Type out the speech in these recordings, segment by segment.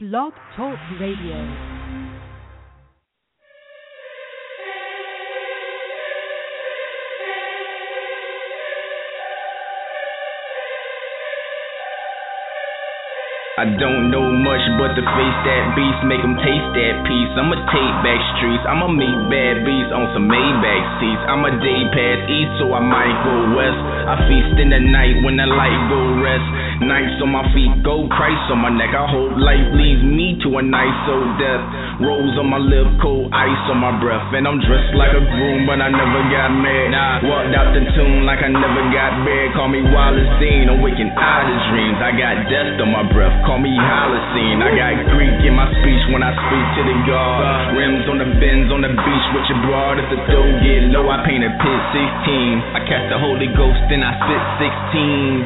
Blog Talk Radio. I don't know much but to face that beast, make them taste that peace. I'ma take back streets, I'ma meet bad beasts on some Maybach seats. I'm a day past east, so I might go west. I feast in the night when the light go rest. Nights on my feet, gold Christ on my neck. I hope life leads me to a nice old death. Rose on my lip, cold ice on my breath. And I'm dressed like a groom, but I never got mad. Nah. Walked out the tomb like I never got bad. Call me Wallace Dean, I'm waking out of dreams. I got death on my breath, call me Holocene. I got Greek in my speech when I speak to the God. Rims on the bends on the beach with your broad. If the dough get low, I paint a pit 16. I catch the Holy Ghost, then I spit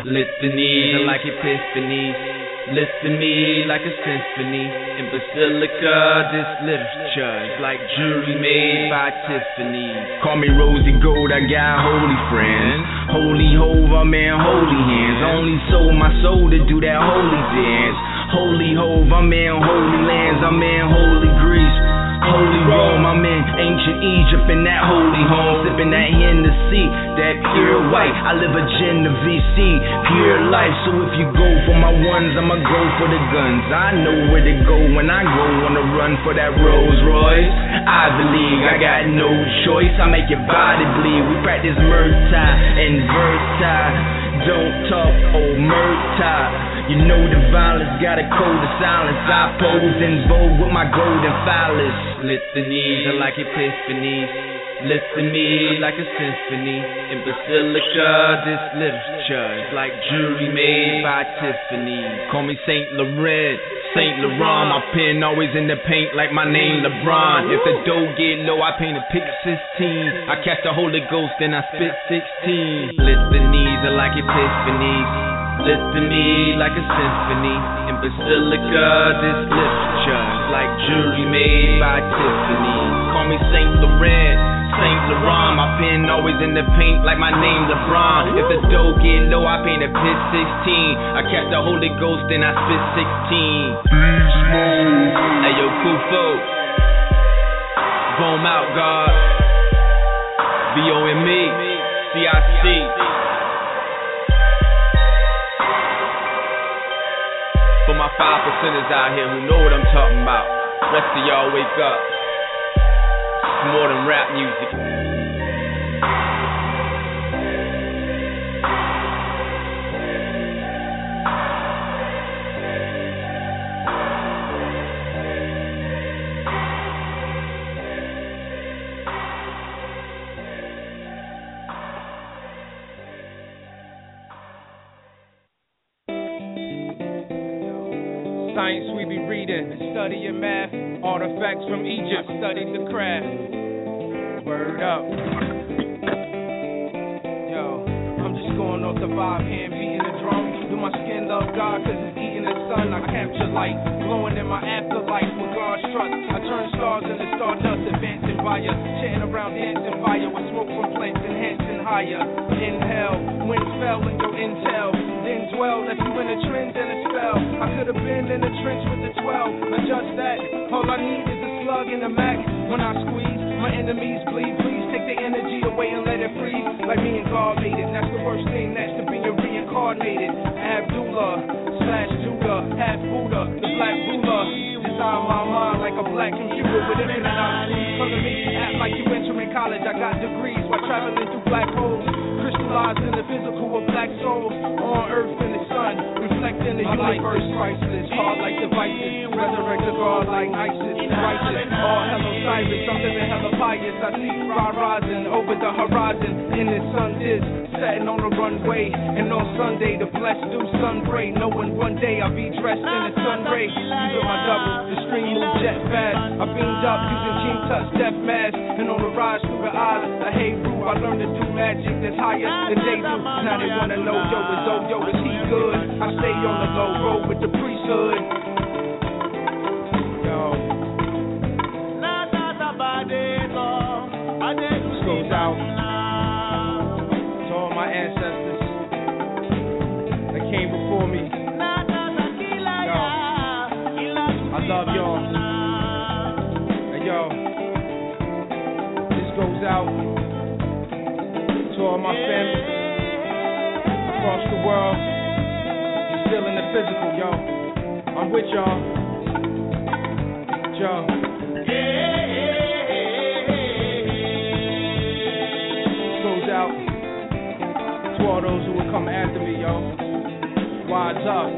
16. Litanies are like epiphanies. Listen me like a symphony in Basilica. This literature is like jewelry made by Tiffany. Call me rosy Gold, I got holy friends. Holy Hove, I'm in holy hands. Only sold my soul to do that holy dance. Holy Hove, I'm in holy lands. I'm in holy Greece. Holy Rome, I'm in ancient Egypt in that holy home, sipping that Hennessy, that pure white. I live a Genovese, pure life. So if you go for my ones, I'ma go for the guns. I know where to go when I go on the run for that Rolls Royce. Ivy League, I got no choice. I make your body bleed. We practice Murtai and Vertai. Don't talk, oh Murtai. You know the violence got a code of silence. I pose in vogue with my golden phallus. Litanies are like epiphanies. Listen me like a symphony in Basilica. This literature is like jewelry made by Tiffany. Call me Saint Laurent, Saint Laurent. My pen always in the paint like my name LeBron. If the dough get low, I paint a pic 16. I catch the Holy Ghost, and I spit 16. Litanies are like epiphanies. Listen me like a symphony in Basilica. This literature is like jewelry made by Tiffany. Call me Saint Laurent, Saint Laurent. My pen always in the paint like my name LeBron. If the dough get low, I paint a pit 16. I catch the Holy Ghost, then I spit 16. Hey yo, Kufo. Boom out, God. V O M E. C I C. For my five percenters out here who know what I'm talking about. Rest of y'all wake up. It's more than rap music. Science we be reading, studying math, artifacts from Egypt, studied the craft. Word up. Yo, I'm just going off the vibe, hand beating the drum. Do my skin love God, cause it's eating the sun. I capture light, glowing in my afterlife with God's trust. I turn stars into stardust, advancing via, chanting around dancing fire with smoke from plants enhancing higher. Inhale, wind fell in your intel. Then dwell, left you in a trend and a spell. I could have been in a trench with the 12, but just that. All I need is a slug and a Mac. When I squeeze, my enemies bleed. Please take the energy away and let it freeze. Like me and God made it. That's the worst thing, that's to be reincarnated. Abdullah slash Judah, half Buddha, the black ruler. Design my mind like a black computer with infinite knowledge. To me, act like you entering college. I got degrees traveling through black holes. Crystallized in the physical of black souls. On earth in the sun, reflecting the universe. Priceless, hard like devices. Resurrect the God like ISIS. Righteous, all hell Osiris. I'm living hella pious. I see fire rising over the horizon. In the sun is setting on the runway. And on Sunday, the blessed do sun pray. Knowing one day I'll be dressed in the sun ray. Using my double, the stream move jet fast. I beamed up using King touch death mask. And on the rise through the eyes of the Hebrew, I learned to do magic that's higher than they do. Now they wanna know, yo, is oh, yo, is he good? hood. I stay on the low road with the priesthood. Yo. This goes out to all my ancestors that came before me. Yo. I love y'all. And yo, this goes out to all my family across the world still in the physical, yo. I'm with y'all. Y'all. Goes out to all those who will come after me, yo. Rise up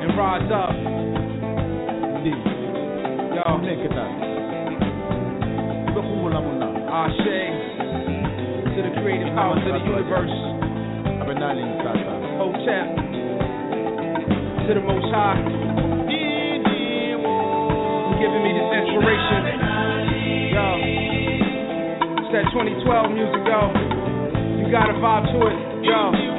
and rise up. Y'all. Ashe to the creative powers of the universe. Hotel to the Most High. You're giving me this inspiration. Yo, it's that 2012 music, yo. You got a vibe to it, yo.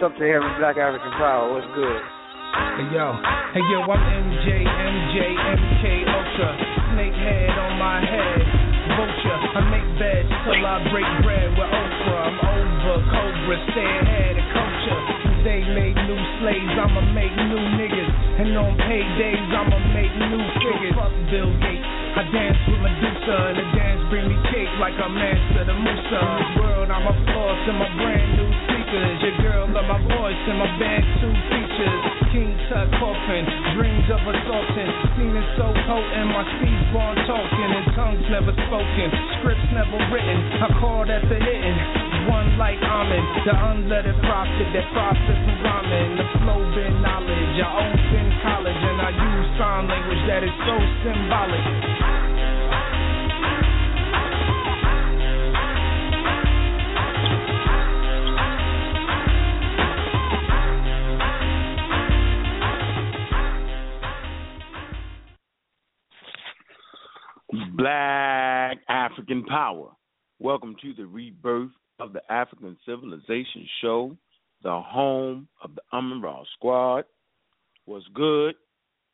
Sub-Saharan Black African Power. What's good? Hey yo, hey yo, I'm MJ, MJ, MK Ultra. Snakehead on my head, vulture. I make beds till I break bread with Oprah. I'm over Cobra, stay ahead of culture. They made new slaves, I'ma make new niggas. And on paydays, I'ma make new figures. Fuck Bill Gates. I dance with Medusa, and the dance bring me cake like I'm Master the Musa. In this world, I'm a floss in my brand new speakers. Your girl love my voice and my band two features. King Tut coffin, dreams of assaulting. Seen it so potent, my speech born talking and tongues never spoken, scripts never written. I called at the hitting one like Amin, the unlettered prophet that process ramen. The flow been knowledge, I college, and I use sign language that is so symbolic. Black African Power. Welcome to the Rebirth of the African Civilization Show, the home of the Amun Squad. What's good?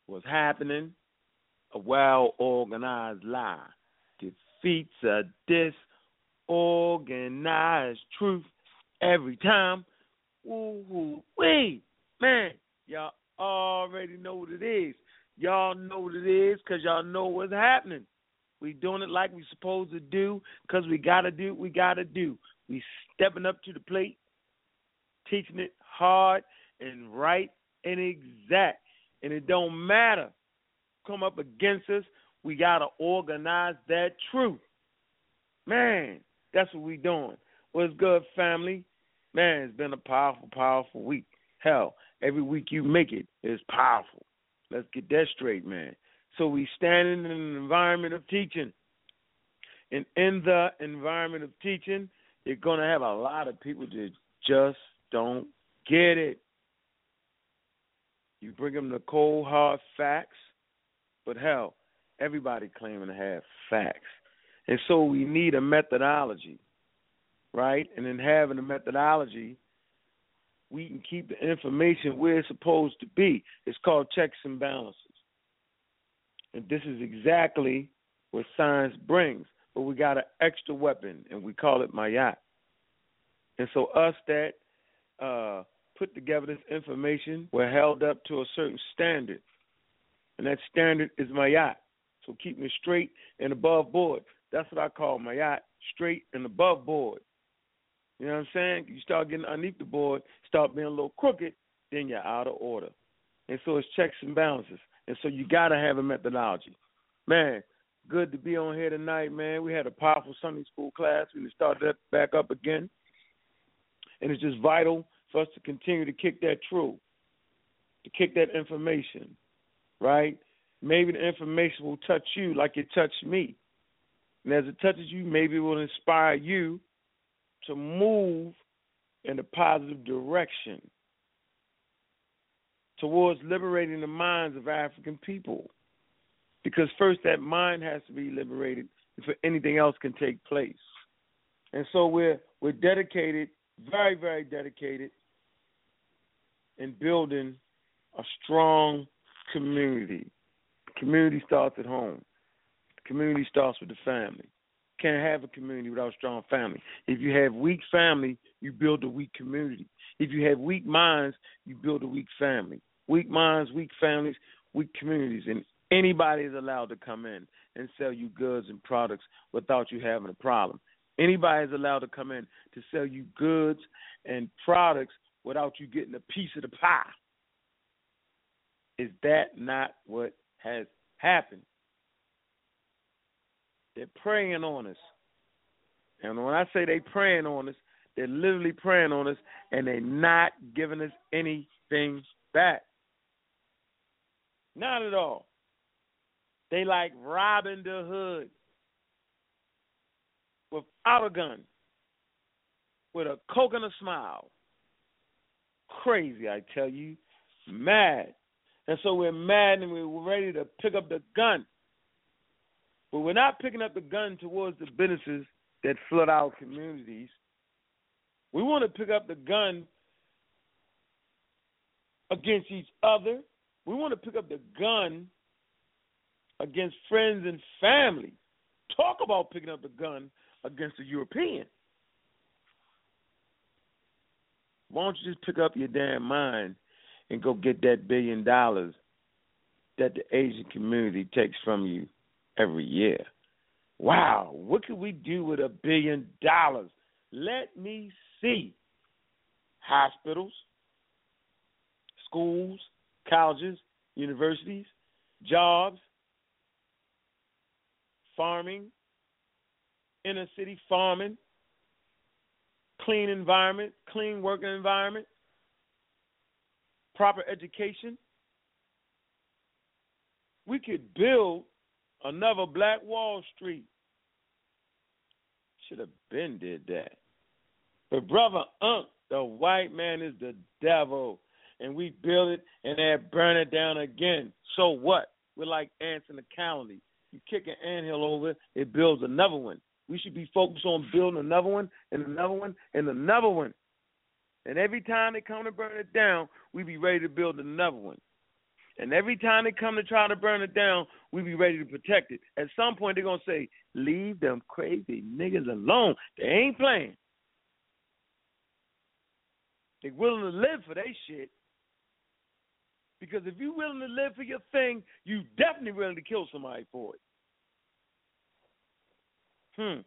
What's happening? A well organized lie defeats a disorganized truth every time. Woo wee, man, y'all already know what it is. Y'all know what it is because y'all know what's happening. We doing it like we supposed to do because we got to do what we got to do. We stepping up to the plate, teaching it hard and right and exact. And it don't matter. Come up against us, we got to organize that truth. Man, that's what we doing. What's good, family? Man, it's been a powerful, powerful week. Hell, every week you make it is powerful. Let's get that straight, man. So we standing in an environment of teaching. And in the environment of teaching, you're going to have a lot of people that just don't get it. You bring them the cold, hard facts, but hell, everybody claiming to have facts. And so we need a methodology, right? And in having a methodology, we can keep the information where it's supposed to be. It's called checks and balances. And this is exactly what science brings. But we got an extra weapon, and we call it Ma'at. And so us that uh, put together this information, we're held up to a certain standard. And that standard is Ma'at. So keeping it straight and above board. That's what I call Ma'at, straight and above board. You know what I'm saying? You start getting underneath the board, start being a little crooked, then you're out of order. And so it's checks and balances. And so you got to have a methodology. Man, good to be on here tonight, man. We had a powerful Sunday school class. We started that back up again. And it's just vital for us to continue to kick that truth, to kick that information, right? Maybe the information will touch you like it touched me. And as it touches you, maybe it will inspire you to move in a positive direction towards liberating the minds of African people. Because first, that mind has to be liberated before anything else can take place. And so we're we're dedicated, very very dedicated, in building a strong community. Community starts at home. Community starts with the family. Can't have a community without a strong family. If you have weak family, you build a weak community. If you have weak minds, you build a weak family. Weak minds, weak families, weak communities. And anybody is allowed to come in and sell you goods and products without you having a problem. Anybody is allowed to come in to sell you goods and products without you getting a piece of the pie. Is that not what has happened? They're preying on us. And when I say they preying on us, they're literally preying on us and they're not giving us anything back. Not at all. They like Robin the Hood without a gun, with a coconut smile. Crazy, I tell you. Mad. And so we're mad and we're ready to pick up the gun. But we're not picking up the gun towards the businesses that flood our communities. We want to pick up the gun against each other. We want to pick up the gun against friends and family. Talk about picking up the gun against a European. Why don't you just pick up your damn mind and go get that billion dollars that the Asian community takes from you every year. Wow, what could we do with a billion dollars? Let me see. Hospitals, schools, colleges, universities, jobs, farming, inner city farming, clean environment, clean working environment, proper education. We could build Another Black Wall Street. Should have been did that. But brother Unc, the white man is the devil. And we build it and they burn it down again. So what? We're like ants in a colony. You kick an anthill over, it builds another one. We should be focused on building another one and another one and another one. And every time they come to burn it down, we be ready to build another one. And every time they come to try to burn it down, we be ready to protect it. At some point, they're gonna say, "Leave them crazy niggas alone. They ain't playing. They're willing to live for their shit. Because if you're willing to live for your thing, you're definitely willing to kill somebody for it. Hmm.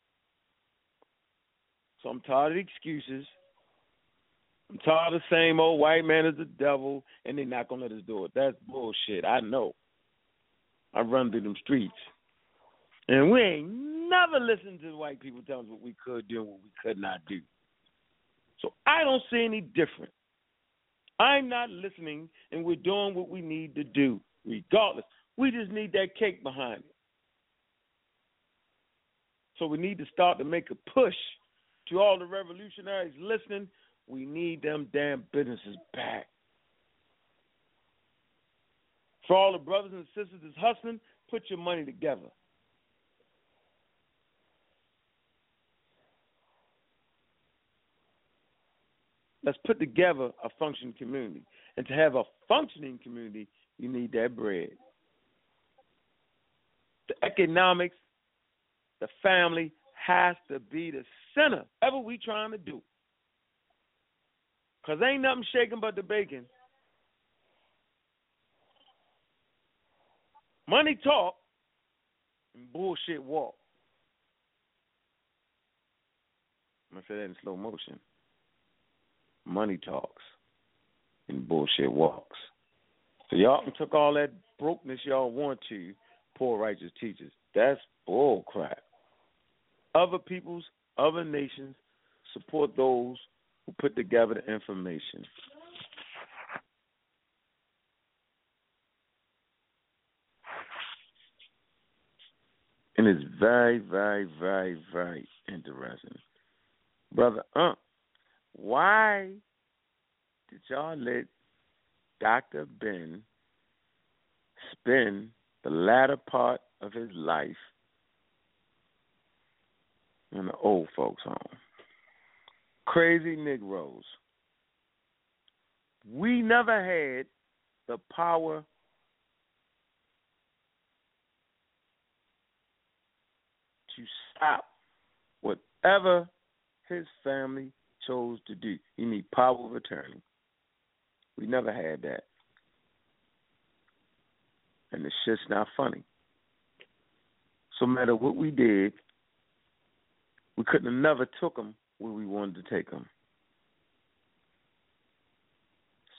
So I'm tired of excuses. I'm tired of the same old white man is the devil and they're not gonna let us do it. That's bullshit. I know. I run through them streets. And we ain't never listened to the white people tell us what we could do and what we could not do. So I don't see any different. I'm not listening and we're doing what we need to do, regardless. We just need that cake behind it. So we need to start to make a push to all the revolutionaries listening. We need them damn businesses back. For all the brothers and sisters that's hustling, put your money together. Let's put together a functioning community. And to have a functioning community, you need that bread. The economics, the family has to be the center. Whatever we trying to do. Because ain't nothing shaking but the bacon. Money talk and bullshit walk. I'm to say that in slow motion. Money talks and bullshit walks. So y'all took all that brokenness y'all want to, poor righteous teachers. That's bull crap. Other peoples, other nations support those who put together the information. And it's very, very, very, very interesting. Brother uh, why did y'all let Dr. Ben spend the latter part of his life in the old folks' home? Crazy Negroes. We never had the power to stop whatever his family chose to do. You need power of attorney. We never had that. And the shit's not funny. So no matter what we did, we couldn't have never took them where we wanted to take them.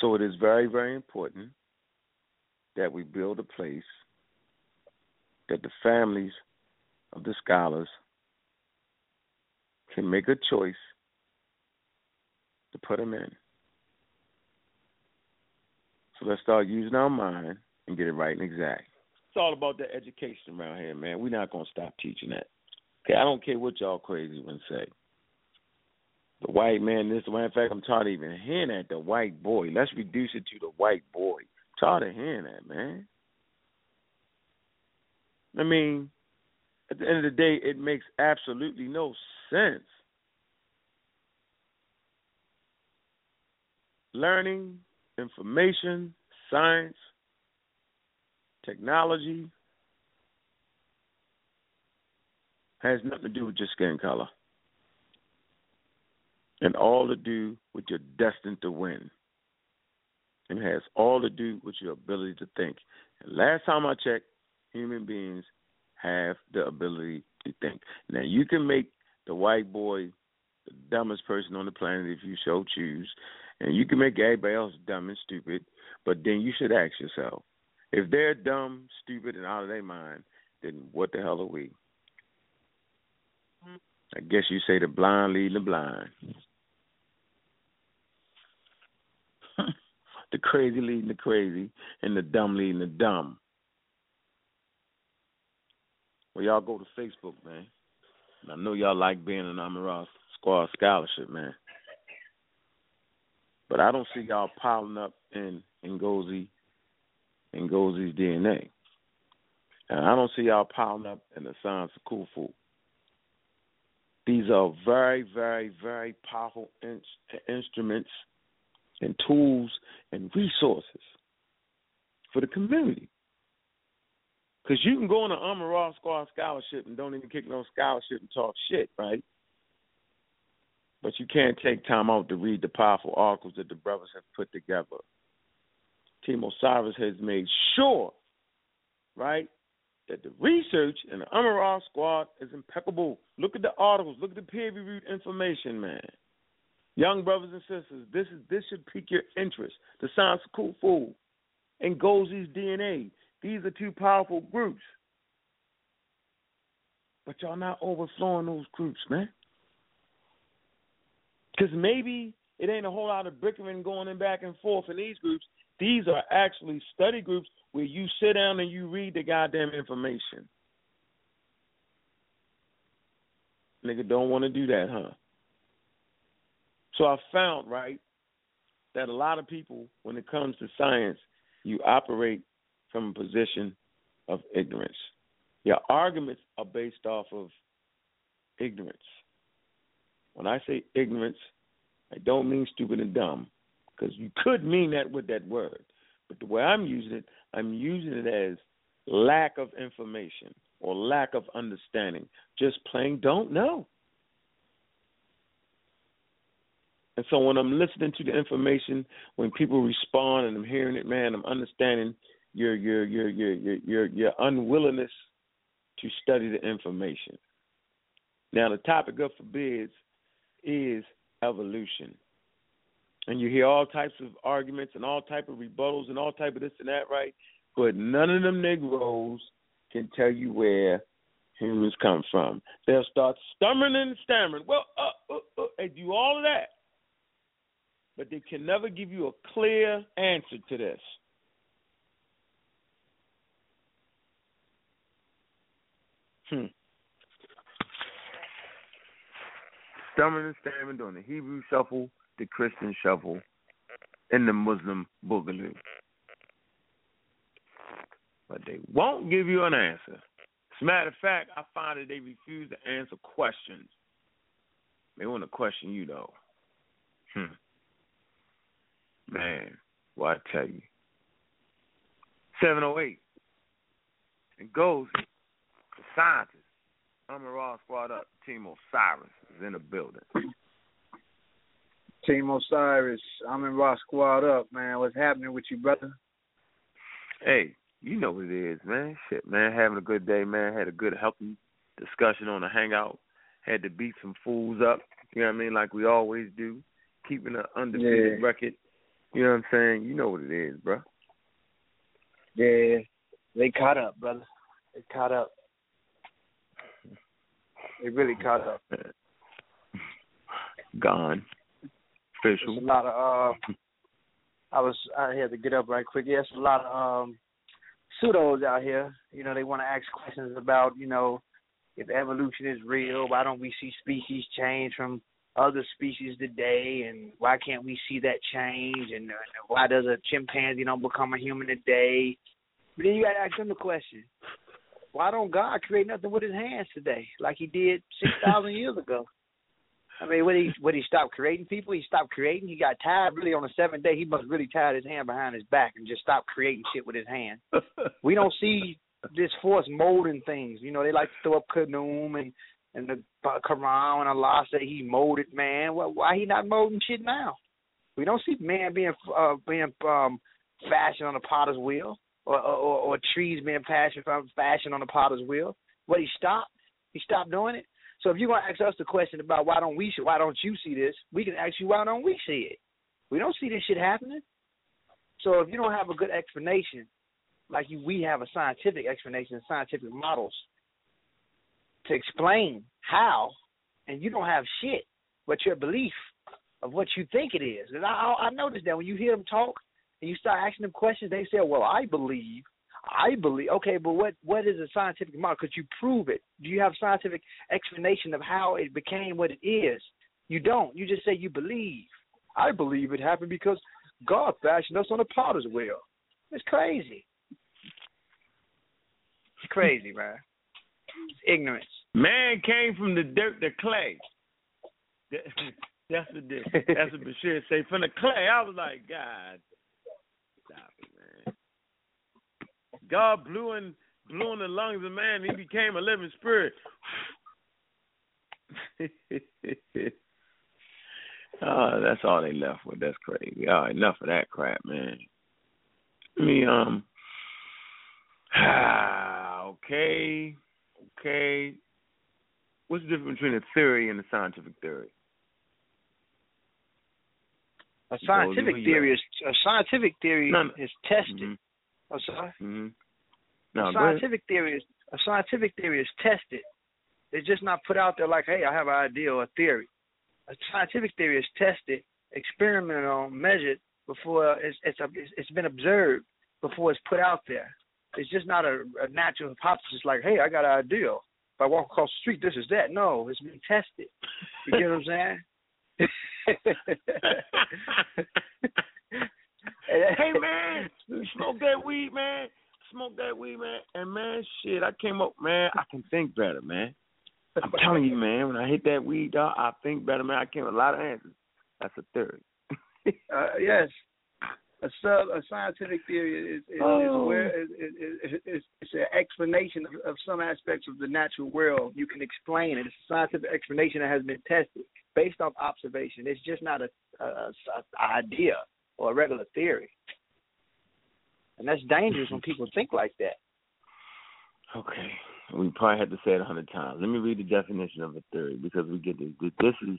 So it is very, very important that we build a place that the families of the scholars can make a choice to put them in. So let's start using our mind and get it right and exact. It's all about the education around here, man. We're not gonna stop teaching that. Okay, I don't care what y'all crazy would say. The white man, this matter of fact, I'm tired of even hearing that. The white boy. Let's reduce it to the white boy. I'm tired of hearing that, man. I mean, at the end of the day, it makes absolutely no sense. Learning, information, science, technology has nothing to do with your skin color. And all to do with your destined to win. And has all to do with your ability to think. And last time I checked, human beings have the ability to think. Now you can make the white boy the dumbest person on the planet if you so choose, and you can make everybody else dumb and stupid. But then you should ask yourself, if they're dumb, stupid, and out of their mind, then what the hell are we? I guess you say the blind lead the blind. the crazy leading the crazy, and the dumb leading the dumb. Well, y'all go to Facebook, man. I know y'all like being an Amara Squad scholarship, man. But I don't see y'all piling up in Ngozi Ngozi's DNA. And I don't see y'all piling up in the science of Khufu. These are very, very, very powerful in- instruments and tools and resources for the community. Because you can go on an Amara Squad scholarship and don't even kick no scholarship and talk shit, right? But you can't take time out to read the powerful articles that the brothers have put together. Team Osiris has made sure, right, that the research in the Amara Squad is impeccable. Look at the articles, look at the peer reviewed information, man. Young brothers and sisters, this is this should pique your interest. The Science of Khufu and Ngozi's DNA. These are two powerful groups. But y'all not overflowing those groups, man. Because maybe it ain't a whole lot of bickering going in back and forth in these groups. These are actually study groups where you sit down and you read the goddamn information. Nigga don't want to do that, huh? So I found, right, that a lot of people, when it comes to science, you operate from a position of ignorance. Your arguments are based off of ignorance. When I say ignorance, I don't mean stupid and dumb, because you could mean that with that word. But the way I'm using it, I'm using it as lack of information or lack of understanding. Just plain don't know. And so when I'm listening to the information, when people respond and I'm hearing it, man, I'm understanding your your your your your your, your unwillingness to study the information. Now the topic of forbids is evolution. And you hear all types of arguments and all type of rebuttals and all type of this and that, right? But none of them Negroes can tell you where humans come from. They'll start stammering and stammering. Well, uh, uh, uh, they do all of that but they can never give you a clear answer to this. Hmm. Stumming and stammering doing the Hebrew shuffle, the Christian shuffle, and the Muslim boogaloo. But they won't give you an answer. As a matter of fact, I find that they refuse to answer questions. They want to question you, though. Hmm. Man, well, I tell you. 708. It goes the scientist. I'm a raw squad up. Team Osiris is in the building. Team Osiris, I'm in Raw Squad up, man. What's happening with you, brother? Hey, you know what it is, man. Shit, man. Having a good day, man. Had a good, healthy discussion on the hangout. Had to beat some fools up. You know what I mean? Like we always do. Keeping an undefeated Yeah. record. You know what I'm saying? You know what it is, bro. Yeah, they caught up, brother. They caught up. They really caught up. Gone. There's Official. a lot of. Uh, I was. I had to get up right quick. Yes, a lot of um, pseudos out here. You know, they want to ask questions about. You know, if evolution is real, why don't we see species change from other species today, and why can't we see that change? And uh, why does a chimpanzee don't become a human today? But then you got to ask them the question: Why don't God create nothing with His hands today, like He did six thousand years ago? I mean, when he when he stopped creating people, he stopped creating. He got tired. Really, on the seventh day, he must really tied his hand behind his back and just stopped creating shit with his hand. We don't see this force molding things. You know, they like to throw up Khnum and and the Quran and Allah say he molded man. Well, why he not molding shit now? We don't see man being uh, being um, fashioned on a potter's wheel, or, or or trees being fashioned fashioned on a potter's wheel. What he stopped? He stopped doing it. So if you're gonna ask us the question about why don't we see why don't you see this, we can ask you why don't we see it? We don't see this shit happening. So if you don't have a good explanation, like you, we have a scientific explanation, scientific models to explain how, and you don't have shit but your belief of what you think it is. And I I noticed that when you hear them talk and you start asking them questions, they say, "Well, I believe." I believe. Okay, but what what is a scientific model? Could you prove it? Do you have scientific explanation of how it became what it is? You don't. You just say you believe. I believe it happened because God fashioned us on a potter's wheel. It's crazy. It's crazy, man. It's ignorance. Man came from the dirt to clay. That's what this, that's what Bashir say. From the clay, I was like, God, stop it, man. God blew in blew in the lungs of man. He became a living spirit. oh, that's all they left with. That's crazy. All right, enough of that crap, man. I mean, um, okay, okay. What's the difference between a theory and a scientific theory? A scientific theory is a scientific theory No, no. is tested. Mm-hmm. I'm sorry. Mm-hmm. a No, go scientific theory is a scientific theory is tested. It's just not put out there like, hey, I have an idea or a theory. A scientific theory is tested, experimented on, measured before it's it's, it's, it's been observed before it's put out there. It's just not a, a natural hypothesis like, hey, I got an idea. If I walk across the street, this is that. No, it's been tested. You get what I'm saying? hey man, smoke that weed, man. Smoke that weed, man. And man, shit, I came up, man. I can think better, man. I'm telling you, man. When I hit that weed, dog, I think better, man. I came with a lot of answers. That's a theory. Uh, yes, a sub a scientific theory is is, Oh. is where is, is, is, it's an explanation of, of some aspects of the natural world. You can explain it. It's a scientific explanation that has been tested based off observation. It's just not a, a, a, a idea or a regular theory, and that's dangerous when people think like that. Okay. We probably had to say it a hundred times. Let me read the definition of a theory because we get this. This is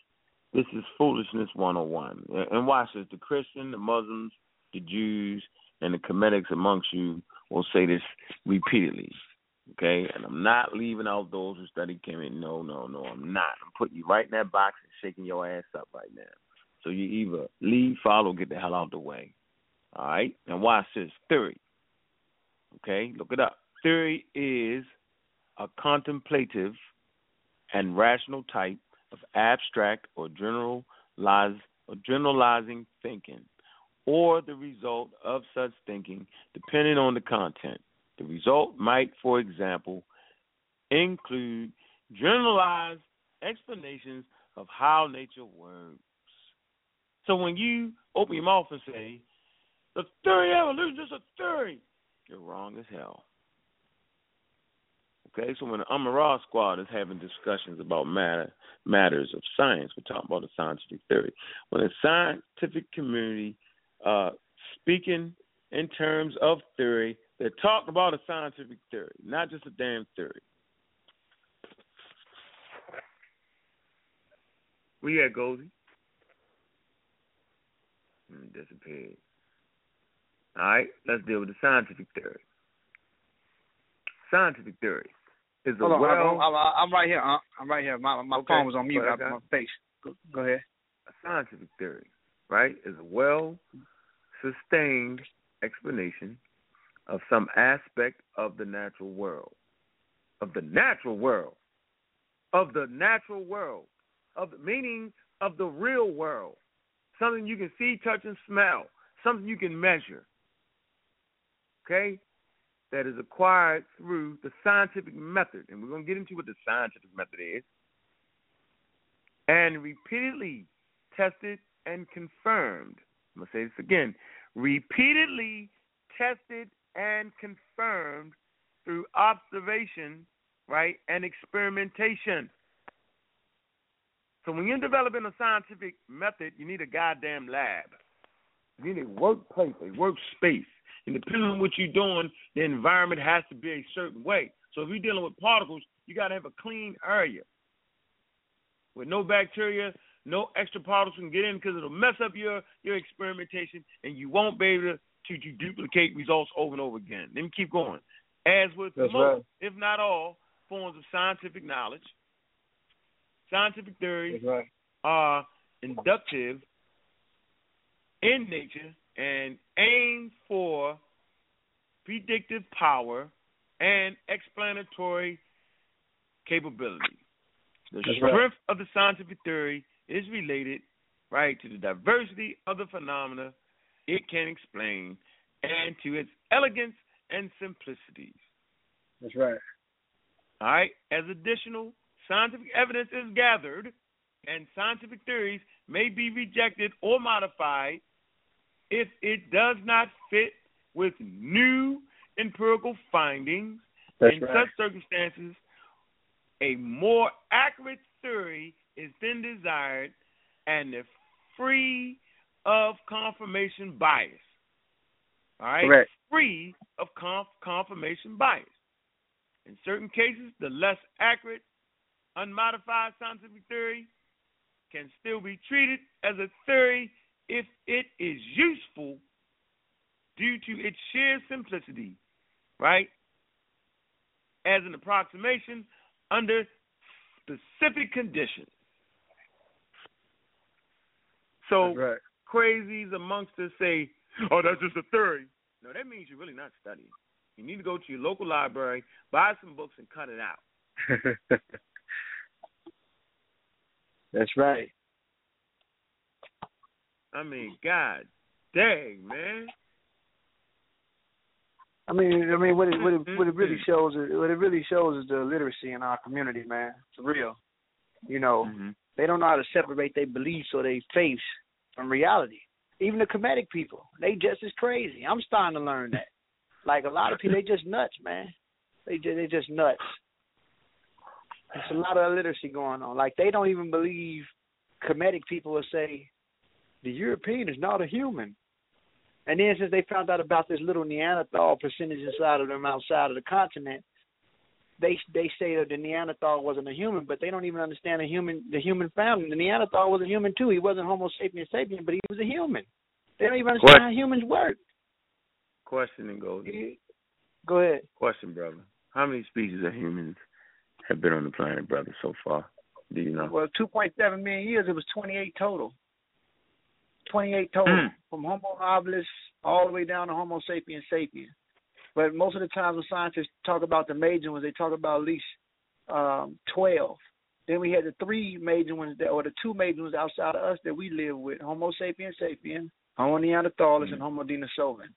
this is foolishness one on one. And watch this: the Christian, the Muslims, the Jews, and the Kemetics amongst you will say this repeatedly. Okay, and I'm not leaving out those who study Kemet. No, no, no, I'm not. I'm putting you right in that box and shaking your ass up right now. So you either leave, follow, get the hell out of the way. All right, and watch this theory. Okay, look it up. Theory is a contemplative and rational type of abstract or generalize or generalizing thinking, or the result of such thinking, depending on the content. The result might, for example, include generalized explanations of how nature works. So when you open your mouth and say, the theory of evolution is a theory, you're wrong as hell. Okay, so when the Amara squad is having discussions about matter matters of science, we're talking about a scientific theory. When the scientific community uh, speaking in terms of theory, they're talking about a scientific theory, not just a damn theory. Where you at, Goldie? Mm, disappeared. All right, let's deal with the scientific theory. Scientific theory is a on, well I'm, I'm, I'm right here. Uh, I'm right here. My my Okay, phone was on mute. I, my face. Go, go ahead. a scientific theory, right, is a well sustained explanation of some aspect of the natural world. Of the natural world. Of the natural world. Of the meaning of the real world. Something you can see, touch, and smell. Something you can measure. Okay? That is acquired through the scientific method. And we're going to get into what the scientific method is. And repeatedly tested and confirmed. I'm going to say this again. Repeatedly tested and confirmed through observation, right, and experimentation. So when you're developing a scientific method, you need a goddamn lab. You need a workplace, a workspace. And depending on what you're doing, the environment has to be a certain way. So if you're dealing with particles, you got to have a clean area with no bacteria, no extra particles can get in because it'll mess up your your experimentation, and you won't be able to, to, duplicate results over and over again. Let me keep going. As with That's most, right. if not all, forms of scientific knowledge, scientific theories right. are inductive in nature and aim for predictive power and explanatory capability. The That's right. strength of the scientific theory is related, right, to the diversity of the phenomena it can explain and to its elegance and simplicities. That's right. All right. As additional scientific evidence is gathered, and scientific theories may be rejected or modified if it does not fit with new empirical findings. That's in right. such circumstances, a more accurate theory is then desired and is free of confirmation bias. All right? Correct. Free of conf- confirmation bias. In certain cases, the less accurate, unmodified scientific theory can still be treated as a theory if it is useful due to its sheer simplicity, right? As an approximation under specific conditions. So right. crazies amongst us say, "Oh, that's just a theory." No, that means you're really not studying. You need to go to your local library, buy some books, and cut it out. That's right. I mean, God dang, man. I mean, I mean, what it what it what it really shows is what it really shows is the literacy in our community, man. For real. You know, Mhm. they don't know how to separate their beliefs or their faiths from reality. Even the Kemetic people, they just as crazy. I'm starting to learn that. Like a lot of people, they just nuts, man. They just they just nuts. There's a lot of illiteracy going on. Like they don't even believe Kemetic people will say the European is not a human. And then since they found out about this little Neanderthal percentage inside of them outside of the continent, they they say that the Neanderthal wasn't a human, but they don't even understand the human the human family. The Neanderthal was a human too. He wasn't Homo sapiens sapien, but he was a human. They don't even understand What? how humans work. Question and goes. Go ahead. Question, brother. How many species of humans have been on the planet, brother, so far? Do you know? Well, 2.7 million years, it was 28 total. 28 total, Mm. from Homo habilis all the way down to Homo sapiens sapien. But most of the times when scientists talk about the major ones, they talk about at least um, 12. Then we had the three major ones, that, or the two major ones outside of us that we live with Homo sapiens sapien, Homo neanderthalis, and Homo denisovan.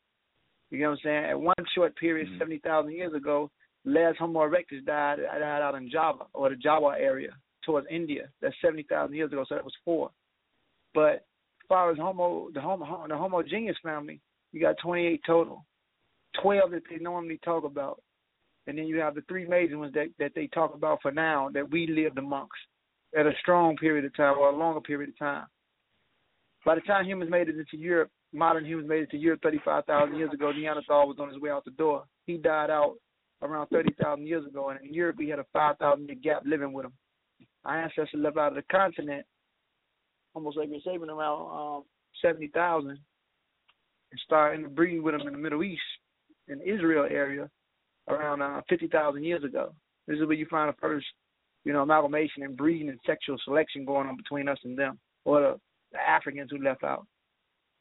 You know what I'm saying? At one short period, Mhm. 70,000 years ago, last Homo erectus died, died out in Java, or the Java area towards India. That's 70,000 years ago, so that was four. But as far as Homo, the Homo, the Homo genus family, you got 28 total. 12 that they normally talk about. And then you have the three major ones that, that they talk about for now that we lived amongst at a strong period of time or a longer period of time. By the time humans made it into Europe, modern humans made it to Europe 35,000 years ago, Neanderthal was on his way out the door. He died out around 30,000 years ago, and in Europe we had a 5,000 year gap living with them. Our ancestors left out of the continent almost like we're saving around um, 70,000 and starting to breed with them in the Middle East, in Israel area, around uh, 50,000 years ago. This is where you find the first, you know, amalgamation and breeding and sexual selection going on between us and them, or the, the Africans who left out.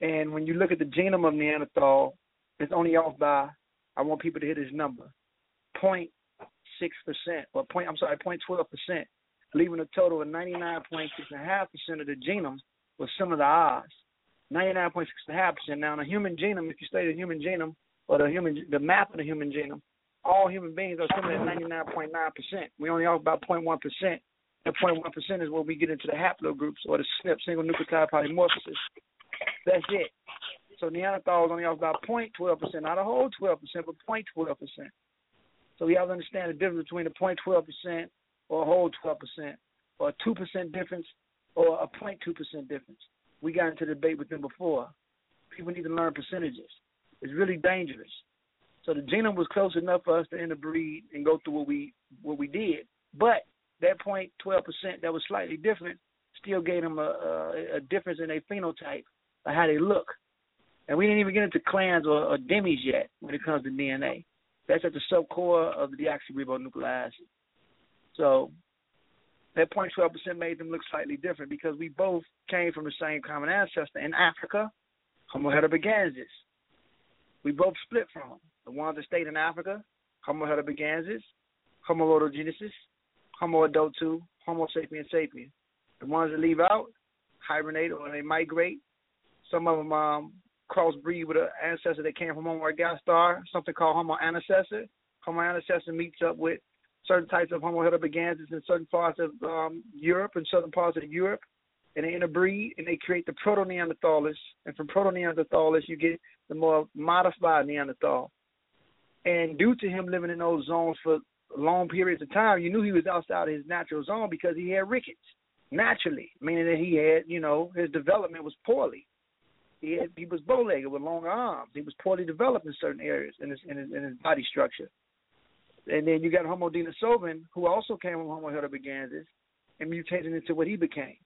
And when you look at the genome of Neanderthal, it's only off by, I want people to hit this number, 0.6%, or point, I'm sorry, 0.12%, leaving a total of 99.6.5% of the genome with some of the odds. 99.6.5%. Now, in a human genome, if you study the human genome, or the human, the map of the human genome, all human beings are similar at 99.9%. We only off about 0.1%. That 0.1% is where we get into the haplogroups or the SNP, single nucleotide polymorphosis. That's it. So Neanderthal is only off about 0.12%, not a whole 12%, but 0.12%. So we have to understand the difference between a 0.12% or a whole 12%, or a 2% difference or a 0.2% difference. We got into the debate with them before. People need to learn percentages. It's really dangerous. So the genome was close enough for us to interbreed and go through what we what we did. But that point twelve percent that was slightly different still gave them a, a, a difference in their phenotype or how they look. And we didn't even get into clans or, or demis yet when it comes to DNA. That's at the subcore of the deoxyribonucleic acid. So that 0.12% made them look slightly different because we both came from the same common ancestor in Africa, Homo heidelbergensis. We both split from them. The ones that stayed in Africa, Homo heidelbergensis, Homo rhodesiensis, Homo idaltu, Homo sapiens sapien. The ones that leave out, hibernate or they migrate. Some of them um, crossbreed with an ancestor that came from Homo ergaster, something called Homo antecessor. Homo antecessor meets up with certain types of Homo heidelbergensis in certain parts of um, Europe and southern parts of Europe, and they interbreed and they create the proto Neanderthals. And from proto Neanderthals, you get the more modified Neanderthal. And due to him living in those zones for long periods of time, you knew he was outside of his natural zone because he had rickets naturally, meaning that he had, you know, his development was poorly. He had, he was bow-legged with longer arms. He was poorly developed in certain areas in his in his, in his body structure. And then you got Homo denisovans, who also came from Homo heidelbergensis and mutated into what he became.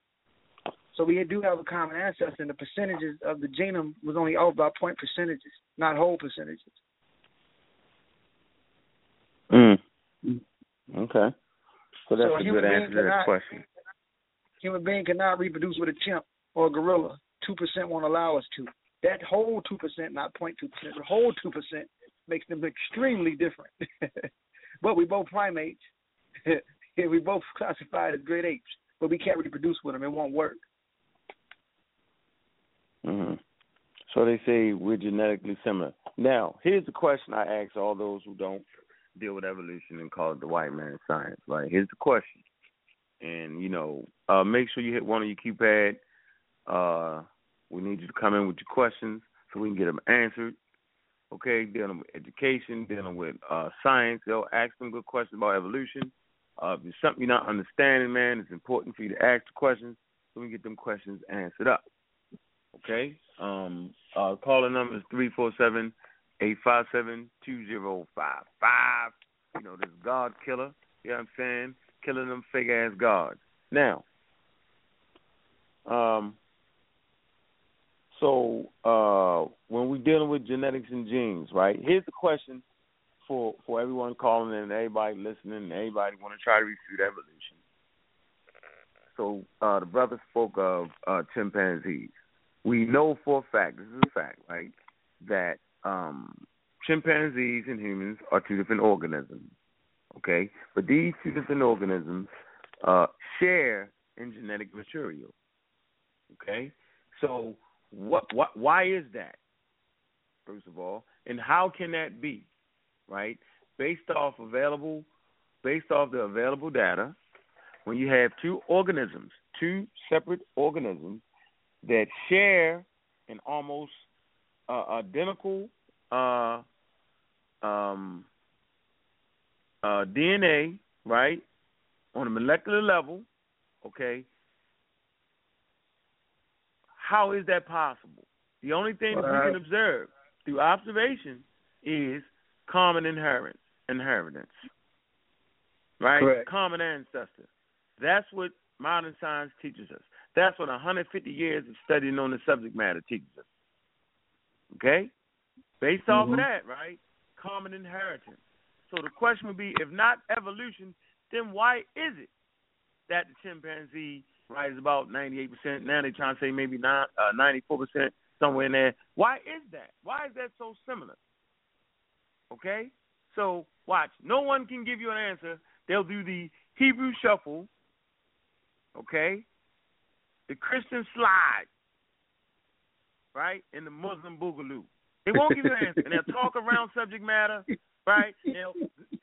So we do have a common ancestor, and the percentages of the genome was only off by point percentages, not whole percentages. Mm. Okay. So that's So a human good answer to that question. Human being cannot reproduce with a chimp or a gorilla. Two percent won't allow us to. That whole two percent, not point two percent, the whole two percent makes them extremely different. but we both primates. yeah, we both classified as great apes, but we can't reproduce with them. It won't work. hmm So they say we're genetically similar. Now, here's the question I ask all those who don't deal with evolution and call it the white man science. Right? Here's the question, and you know, uh, make sure you hit one of your keypad. Uh, we need you to come in with your questions so we can get them answered. Okay, dealing with education, dealing with uh, science. They'll ask them good questions about evolution. Uh, if there's something you're not understanding, man, it's important for you to ask the questions so we can get them questions answered up. Okay? Um, uh, caller number is three four seven eight five seven two zero five five. You know, this God killer. You know what I'm saying? Killing them fake ass gods. Now, um, so uh, when we're dealing with genetics and genes, right? Here's the question for for everyone calling in, and everybody listening, and everybody want to try to refute evolution. So uh, the brother spoke of uh, chimpanzees. We know for a fact, this is a fact, right, that um, chimpanzees and humans are two different organisms. Okay, but these two different organisms uh, share in genetic material. Okay, so what, what, why is that? First of all, and how can that be? Right, based off available, based off the available data, when you have two organisms, two separate organisms that share an almost uh, identical uh, um, uh, DNA, right, on a molecular level, okay, how is that possible? The only thing that we can observe through observation is common inheritance, inheritance, right? Correct. Common ancestor. That's what modern science teaches us. That's what 150 years of studying on the subject matter teaches us. Okay? Based off of Mhm. that, right? Common inheritance. So the question would be if not evolution, then why is it that the chimpanzee, right, is about 98%? Now they're trying to say maybe not, uh, 94%, somewhere in there. Why is that? Why is that so similar? Okay? So watch. No one can give you an answer. They'll do the Hebrew shuffle, okay? The Christian slide, right? And the Muslim boogaloo. They won't give you an answer. And they'll talk around subject matter, right? They'll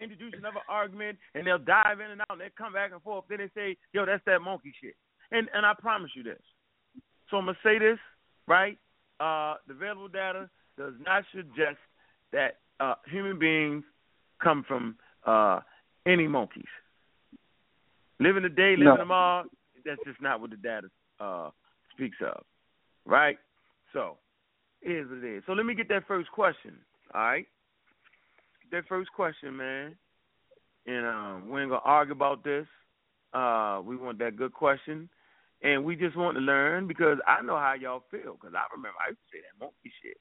introduce another argument and they'll dive in and out and they come back and forth. Then they say, yo, that's that monkey shit. And and I promise you this. So I'm gonna say this, right? Uh, the available data does not suggest that uh, human beings come from uh, any monkeys. Living the day, living No. tomorrow, that's just not what the data uh, speaks of, right? So, it is what it is. So let me get that first question, all right? That first question, man. And um, we ain't gonna argue about this. Uh, we want that good question, and we just want to learn because I know how y'all feel. Because I remember I used to say that monkey shit,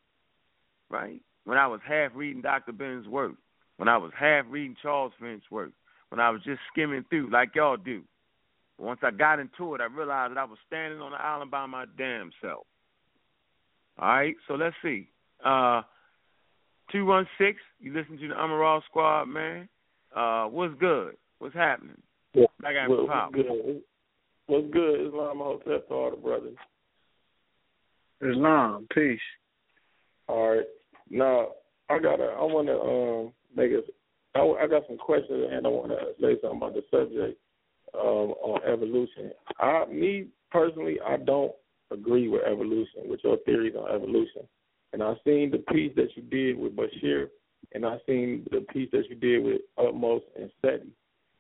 right? When I was half reading Dr. Ben's work, when I was half reading Charles Finch's work, when I was just skimming through like y'all do. Once I got into it, I realized that I was standing on the island by my damn self. All right, so let's see. Uh, two one six. You listen to the Amaral Squad, man. Uh, what's good? What's happening? Yeah. I got What, pop. good? What's good? Islam Hotep to all the brothers. Islam, peace. All right. Now I gotta. I want to um make a I, I got some questions and I want to say something about the subject um, on evolution. I, me personally, I don't agree with evolution, with your theories on evolution. And I've seen the piece that you did with Bashir, and I've seen the piece that you did with Utmost and SETI.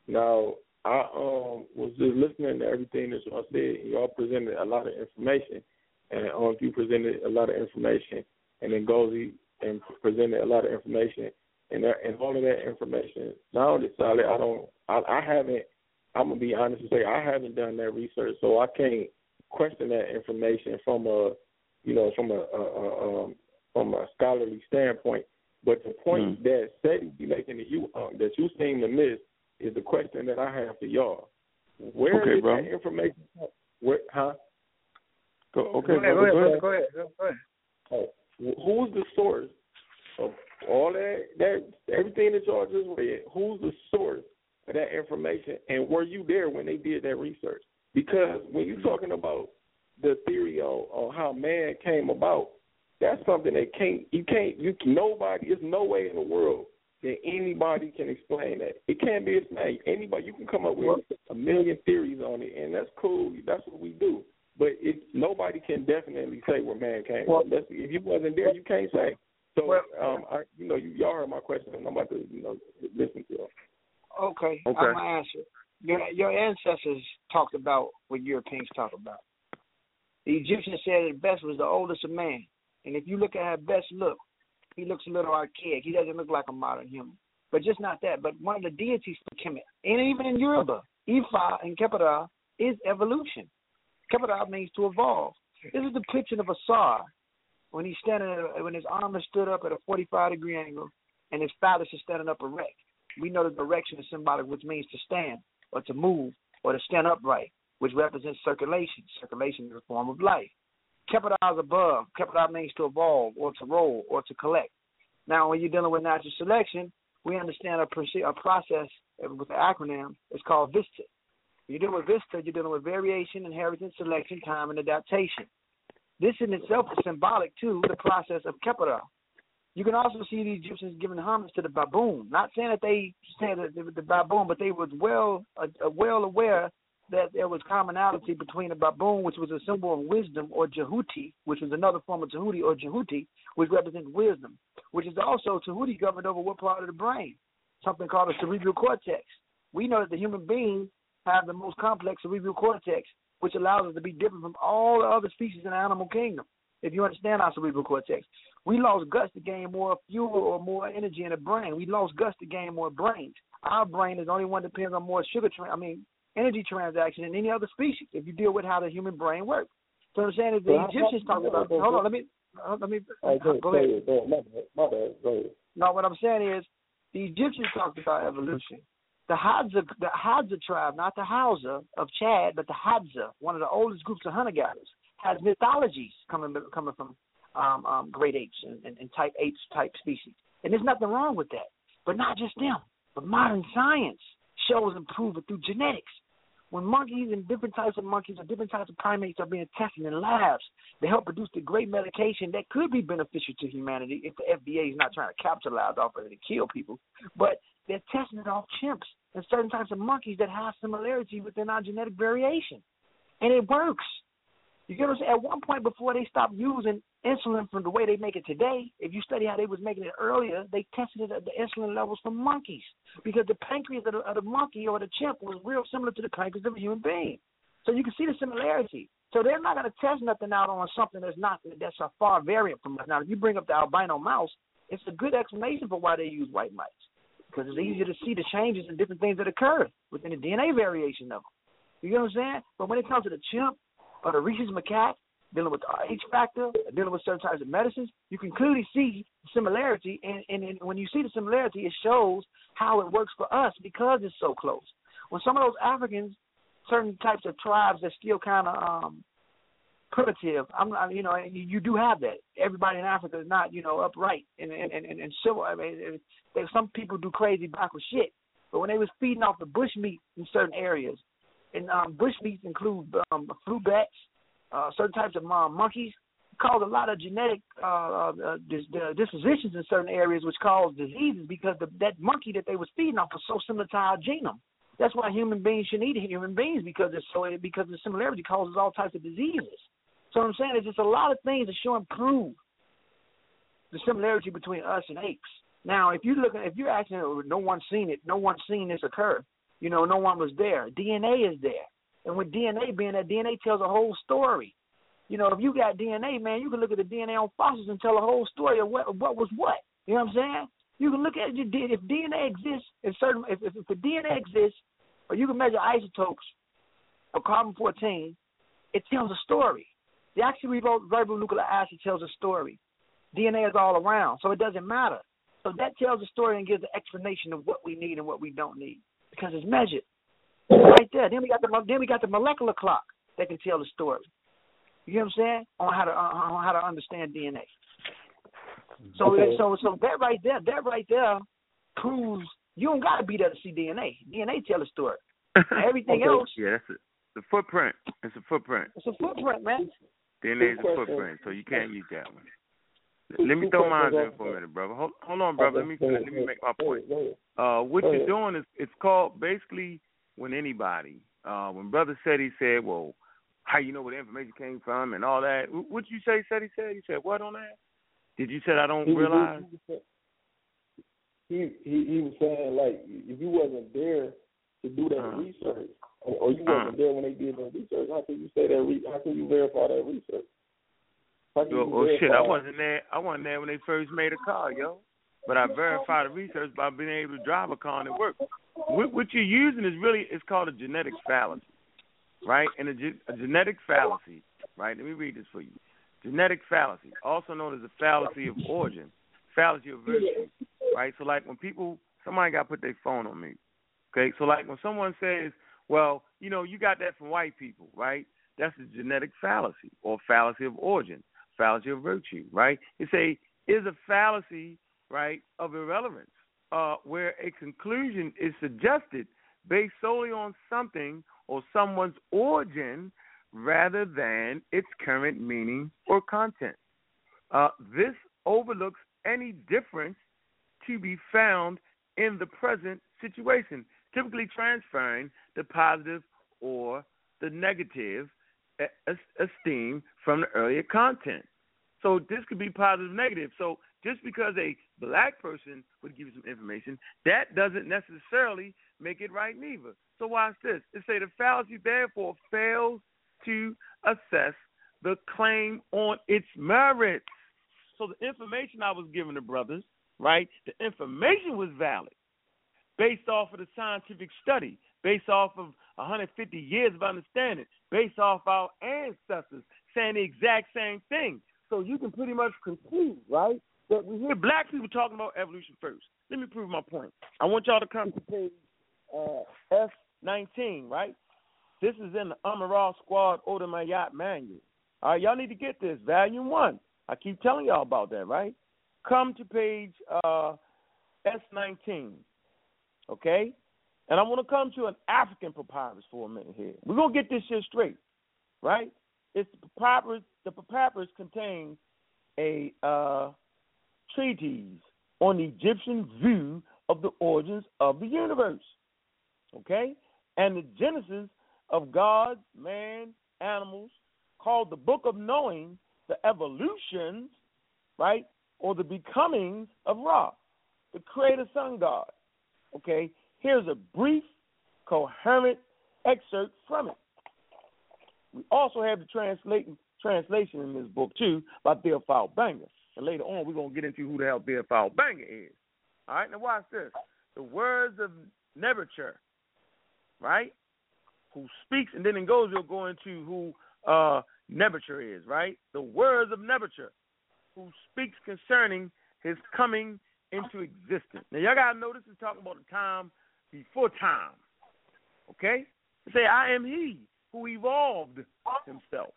Now, I um was just listening to everything that y'all said. Y'all presented a lot of information, and um, you presented a lot of information, and then Gozi and presented a lot of information, and that, and all of that information sounded solid. I don't, I, I haven't. I'm gonna be honest and say I haven't done that research, so I can't question that information from a, you know, from a, a, a um, from a scholarly standpoint. But the point mm. that SETI be making to you um, that you seem to miss is the question that I have for y'all. Where okay, did bro. that information? Where, huh? Go, okay, go ahead, brother, go go ahead, ahead. go ahead, go ahead. Oh, who's the source of all that? That everything that y'all just read. Who's the source of that information? And were you there when they did that research? Because when you're talking about the theory on, on how man came about, that's something that can't you can't you nobody. There's no way in the world that anybody can explain that. It can't be explained. Anybody you can come up with a million theories on it, and that's cool. That's what we do. But it nobody can definitely say where man came Well- from. That's, if you wasn't there, you can't say. So Well- um, I, you know, you y'all heard my question, and I'm about to you know listen to it. Okay, Okay. I'm gonna answer. Your your ancestors talked about what Europeans talk about. The Egyptians said that Bes was the oldest of man, and if you look at how Bes look, he looks a little archaic. He doesn't look like a modern human. But just not that. But one of the deities for Kemet, and even in Yoruba, Ifa and Kepera is evolution. Kepera means to evolve. This is the depiction of a Asar when he's standing, when his arm is stood up at a 45 degree angle, and his phallus is standing up erect. We know that direction is symbolic, which means to stand or to move or to stand upright, which represents circulation. Circulation is a form of life. Kepera is above. Kepera means to evolve or to roll or to collect. Now, when you're dealing with natural selection, we understand a, a process with an acronym. It's called VISTA. When you're dealing with VISTA, you're dealing with variation, inheritance, selection, time, and adaptation. This in itself is symbolic to the process of Kepera. You can also see the Egyptians giving homage to the baboon. Not saying that they said the baboon, but they was well uh, well aware that there was commonality between the baboon, which was a symbol of wisdom, or Jehuti, which was another form of Jehuti or Jehuti, which represents wisdom, which is also Jehuti governed over what part of the brain? Something called the cerebral cortex. We know that the human beings have the most complex cerebral cortex, which allows us to be different from all the other species in the animal kingdom. If you understand our cerebral cortex, we lost guts to gain more fuel or more energy in the brain. We lost guts to gain more brains. Our brain is the only one that depends on more sugar. Tra- I mean, energy transaction in any other species. If you deal with how the human brain works. So I'm saying is the Well, Egyptians talked about. Hold on, let me uh, let me right, go, go ahead. ahead. Go ahead. My bad. My bad. Go ahead. No, what I'm saying is the Egyptians talked about evolution. The Hadza, the Hadza tribe, not the Hausa of Chad, but the Hadza, one of the oldest groups of hunter gatherers, has mythologies coming coming from um, um, great apes and, and, and type apes type species, and there's nothing wrong with that. But not just them, but modern science shows and proves it through genetics. When monkeys and different types of monkeys or different types of primates are being tested in labs, they help produce the great medication that could be beneficial to humanity if the FDA is not trying to capitalize off of it and kill people. But they're testing it off chimps and certain types of monkeys that have similarity within our genetic variation. And it works. You get what I'm saying? At one point before they stopped using insulin from the way they make it today, if you study how they was making it earlier, they tested it at the insulin levels for monkeys because the pancreas of the, of the monkey or the chimp was real similar to the pancreas of a human being. So you can see the similarity. So they're not going to test nothing out on something that's not that's a far variant from us. Now, if you bring up the albino mouse, it's a good explanation for why they use white mice because it's easier to see the changes and different things that occur within the DNA variation of them. You know what I'm saying? But when it comes to the chimp or the rhesus macaque, dealing with the H factor, dealing with certain types of medicines, you can clearly see similarity. And, and, and when you see the similarity, it shows how it works for us because it's so close. When some of those Africans, certain types of tribes that still kind of um, primitive, I'm not, you know, you, you do have that. Everybody in Africa is not, you know, upright and and and, and civil. I mean, there some people do crazy backward shit. But when they was feeding off the bush meat in certain areas, and um, bush meats include um, fruit bats, uh, certain types of um, monkeys, cause a lot of genetic uh, uh, dis- uh, dispositions in certain areas, which cause diseases because the, that monkey that they was feeding off was so similar to our genome. That's why human beings should eat human beings because it's so because the similarity causes all types of diseases. So I'm saying there's just a lot of things that show and prove the similarity between us and apes. Now, if you look, if you're asking, no one's seen it, no one's seen this occur. You know, no one was there. DNA is there, and with DNA being there, DNA tells a whole story. You know, if you got DNA, man, you can look at the DNA on fossils and tell a whole story of what what was what. You know what I'm saying? You can look at it. If DNA exists, if certain, if, if, if the DNA exists, or you can measure isotopes of carbon 14, it tells a story. The nucleic acid tells a story. DNA is all around, so it doesn't matter. So that tells a story and gives an explanation of what we need and what we don't need because it's measured right there. Then we got the then we got the molecular clock that can tell the story. You know what I'm saying? On how to on how to understand DNA. So Okay. so so that right there, that right there proves you don't gotta be there to see DNA. DNA tell a story. Everything Okay. else, Yeah, that's it. The footprint. It's a footprint. it's a footprint, man. DNA is a footprint, so you can't use that one. Let me throw mine in for a minute, brother. Hold, hold on, brother. Let me Okay, go ahead, let me make my point. ahead, go ahead. Uh, what you're doing is it's called basically when anybody. Uh, when brother said he said, well, how you know where the information came from and all that. Wh- What you say? Said he said he said what on that? Did you said I don't He realize? He, he he was saying like if you wasn't there to do that Uh-huh. research, or, or you Uh-huh. wasn't there when they did that research, how can you say that? Re- how can you verify that research? Well, you shit, I wasn't there. I wasn't there when they first made a car, yo. But I verified the research by being able to drive a car and it worked. What, what you're using is really it's called a genetic fallacy, right? And a, a genetic fallacy, right? Let me read this for you. Genetic fallacy, also known as a fallacy of origin, fallacy of virtue, right? So like when people, somebody got to put their phone on me, okay? So like when someone says, well, you know, you got that from white people, right? That's a genetic fallacy or fallacy of origin, fallacy of virtue, right? It's a is a fallacy, right, of irrelevance, uh, where a conclusion is suggested based solely on something or someone's origin rather than its current meaning or content. Uh, this overlooks any difference to be found in the present situation, typically transferring the positive or the negative esteem from the earlier content. So this could be positive, negative. So just because a black person would give you some information, that doesn't necessarily make it right neither. So watch this. It say the fallacy therefore fails to assess the claim on its merits. So the information I was giving the brothers, right? The information was valid based off of the scientific study, based off of 150 years of understanding, based off our ancestors saying the exact same thing. So you can pretty much conclude, right, that we hear black people talking about evolution first. Let me prove my point. I want y'all to come to page uh, F19, right? This is in the Amaral Squad Yacht Manual. All right, y'all need to get this, Volume 1. I keep telling y'all about that, right? Come to page uh, S19, okay? And I want to come to an African papyrus for a minute here. We're going to get this shit straight, right? It's the papyrus. The papyrus contains a uh, treatise on the Egyptian view of the origins of the universe, okay? And the genesis of God, man, animals, called the Book of Knowing, the evolutions, right, or the becomings of Ra, the creator sun god. Okay, here's a brief, coherent excerpt from it. We also have the translation translation in this book too by Theophile Obenga. And later on we're gonna get into who the hell Theophile Obenga is. All right, now watch this. The words of Neb-er-tcher, right? Who speaks and then it goes we'll go into who uh Neb-er-tcher is, right? The words of Neb-er-tcher, who speaks concerning his coming into existence. Now y'all gotta know this is talking about the time before time. Okay? Say, I am he who evolved himself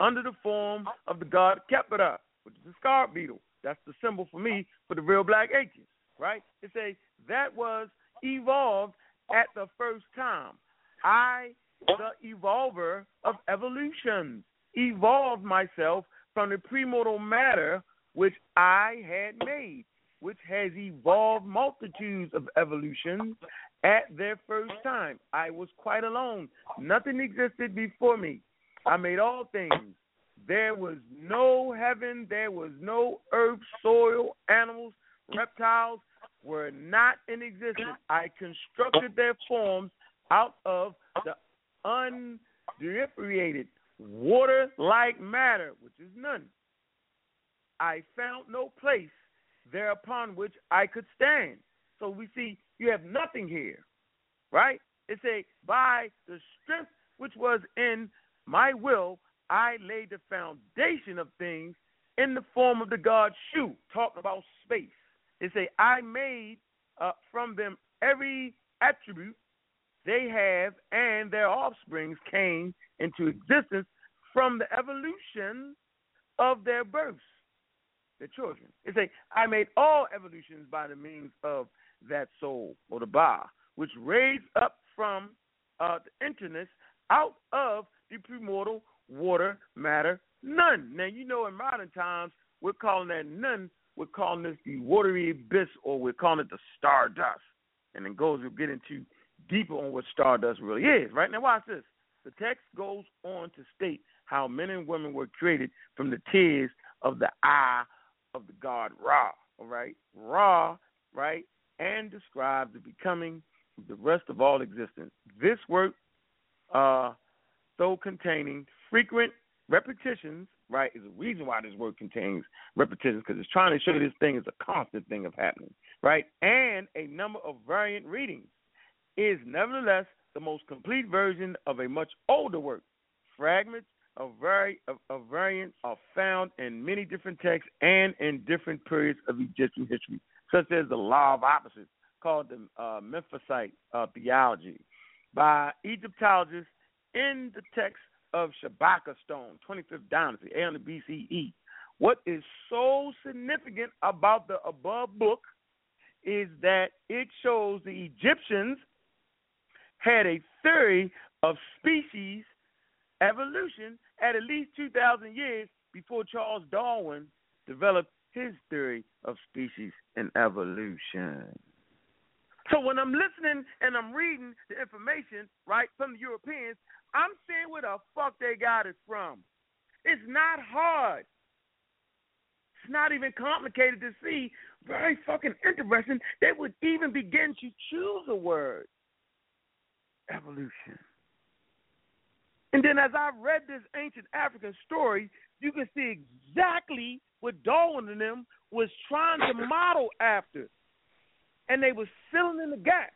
under the form of the god Kepera, the scarab beetle. That's the symbol for me for the real black atheists, right? It say that was evolved at the first time. I, the evolver of evolution, evolved myself from the premortal matter which I had made, which has evolved multitudes of evolutions at their first time. I was quite alone. Nothing existed before me. I made all things. There was no heaven, there was no earth, soil, animals, reptiles were not in existence. I constructed their forms out of the undifferentiated water like matter, which is Nun. I found no place thereupon which I could stand. So we see you have nothing here, right? It's a by the strength which was in my will, I laid the foundation of things in the form of the God Shu, talking about space. They say, I made uh, from them every attribute they have and their offsprings came into existence from the evolution of their births, their children. They say, I made all evolutions by the means of that soul or the Ba, which raised up from uh, the interness out of the premortal water, matter, Nun. Now you know in modern times we're calling that Nun, we're calling this the watery abyss or we're calling it the stardust. And then goes we'll get into deeper on what stardust really is. Right now watch this. The text goes on to state how men and women were created from the tears of the eye of the god Ra. All right? Ra, right? And describes the becoming of the rest of all existence. This work uh though containing frequent repetitions, right, is the reason why this word contains repetitions because it's trying to show this thing is a constant thing of happening, right, and a number of variant readings is nevertheless the most complete version of a much older work. Fragments of, vari- of, of variants are found in many different texts and in different periods of Egyptian history, such as the Law of Opposites, called the uh, Memphite uh, theology, by Egyptologists in the text of Shabaka Stone, 25th dynasty, 800 BCE. What is so significant about the above book is that it shows the Egyptians had a theory of species evolution at at least 2,000 years before Charles Darwin developed his theory of species and evolution. So when I'm listening and I'm reading the information, right, from the Europeans, I'm seeing where the fuck they got it from. It's not hard. It's not even complicated to see. Very fucking interesting. They would even begin to choose a word. Evolution. And then as I read this ancient African story, you can see exactly what Darwin and them was trying to model after. And they were filling in the gaps.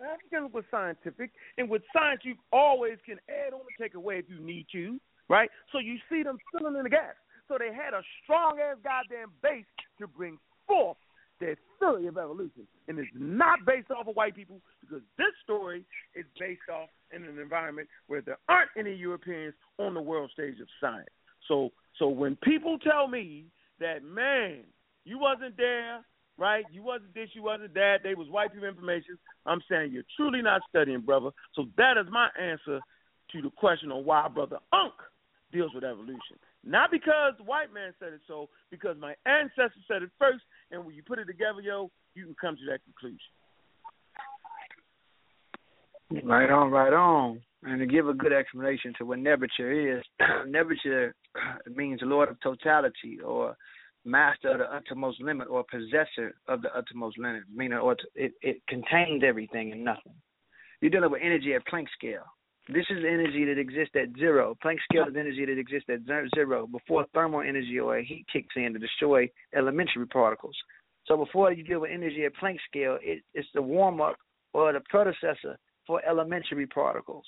Africans were scientific, and with science, you always can add on and take away if you need to, right? So you see them filling in the gaps. So they had a strong ass goddamn base to bring forth their theory of evolution, and it's not based off of white people because this story is based off in an environment where there aren't any Europeans on the world stage of science. So, so when people tell me that, man, you wasn't there right? You wasn't this, you wasn't that. They was white people information. I'm saying you're truly not studying, brother. So that is my answer to the question on why brother Unk deals with evolution. Not because the white man said it so, because my ancestors said it first, and when you put it together, yo, you can come to that conclusion. Right on, right on. And to give a good explanation to what Neb-er-tcher is, Neb-er-tcher means Lord of totality or master of the uttermost limit or possessor of the uttermost limit, meaning or it, it contains everything and nothing. You're dealing with energy at Planck scale. This is energy that exists at zero. Planck scale is energy that exists at zero before thermal energy or heat kicks in to destroy elementary particles. So before you deal with energy at Planck scale, it, it's the warm up or the predecessor for elementary particles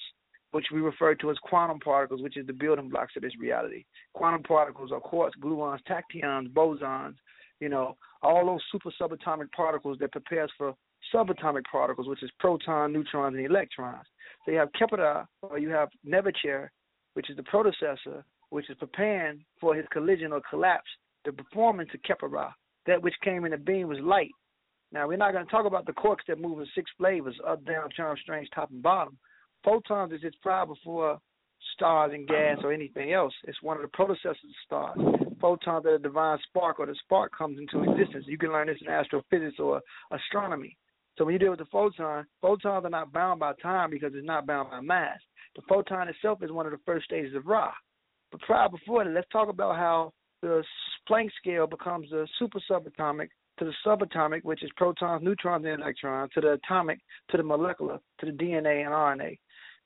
which we refer to as quantum particles, which is the building blocks of this reality. Quantum particles are quarks, gluons, tachyons, bosons, you know, all those super subatomic particles that prepares for subatomic particles, which is proton, neutrons, and electrons. So you have Kepera, or you have Neb-er-tcher, which is the predecessor, which is preparing for his collision or collapse, the performance of Kepera. That which came in the being was light. Now we're not going to talk about the quarks that move in six flavors, up, down, charm, strange, top, and bottom. Photons is its power before stars and gas or anything else. It's one of the predecessors of stars. Photons are a divine spark, or the spark comes into existence. You can learn this in astrophysics or astronomy. So when you deal with the photon, photons are not bound by time because it's not bound by mass. The photon itself is one of the first stages of Ra. But prior before that, let's talk about how the Planck scale becomes the super subatomic to the subatomic, which is protons, neutrons, and electrons, to the atomic, to the molecular, to the DNA and RNA.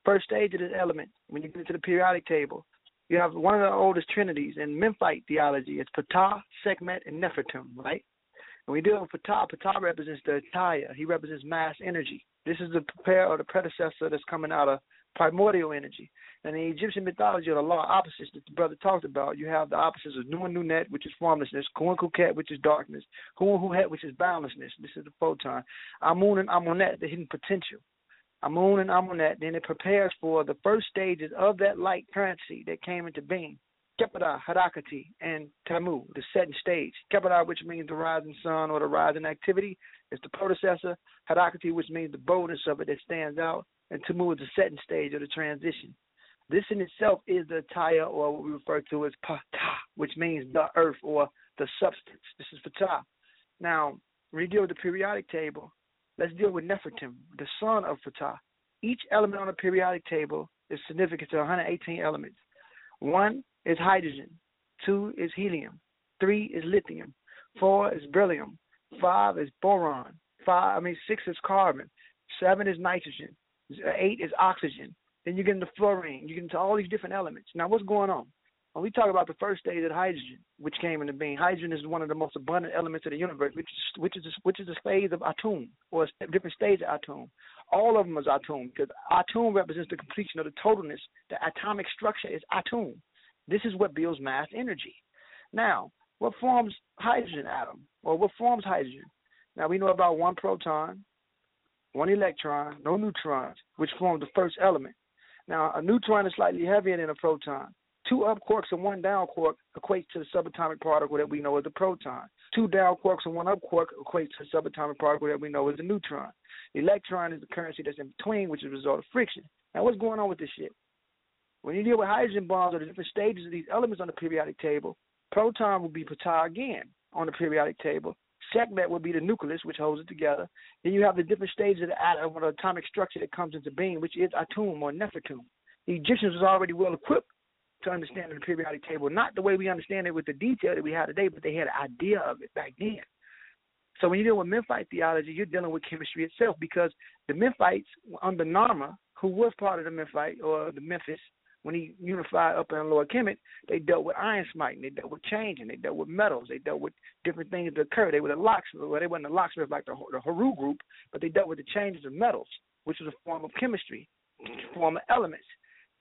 First stage of this element, when you get into the periodic table, you have one of the oldest trinities in Memphite theology. It's Ptah, Sekhmet, and Nefertum, right? When we deal with Ptah, Ptah represents the Ataya. He represents mass energy. This is the prepare or the predecessor that's coming out of primordial energy. And in Egyptian mythology, the law of opposites that the brother talked about, you have the opposites of Nun and Nunet, which is formlessness, Kun Kuket, which is darkness, Hun Huhet, which is boundlessness. This is the photon. Amun and Amunet, the hidden potential. Amun and Amunet, then it prepares for the first stages of that light currency that came into being. Kepera, Harakati, and Tamu, the setting stage. Kepera, which means the rising sun or the rising activity, is the predecessor. Harakati, which means the boldness of it that stands out. And Tamu is the setting stage of the transition. This in itself is the Taya, or what we refer to as Ptah, which means the earth or the substance. This is Ptah. Now, when you deal with the periodic table, let's deal with Nefertum, the son of Ptah. Each element on the periodic table is significant to 118 elements. One is hydrogen, two is helium, three is lithium, four is beryllium, five is boron, five I mean six is carbon, seven is nitrogen, eight is oxygen, then you get into fluorine. You get into all these different elements. Now, what's going on? When we talk about the first stage of hydrogen, which came into being, hydrogen is one of the most abundant elements of the universe, which is which is which is a phase of atum or a different stage of atum. All of them is atum because atum represents the completion of the totalness. The atomic structure is atum. This is what builds mass energy. Now, what forms hydrogen atom or what forms hydrogen? Now we know about one proton, one electron, no neutrons, which form the first element. Now, a neutron is slightly heavier than a proton. Two up quarks and one down quark equates to the subatomic particle that we know as the proton. Two down quarks and one up quark equates to the subatomic particle that we know as the neutron. The electron is the currency that's in between, which is a result of friction. Now, what's going on with this shit? When you deal with hydrogen bonds or the different stages of these elements on the periodic table, proton will be Ptah again on the periodic table, Sekhmet would be the nucleus, which holds it together. Then you have the different stages of the atom, or the atomic structure that comes into being, which is atum or nefertum. The Egyptians was already well equipped to understand the periodic table, not the way we understand it with the detail that we have today, but they had an idea of it back then. So when you deal with Memphite theology, you're dealing with chemistry itself because the Memphites under Narmer, who was part of the Memphite or the Memphis, when he unified Upper and Lower Kemet, they dealt with iron smiting, they dealt with changing, they dealt with metals, they dealt with different things that occur. They were the locksmith, well, they weren't the locksmith like the, the Haru group, but they dealt with the changes of metals, which was a form of chemistry, form of elements.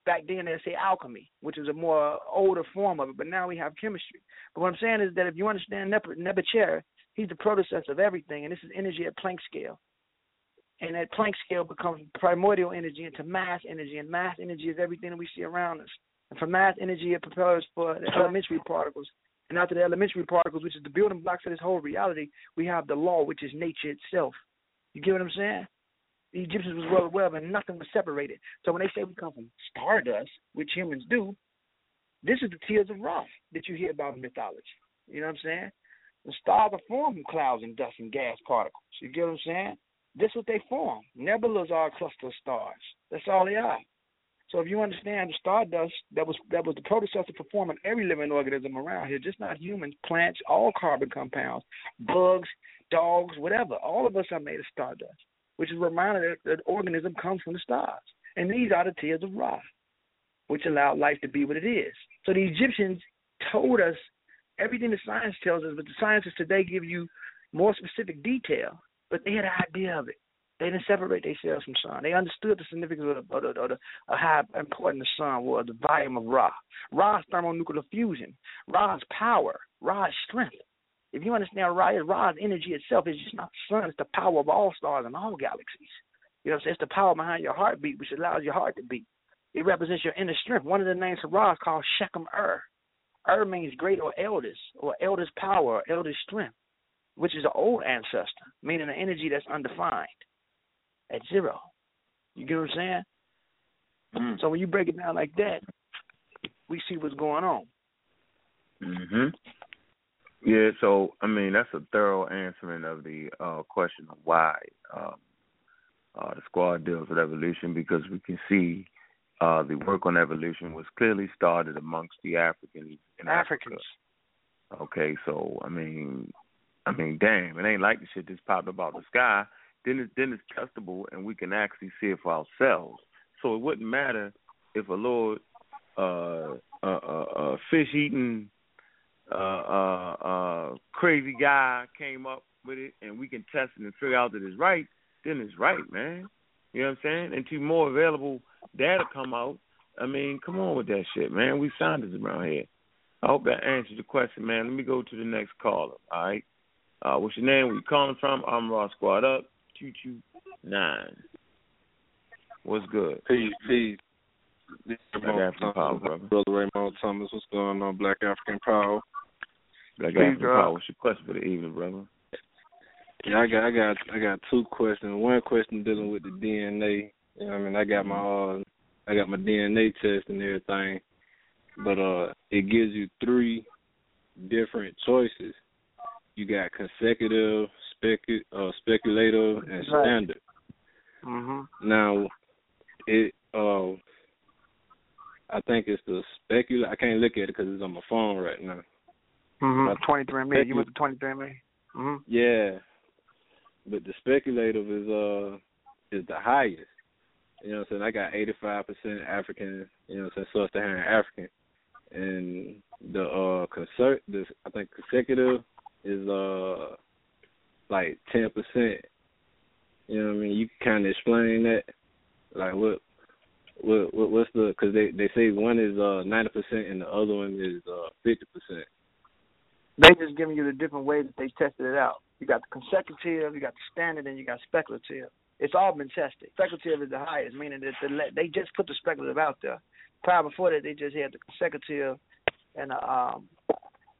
Back then, they say alchemy, which is a more older form of it, but now we have chemistry. But what I'm saying is that if you understand Neb-er-tcher, he's the predecessor of everything, and this is energy at Planck scale and that Planck scale becomes primordial energy into mass energy, and mass energy is everything that we see around us. And from mass energy, it propels for the elementary particles. And after the elementary particles, which is the building blocks of this whole reality, we have the law, which is nature itself. You get what I'm saying? The Egyptians was well aware of and nothing was separated. So when they say we come from stardust, which humans do, this is the tears of Ra that you hear about in mythology. You know what I'm saying? The stars are formed from clouds and dust and gas particles. You get what I'm saying? This is what they form. Nebulas are a cluster of stars. That's all they are. So if you understand the stardust that was that was the predecessor for forming every living organism around here, just not humans, plants, all carbon compounds, bugs, dogs, whatever. All of us are made of stardust, which is a reminder that the organism comes from the stars. And these are the tears of Ra, which allowed life to be what it is. So the Egyptians told us everything the science tells us, but the scientists today give you more specific detail but they had an idea of it. They didn't separate themselves from sun. They understood the significance of, the, of, the, of, the, of how important the sun was, the volume of Ra. Ra's thermonuclear fusion, Ra's power, Ra's strength. If you understand Ra, Ra's energy itself is just not the sun, it's the power of all stars and all galaxies. You know what I'm saying? It's the power behind your heartbeat, which allows your heart to beat. It represents your inner strength. One of the names for Ra is called Sekhem Ur. Ur means great or eldest, or eldest power, or eldest strength which is an old ancestor, meaning an energy that's undefined at zero. You get what I'm saying? Mm. So when you break it down like that, we see what's going on. Mhm. Yeah, so I mean that's a thorough answering of the uh, question of why um, uh, the squad deals with evolution because we can see uh, the work on evolution was clearly started amongst the Africans Africans. Africa. Okay, so I mean, I mean, damn, it ain't like the shit just popped up out of the sky. Then it's then it's testable, and we can actually see it for ourselves. So it wouldn't matter if a little uh, uh, uh, uh, fish eating uh, uh, uh, crazy guy came up with it, and we can test it and figure out that it's right. Then it's right, man. You know what I'm saying? Until more available data come out, I mean, come on with that shit, man. We scientists around here. I hope that answers the question, man. Let me go to the next caller. All right. Uh, what's your name? Where you calling from? I'm Raw Squad Up. Two two nine. What's good? Peace, peace. This is Black Raymond African Thomas, Power, brother. brother Raymond Thomas. What's going on, Black African Power? Black Peace, African girl. Power. What's your question for the evening, brother? Yeah, I got, I got, I got two questions. One question dealing with the DNA. You know what I mean? I got my, uh, I got my DNA test and everything, but uh, it gives you three different choices. You got consecutive, specu, uh, speculative, and Right. standard. Mhm. Now, it uh, I think it's the speculative. I can't look at it because it's on my phone right now. Mhm. Three and me. You went to twenty three and me. Mhm. Yeah, but the speculative is uh is the highest. You know what I'm saying? I got 85% African. You know what I'm saying? Sub-Saharan African, and the uh concert. This I think consecutive is uh like 10%. You know what I mean? You can kind of explain that, like what. What, what what's the because they they say one is uh ninety percent and the other one is uh fifty percent. They just giving you the different ways that they tested it out. You got the consecutive, you got the standard, and you got speculative. It's all been tested. Speculative is the highest, meaning that the, they just put the speculative out there. Prior before that, they just had the consecutive and the, um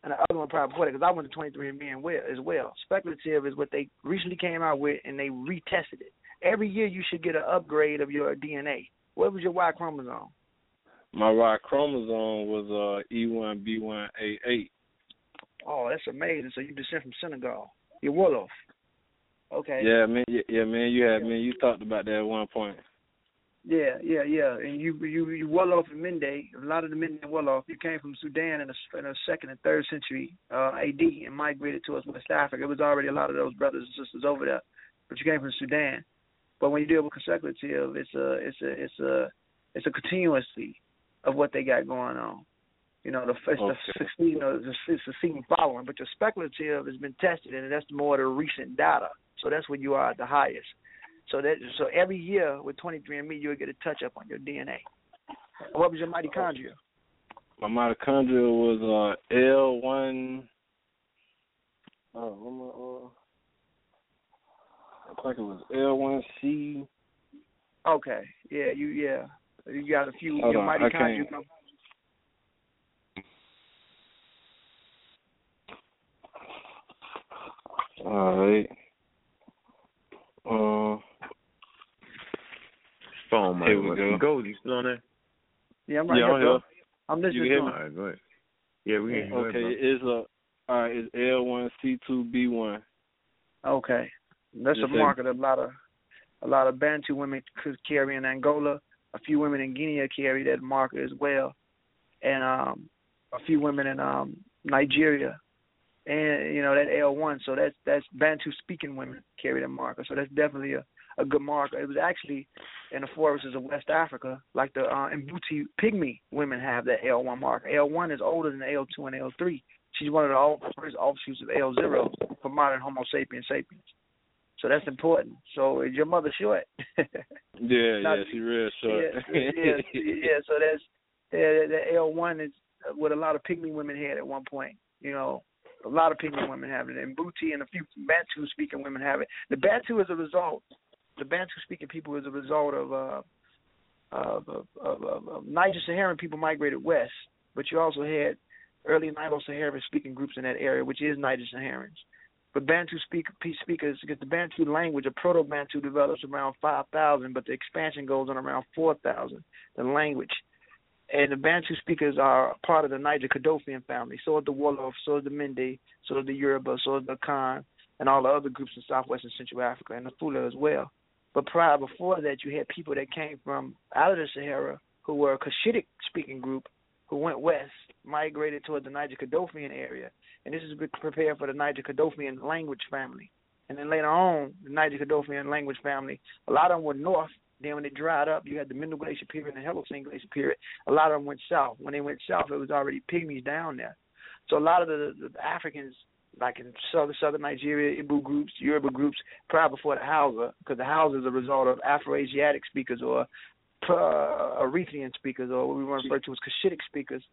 and the other one prior before that. Because I went to 23andMe and well as well. Speculative is what they recently came out with, and they retested it. Every year, you should get an upgrade of your DNA. What was your Y chromosome? My Y chromosome was uh E1B1A8. Oh, that's amazing. So you descend from Senegal. You're Wolof. Okay. Yeah, man. Yeah, yeah, man. You had man. You talked about that at one point. Yeah, yeah, yeah. And you you you Wolof and Mende, a lot of the Mende and Wolof, you came from Sudan in the, in the second and third century uh, AD and migrated to us West Africa. It was already a lot of those brothers and sisters over there, but you came from Sudan. But when you deal with consecutive, it's a it's a it's a it's a continuously of what they got going on. You know, the it's Okay. the succeeding, you know, the succeeding following. But your speculative has been tested, and that's more the recent data. So that's when you are at the highest. So that so every year with 23andMe, you'll get a touch up on your DNA. What was your mitochondria? My mitochondria was uh L1. Oh, what my, uh, I think it was L1C. Okay, yeah, you yeah, you got a few. Hold your on, I mitochondria. can't- come- All right. Uh, Phone, man. Here we go. Go. You still on there? Yeah, I'm right yeah, here, I'm bro. here. I'm listening. You hear me? All right, go ahead. Yeah, we hear you. Ahead, Okay, it's a all right. It's L1C2B1. Okay, that's Yes, a sir. market a lot of a lot of Bantu women could carry in Angola. A few women in Guinea carry that marker as well, and um, a few women in um, Nigeria, and you know that L1. So that's that's Bantu speaking women carry that marker. So that's definitely a a good marker. It was actually in the forests of West Africa, like the uh, Mbuti pygmy women have that L1 marker. L1 is older than L2 and L3. She's one of the old- first offshoots of L0 for modern Homo sapiens sapiens. So that's important. So is your mother short? Yeah, Not- yeah, she real short. yeah, yeah, yeah. So that's yeah, the L one is what a lot of pygmy women had at one point. You know, a lot of pygmy women have it, and Mbuti and a few Bantu speaking women have it. The Bantu is a result. The Bantu speaking people is a result of uh of of, of, of, Niger Saharan people migrated west, but you also had early Nilo Saharan speaking groups in that area, which is Niger Saharans. But Bantu speak, speakers, because the Bantu language, a Proto-Bantu develops around 5,000, but the expansion goes on around 4,000, the language. And the Bantu speakers are part of the Niger Kordofanian family. So the Wolof, so the Mende, so the Yoruba, so the Khan, and all the other groups in Southwest and Central Africa, and the Fula as well. But prior before that, you had people that came from out of the Sahara who were a Cushitic speaking group who went west, migrated toward the Niger Kordofanian area, and this is prepared for the Niger Kordofanian language family. And then later on, the Niger Kordofanian language family, a lot of them were north. Then when it dried up, you had the Middle Glacier period and the Holocene Glacier period. A lot of them went south. When they went south, it was already pygmies down there. So a lot of the, the Africans, like in southern southern Nigeria, Ibo groups, Yoruba groups, prior before the Hausa, because the Hausa is a result of Afro-Asiatic speakers or uh, Eritrean speakers, or what we refer to as Cushitic speakers,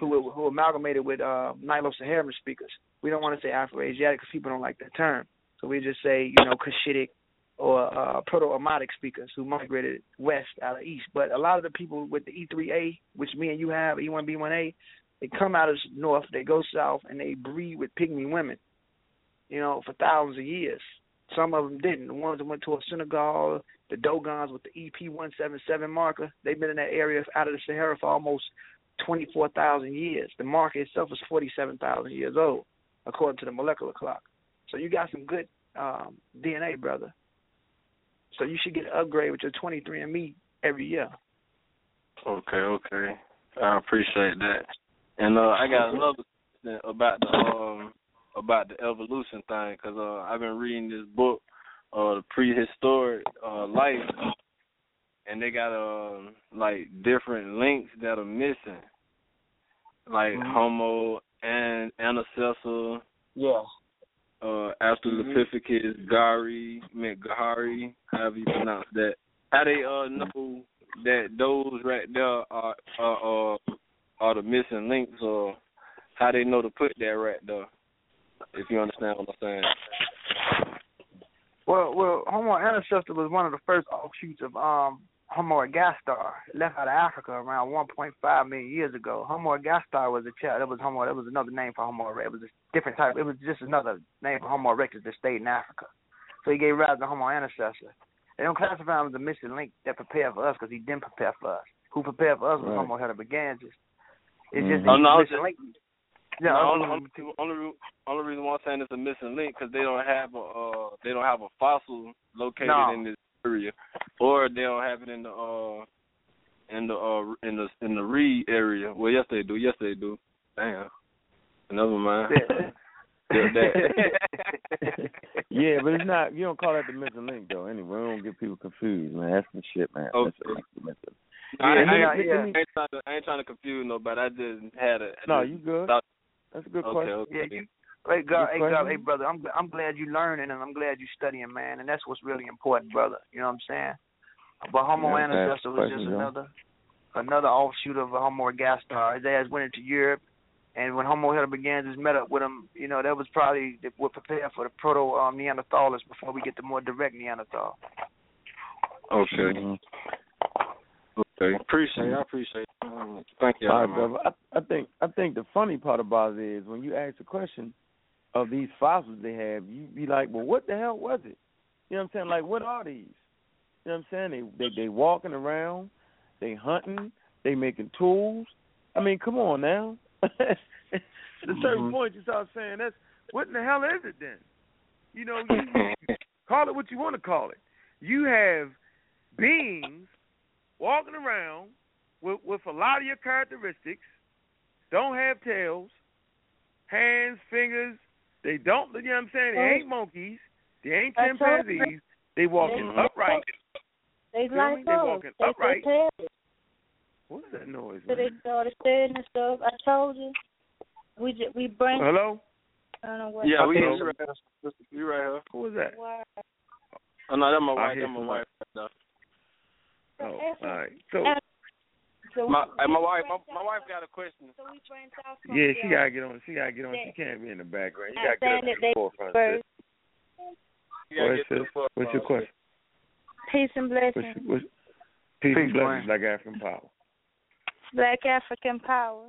who who amalgamated with uh, Nilo-Saharan speakers. We don't want to say Afro-Asiatic because people don't like that term, so we just say you know Cushitic or uh, Proto-Omotic speakers who migrated west out of east. But a lot of the people with the E3A, which me and you have, E1B1A, they come out of north, they go south, and they breed with pygmy women. You know, for thousands of years. Some of them didn't. The ones that went to a Senegal, the Dogons with the EP177 marker, they've been in that area out of the Sahara for almost 24,000 years. The marker itself is 47,000 years old, according to the molecular clock. So you got some good um, DNA, brother. So you should get an upgrade with your 23andMe every year. Okay, okay. I appreciate that. And uh, I got another question about the um about the evolution thing because uh, I've been reading this book, uh, the prehistoric uh, life, and they got uh like different links that are missing, like mm-hmm. Homo antecessor. Yeah. Uh, Australopithecus, mm-hmm. garhi, garhi, however you pronounce that. How they uh know that those right there are are uh, are the missing links, or how they know to put that right there? if you understand what I'm saying. Well, well, Homo antecessor was one of the first offshoots of um Homo ergaster, left out of Africa around 1.5 million years ago. Homo ergaster was a child. That was Homo. That was another name for Homo erectus. It was a different type. It was just another name for Homo erectus that stayed in Africa. So he gave rise to Homo antecessor. They don't classify him as a missing link that prepared for us because he didn't prepare for us. Who prepared for us was right. Homo heidelbergensis. It's mm-hmm. just oh, no, missing just, link. Yeah, no, only, only, only, only reason why I'm saying it's a missing link because they don't have a uh, they don't have a fossil located no. in this area, or they don't have it in the uh in the uh in the in the Reed area. Well, yes they do. Yes they do. Damn. Never mind. yeah, but it's not. You don't call that the missing link though. Anyway, we don't get people confused, man. That's the shit, man. Okay. That's I, I, I, yeah. I, ain't trying to, I ain't trying to confuse nobody. I just had a. No, you good. Thought, that's a good okay, question. Okay. Yeah, you, hey, God, hey, God, hey, brother, I'm I'm glad you're learning and I'm glad you're studying, man, and that's what's really important, brother. You know what I'm saying? But Homo yeah, antecessor was just another another offshoot of a Homo ergaster. His ass went into Europe, and when Homo heidelbergensis met up with him, you know that was probably what prepared for the proto um, Neanderthalers before we get the more direct Neanderthal. Okay. Mm-hmm. Okay, appreciate. I appreciate. It. Thank you. All right, brother. I, I think I think the funny part about it is when you ask the question of these fossils they have, you'd be like, well, what the hell was it? You know what I'm saying? Like, what are these? You know what I'm saying? They they they walking around, they hunting, they making tools. I mean, come on now. At a certain mm-hmm. point, you start saying, "That's what in the hell is it then?" You know, you, call it what you want to call it. You have beings walking around with, with a lot of your characteristics, don't have tails, hands, fingers. They don't, you know what I'm saying? They ain't monkeys. They ain't chimpanzees. They walking upright. They like They walking they upright. What is that noise? So they started saying and stuff. I told you. We just, we bring. Hello. I don't know what. Yeah, we you right here. You right here. Who is that? Oh no, that's my wife. That's my wife. Oh, all right. So. My my wife my, my wife got a question. Yeah, she gotta get on. She gotta get on. She can't be in the background. You gotta get up to the forefront. First. What's, what's your question? Peace and blessings. What's, what's, peace, peace and blessings, Black African power. Black African power.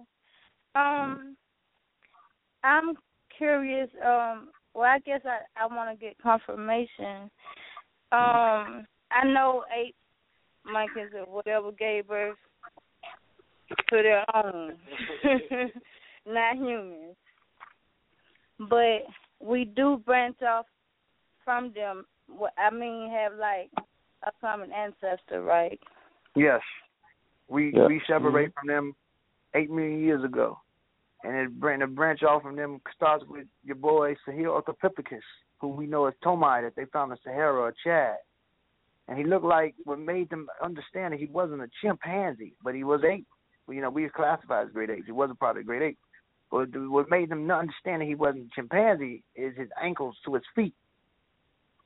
Um, I'm curious. Um, well, I guess I I want to get confirmation. Um, I know eight monkeys or whatever gave birth to their own, not humans. But we do branch off from them. I mean, have like a common ancestor, right? Yes, we Yeah. we separate mm-hmm. from them eight million years ago, and it bring the branch off from them starts with your boy Sahelanthropithecus, who we know as Toumai that they found in Sahara or Chad, and he looked like what made them understand that he wasn't a chimpanzee, but he was ape. You know, we classified as great apes. He wasn't part of the great ape. But what made them not understand that he wasn't a chimpanzee is his ankles to his feet.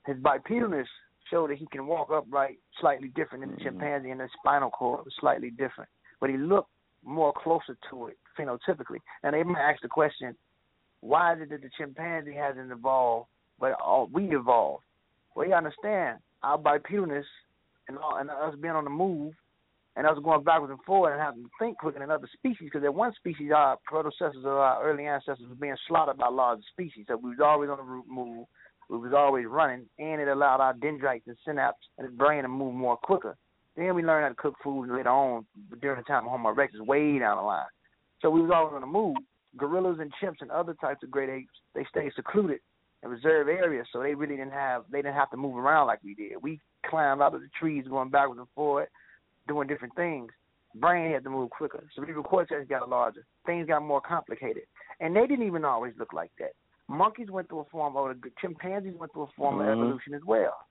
His bipedalness showed that he can walk upright slightly different than the mm-hmm. chimpanzee, and his spinal cord was slightly different. But he looked more closer to it phenotypically. And they might ask the question, why is it that the chimpanzee hasn't evolved, but all, we evolved? Well, you understand, our bipedalness and, all, and us being on the move and us going backwards and forward and having to think quicker than other species, because at one species, our predecessors or our early ancestors were being slaughtered by larger species. So we was always on the move, we was always running, and it allowed our dendrites and synapse and the brain to move more quicker. Then we learned how to cook food later on during the time of Homo erectus, way down the line. So we was always on the move. Gorillas and chimps and other types of great apes, they stayed secluded in reserve areas, so they really didn't have they didn't have to move around like we did. We climbed out of the trees, going backwards and forward, doing different things. Brain had to move quicker, cerebral cortex got larger. Things got more complicated, and they didn't even always look like that. Monkeys went through a form of chimpanzees went through a form Mhm. of evolution as well.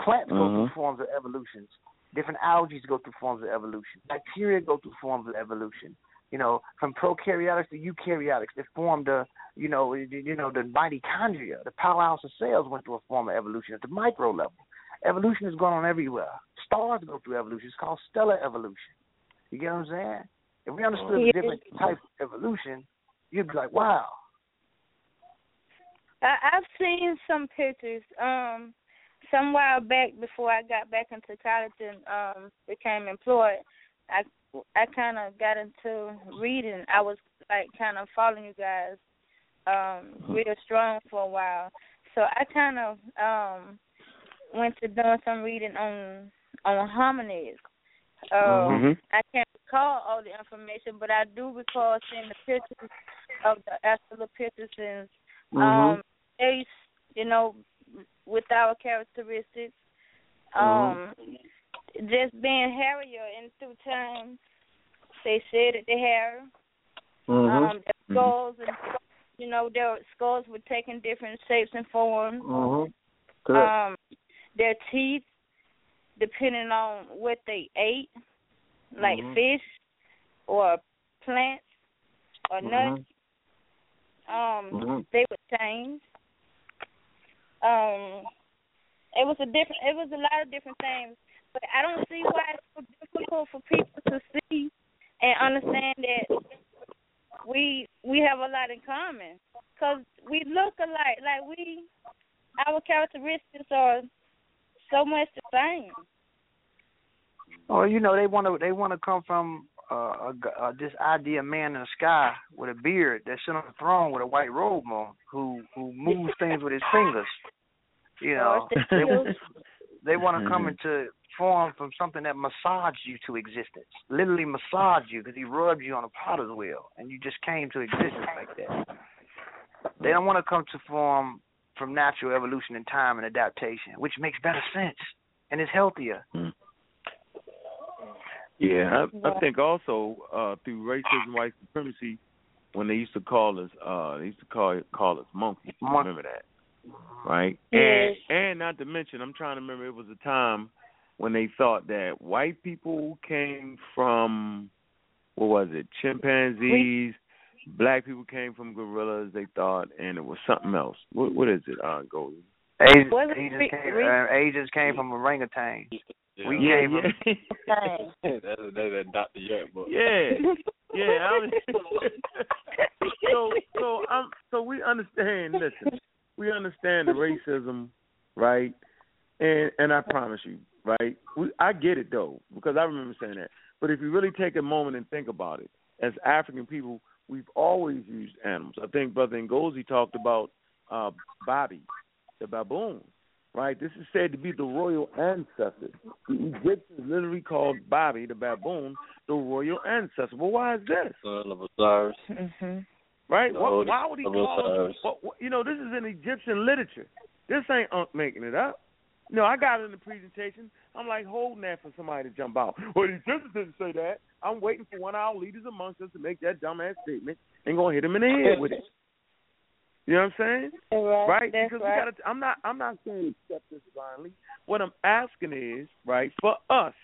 Plants go through Mhm. forms of evolutions. Different algae go through forms of evolution. Bacteria go through forms of evolution. You know, from prokaryotics to eukaryotics, they formed the, you know, you know, the mitochondria, the powerhouse of cells went through a form of evolution at the micro level. Evolution is going on everywhere. Stars go through evolution. It's called stellar evolution. You get what I'm saying? If we understood the different types of evolution, you'd be like, wow. I, I've seen some pictures. Um, some while back before I got back into college and um became employed, I I kind of got into reading. I was like kind of following you guys um real strong for a while. So I kind of um went to doing some reading on on hominids. Um, Mhm. I can't recall all the information, but I do recall seeing the pictures of the Australopithecines um face, you know, with our characteristics. Um just being hairier and through time they said that the hair, um the skulls and you know, their skulls were taking different shapes and forms. Um their teeth depending on what they ate, like Mhm. fish or plants or Mhm. nuts. Um Mhm. they would change. Um, it was a different. It was a lot of different things, but I don't see why it's so difficult for people to see and understand that we we have a lot in common because we look alike. Like we, our characteristics are so much the same. Well, you know, they want to they want to come from uh, a, g- uh, this idea of man in the sky with a beard that sit on the throne with a white robe on, who who moves things with his fingers. You know, they they want to come into form from something that massaged you to existence, literally massaged you because he rubbed you on a potter's wheel and you just came to existence like that. They don't want to come to form from natural evolution and time and adaptation, which makes better sense and is healthier. Yeah, I, I think also uh through racism, white supremacy, when they used to call us, uh they used to call call us monkeys. Mon- Remember that, right? Yes. And and not to mention, I'm trying to remember, it was a time when they thought that white people came from what was it, chimpanzees. Black people came from gorillas. They thought, and it was something else. What what is it? Uh, Goldie. Asians, Wasn't Asians re- came, re- uh, Asians came from orangutan. We yeah, came from yeah. Same. that's that's that Dr. York book. Yeah, yeah. I mean, so so um so we understand. Listen, we understand the racism, right? And and I promise you, right? We I get it though because I remember saying that. But if you really take a moment and think about it, as African people, we've always used animals. I think Brother Ngozi talked about uh, Babi, the baboon. Right. This is said to be the royal ancestor. The Egyptians literally called Babi, the baboon, the royal ancestor. Well, why is this? Son of Osiris. Mm-hmm. Right? The Why, would he call him? Osiris. What, what, you know, this is in Egyptian literature. This ain't Unc making it up. No, I got it in the presentation. I'm like holding that for somebody to jump out. Well, the Egyptians didn't say that. I'm waiting for one of our leaders amongst us to make that dumbass statement and gonna hit him in the head with it. You know what I'm saying? Right. right? That's because right. we gotta. I'm not. I'm not saying accept this blindly. What I'm asking is, right, for us,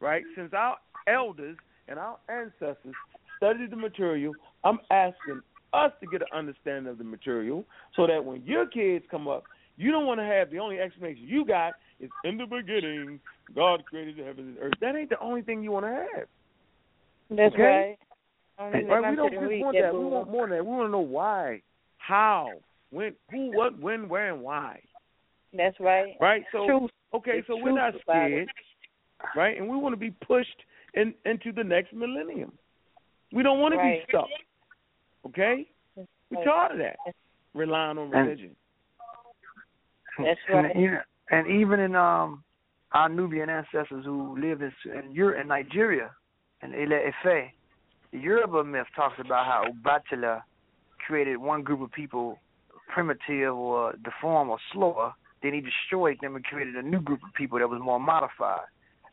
right, since our elders and our ancestors studied the material, I'm asking us to get an understanding of the material, so that when your kids come up, you don't want to have the only explanation you got is in the beginning God created the heavens and earth. That ain't the only thing you want to have. That's Okay? right. Only Right? We don't just want that that. We want more than that. We want to know why, how, when, who, what, when, where, and why. That's right. Right? So Truth. okay, It's so we're not truth scared, right? And we want to be pushed in, into the next millennium. We don't want to Right. be stuck. Okay? We're tired of that. Relying on And- religion. That's and, right. even- and even in um our Nubian ancestors who live in in, Europe, in Nigeria, in Ile Ife, the Yoruba myth talks about how Obatala created one group of people primitive or deformed or slower. Then he destroyed them and created a new group of people that was more modified.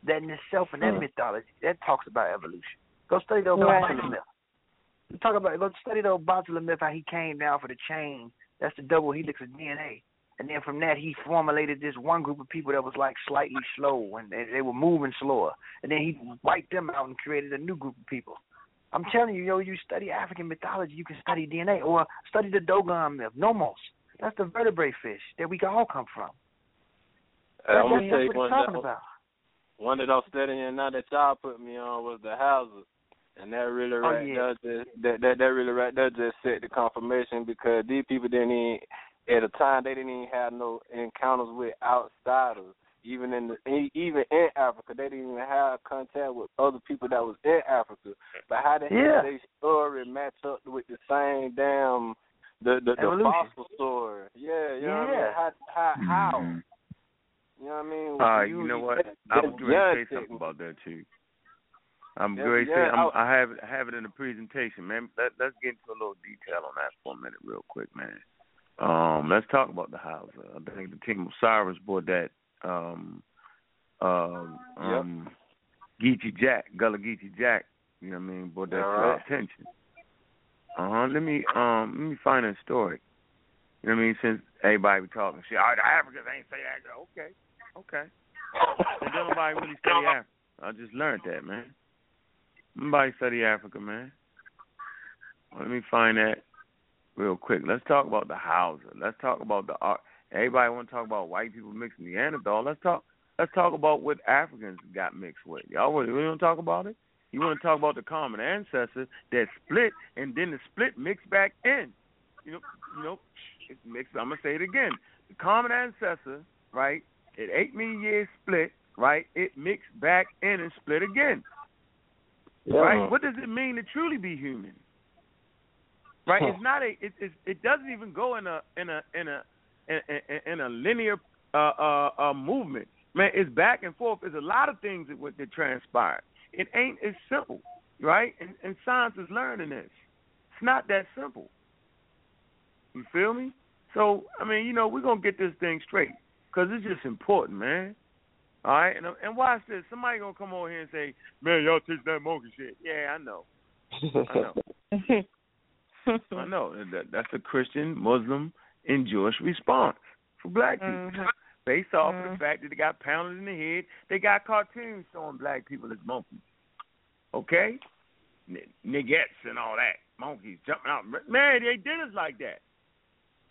That in itself, in that Hmm. mythology, that talks about evolution. Go study the Right. Obatala myth. Talk about go study the Obatala myth how he came down for the chain. That's the double helix of DNA. And then from that, he formulated this one group of people that was like slightly slow and they, they were moving slower. And then he wiped them out and created a new group of people. I'm telling you, yo, you study African mythology, you can study DNA or study the Dogon myth, Nomos. That's the vertebrate fish that we can all come from. That's, I'm what- that's what one it's talking that, about. one that I'm studying now that y'all put me on was the Hadza. And that really Oh, yeah. there just that, that that really right there just set the confirmation because these people didn't even at the time they didn't even have no encounters with outsiders. Even in the e- even in Africa, they didn't even have contact with other people that was in Africa. But how the Yeah. hell they story match up with the same damn the the, the Evolution. fossil story? Yeah, you know what I mean? Yeah. How how how? Mhm. You know what I mean? All right, You- you know what? that- I was going to say something it. about that too. I'm Yeah, going to yeah, say I'm, I- I have it, I have it in the presentation, man. Let, let's get into a little detail on that for a minute, real quick, man. Um, let's talk about the Hadza. I think the team of Cyrus brought that. Um, um, um, Geechee Jack, Gullah Geechee Jack. You know what I mean? Brought that to our Alright. attention. Uh huh. Let me um let me find a story. You know what I mean? Since everybody be talking shit, all right, the Africans ain't say that. Okay, okay. And don't nobody really study Africa. I just learned that, man. Nobody study Africa, man. Well, let me find that real quick. Let's talk about the Hadza. Let's talk about the art. Everybody want to talk about white people mixing Neanderthal. Let's talk. Let's talk about what Africans got mixed with. Y'all really, really want to talk about it? You want to talk about the common ancestors that split and then the split mixed back in. You know, you know, it's mixed. I'm gonna say it again. The common ancestor, right? At eight million years split, right? It mixed back in and split again, Yeah. right? What does it mean to truly be human? Right? Huh. It's not a. It, it it doesn't even go in a in a in a in, in, in a linear uh, uh, uh, movement. Man, it's back and forth. There's a lot of things that that transpire. It ain't as simple, right? And, and science is learning this. It's not that simple. You feel me? So, I mean, you know, we're going to get this thing straight because it's just important, man. All right? And, and watch this. Somebody going to come over here and say, man, y'all teach that monkey shit. Yeah, I know. I know. I know. That, that's a Christian, Muslim, and Jewish response for black people. Mhm. Based off of Mhm. the fact that they got pounded in the head, they got cartoons showing black people as monkeys. Okay? N- Niggettes and all that. Monkeys jumping out. Man, they did us like that.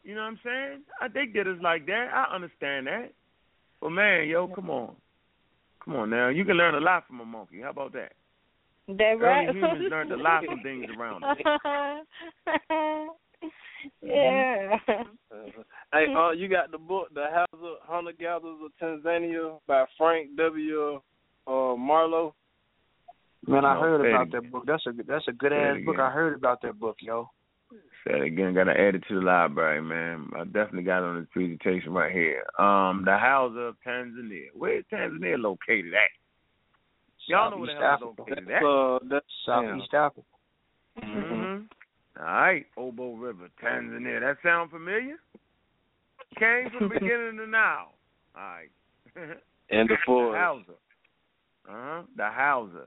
You know what I'm saying? I, they did us like that. I understand that. But man, yo, come on. Come on now. You can learn a lot from a monkey. How about that? That right. Early humans learned a lot from things around us. yeah. Hey, uh, you got the book, The Hadza of Hunter Gatherers of Tanzania by Frank W. Uh, Marlowe. Man, I No, heard about again. that book. That's a that's a good Say ass book. I heard about that book, yo. said again, got to add it to the library, man. I definitely got it on this presentation right here. Um, the Hadza of Tanzania. Where is Tanzania located at? Y'all know where the hell it's located at? Uh, that's Southeast Africa. Mm-hmm. All right, Obo River, Tanzania. That sound familiar? Came from the beginning to now. All right. and the the forest. Hadza. Uh-huh. The Hadza.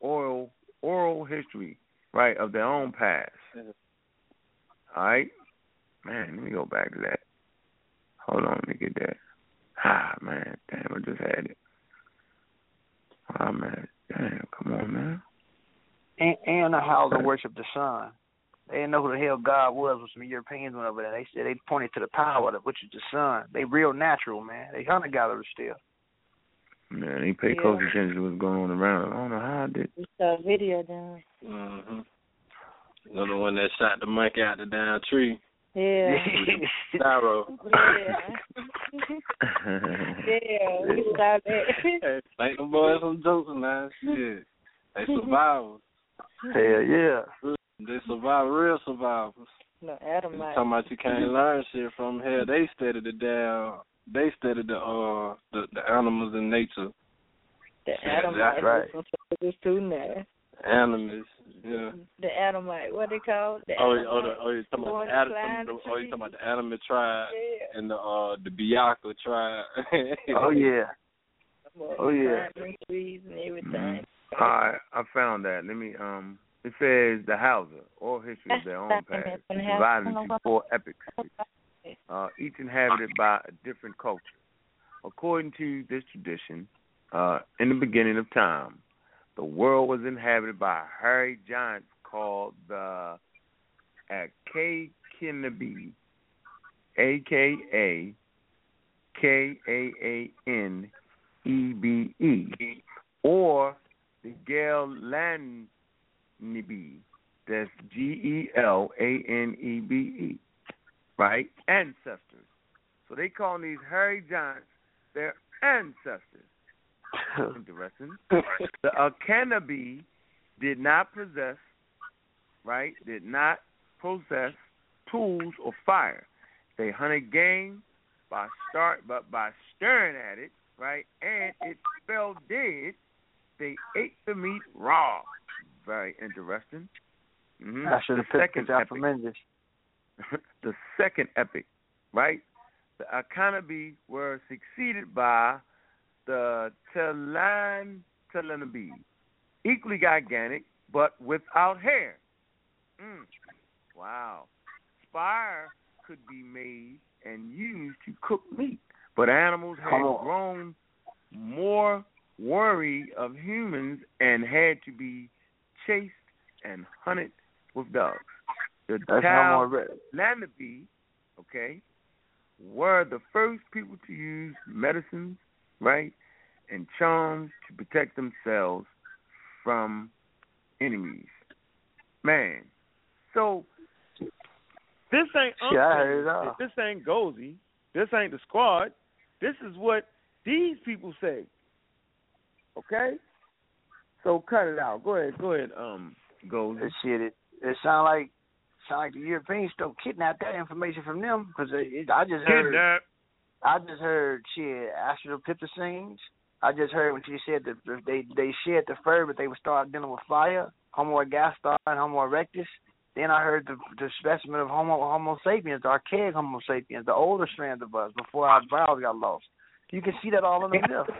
Oral oral history, right, of their own past. All right? Man, let me go back to that. Hold on, let me get that. Ah, man. Damn, I just had it. Ah, man. Damn, come on, man. And, and the Hadza worship the sun. They didn't know who the hell God was when some Europeans went over there. They said they pointed to the power, which is the sun. They real natural, man. They hunter gatherers still. Man, he pay Yeah. close attention to what's going on around. I don't know how I did. We saw a video down. Mm-hmm. You know the one that shot the monkey out the damn tree. Yeah. Narrow. yeah. yeah, we saw that. hey, like the boys some jokes man. Shit. They survivors. Hell yeah. They survive real survivors. no, You Adamite. talking about you can't learn shit from here. They studied the damn they studied the uh the, the animals in nature. The Yeah, that's right. Some too now. Animals. Yeah. The Adamite. What they call the Oh, oh, the, oh, you talking about the to Adam, the, the oh, you tree. talking about the Animal tribe Yeah. and the uh the Biaka tribe. Oh yeah. Oh, yeah. Trees and everything. Mhm. All right, I found that. Let me um it says the Hadza, all history of their own That's past, documented is in the Hadza. divided into four epics, uh, each inhabited by a different culture. According to this tradition, uh, in the beginning of time, the world was inhabited by hairy giants called the Akakaanebe, A K A K A A N E B E, or the Gelanebe. That's G E L A N E B E, right? Ancestors. So they call these hairy giants their ancestors. Interesting. The Akanabi did not possess, right? Did not possess tools or fire. They hunted game by start, but by staring at it, right? And it fell dead. They ate the meat raw. Very interesting. Mm-hmm. I should have the picked second the epic. The second epic, right? The Akanabi were succeeded by the Telan Telanabi, equally gigantic but without hair. Mm. Wow. Spire could be made and used to cook meat, but animals had grown more worried of humans and had to be chased and hunted with dogs. The That's Tal- no more red. Lanabe, okay, were the first people to use medicines, right, and charms to protect themselves from enemies. Man, so this ain't Shit, Uncle. heard it all. This ain't Gozy. This ain't the squad. This is what these people say. Okay? So cut it out. Go ahead, go ahead, um, Gozy. This shit, it it sound like sound like the Europeans still kidnapped that information from them because I just heard Kidnap. I just heard shit Australopithecines. I just heard when she said that they they shed the fur, but they would start dealing with fire. Homo ergaster and Homo erectus. Then I heard the the specimen of Homo Homo sapiens, the archaic Homo sapiens, the older strand of us before our brows got lost. You can see that all in the myth.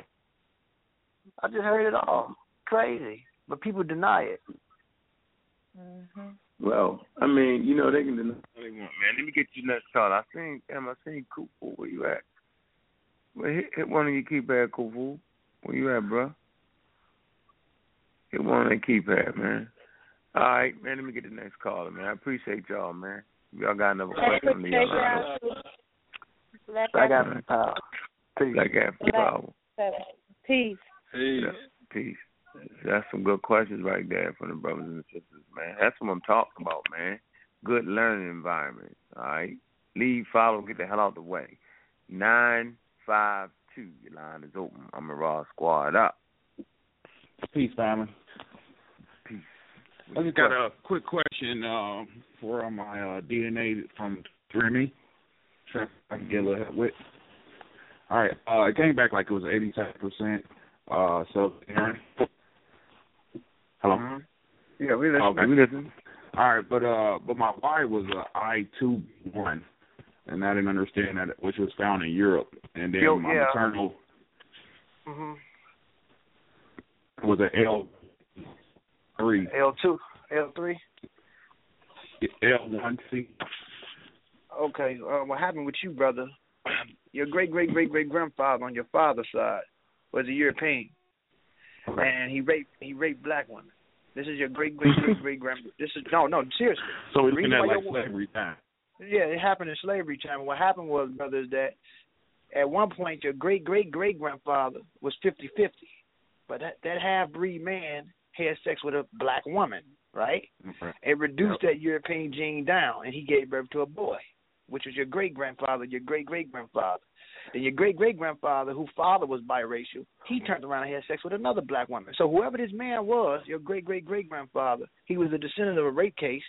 I just heard it all. Crazy, but people deny it. hmm Well, I mean, you know, they can deny what they want, man. Let me get you next call. I seen, damn, I seen Kufu. Where you at? Well, hit, hit one of your keypad, Kufu. Where you at, bro? Hit one of that keypad, man. All right, man. Let me get the next caller, man. I appreciate y'all, man. Y'all got another question on the Take other line. Black I got Africa. some power. Peace. Black African power. Peace. Hey. Yeah, peace. That's some good questions right there from the brothers and sisters, man. That's what I'm talking about, man. Good learning environment. All right. Leave, follow, get the hell out of the way. Nine five two. Your line is open. I'm a raw squad up. Peace, family. Peace. I just got a quick question um, for my uh, DNA from Remy. Sure, I can get a little help with. All right, uh, it came back like it was eighty-seven percent uh, sub-Saharan. Hello. Mhm. Yeah, we listen. Okay, we listen. All right, but uh, but my wife was a I two one, and I didn't understand that, which was found in Europe, and then Yo, my yeah. maternal hmm was a L three, L two, L three. L one C. Okay, uh, what happened with you, brother? Your great great great great grandfather on your father's side was a European, and he raped he raped black women. This is your great great great great grand. This is no no seriously. So Reason looking at like slavery time. Yeah, it happened in slavery time. What happened was, brothers, that at one point your great great great grandfather was fifty fifty, but that that half breed man had sex with a black woman, right? Okay. It reduced that European gene down, and he gave birth to a boy, which was your great grandfather, your great great grandfather. Then your great great grandfather, whose father was biracial, he turned around and had sex with another black woman. So whoever this man was, your great great great grandfather, he was a descendant of a rape case,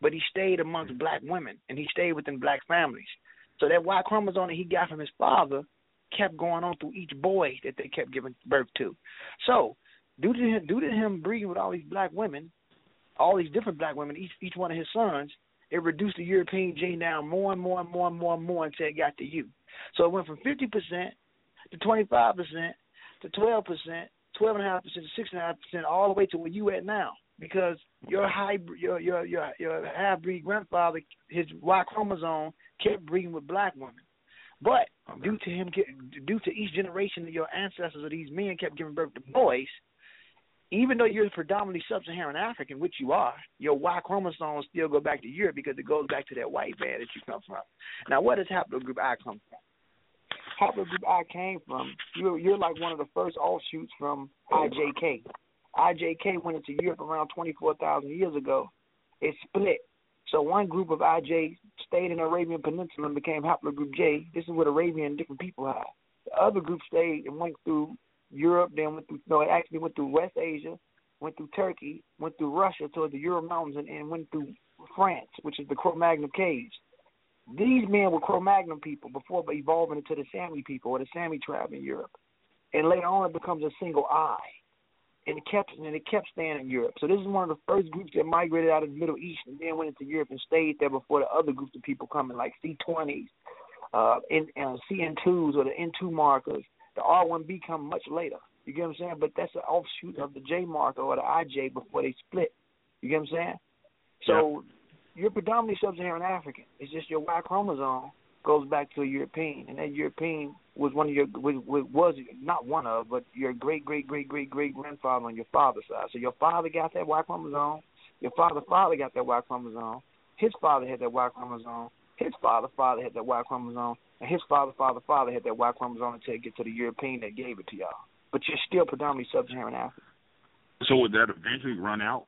but he stayed amongst black women and he stayed within black families. So that Y chromosome that he got from his father kept going on through each boy that they kept giving birth to. So due to him, due to him breeding with all these black women, all these different black women, each each one of his sons, it reduced the European gene down more and more and more and more and more until it got to you. So it went from fifty percent to twenty five percent to twelve percent, twelve and a half percent to six and a half percent, all the way to where you at now. Because your hybrid, your your your your half breed grandfather, his Y chromosome kept breeding with black women. But due to him, due to each generation of your ancestors of these men kept giving birth to boys, even though you're predominantly sub-Saharan African, which you are, your Y chromosomes still go back to Europe because it goes back to that white man that you come from. Now, where does haplogroup I come from? Haplogroup I came from. You're you're like one of the first offshoots from IJK. IJK went into Europe around 24,000 years ago. It split. So one group of IJ stayed in the Arabian Peninsula and became haplogroup J. This is what Arabian different people have. The other group stayed and went through Europe, then went through no, it actually went through West Asia, went through Turkey, went through Russia toward the Ural Mountains, and, and went through France, which is the Cro-Magnon caves. These men were Cro-Magnon people before evolving into the Sami people or the Sami tribe in Europe, and later on it becomes a single eye, and it kept and it kept staying in Europe. So this is one of the first groups that migrated out of the Middle East and then went into Europe and stayed there before the other groups of people coming like C20s, uh, in, uh, CN2s or the N2 markers. The R1B come much later. You get what I'm saying? But that's an offshoot of the J marker or the IJ before they split. You get what I'm saying? So you're predominantly sub-Saharan African. It's just your Y chromosome goes back to a European, and that European was one of your was, was not one of, but your great great great great great grandfather on your father's side. So your father got that Y chromosome. Your father's father got that Y chromosome. His father had that Y chromosome. His father father had that Y chromosome, and his father father father had that Y chromosome until it get to the European that gave it to y'all. But you're still predominantly sub-Saharan African. So would that eventually run out?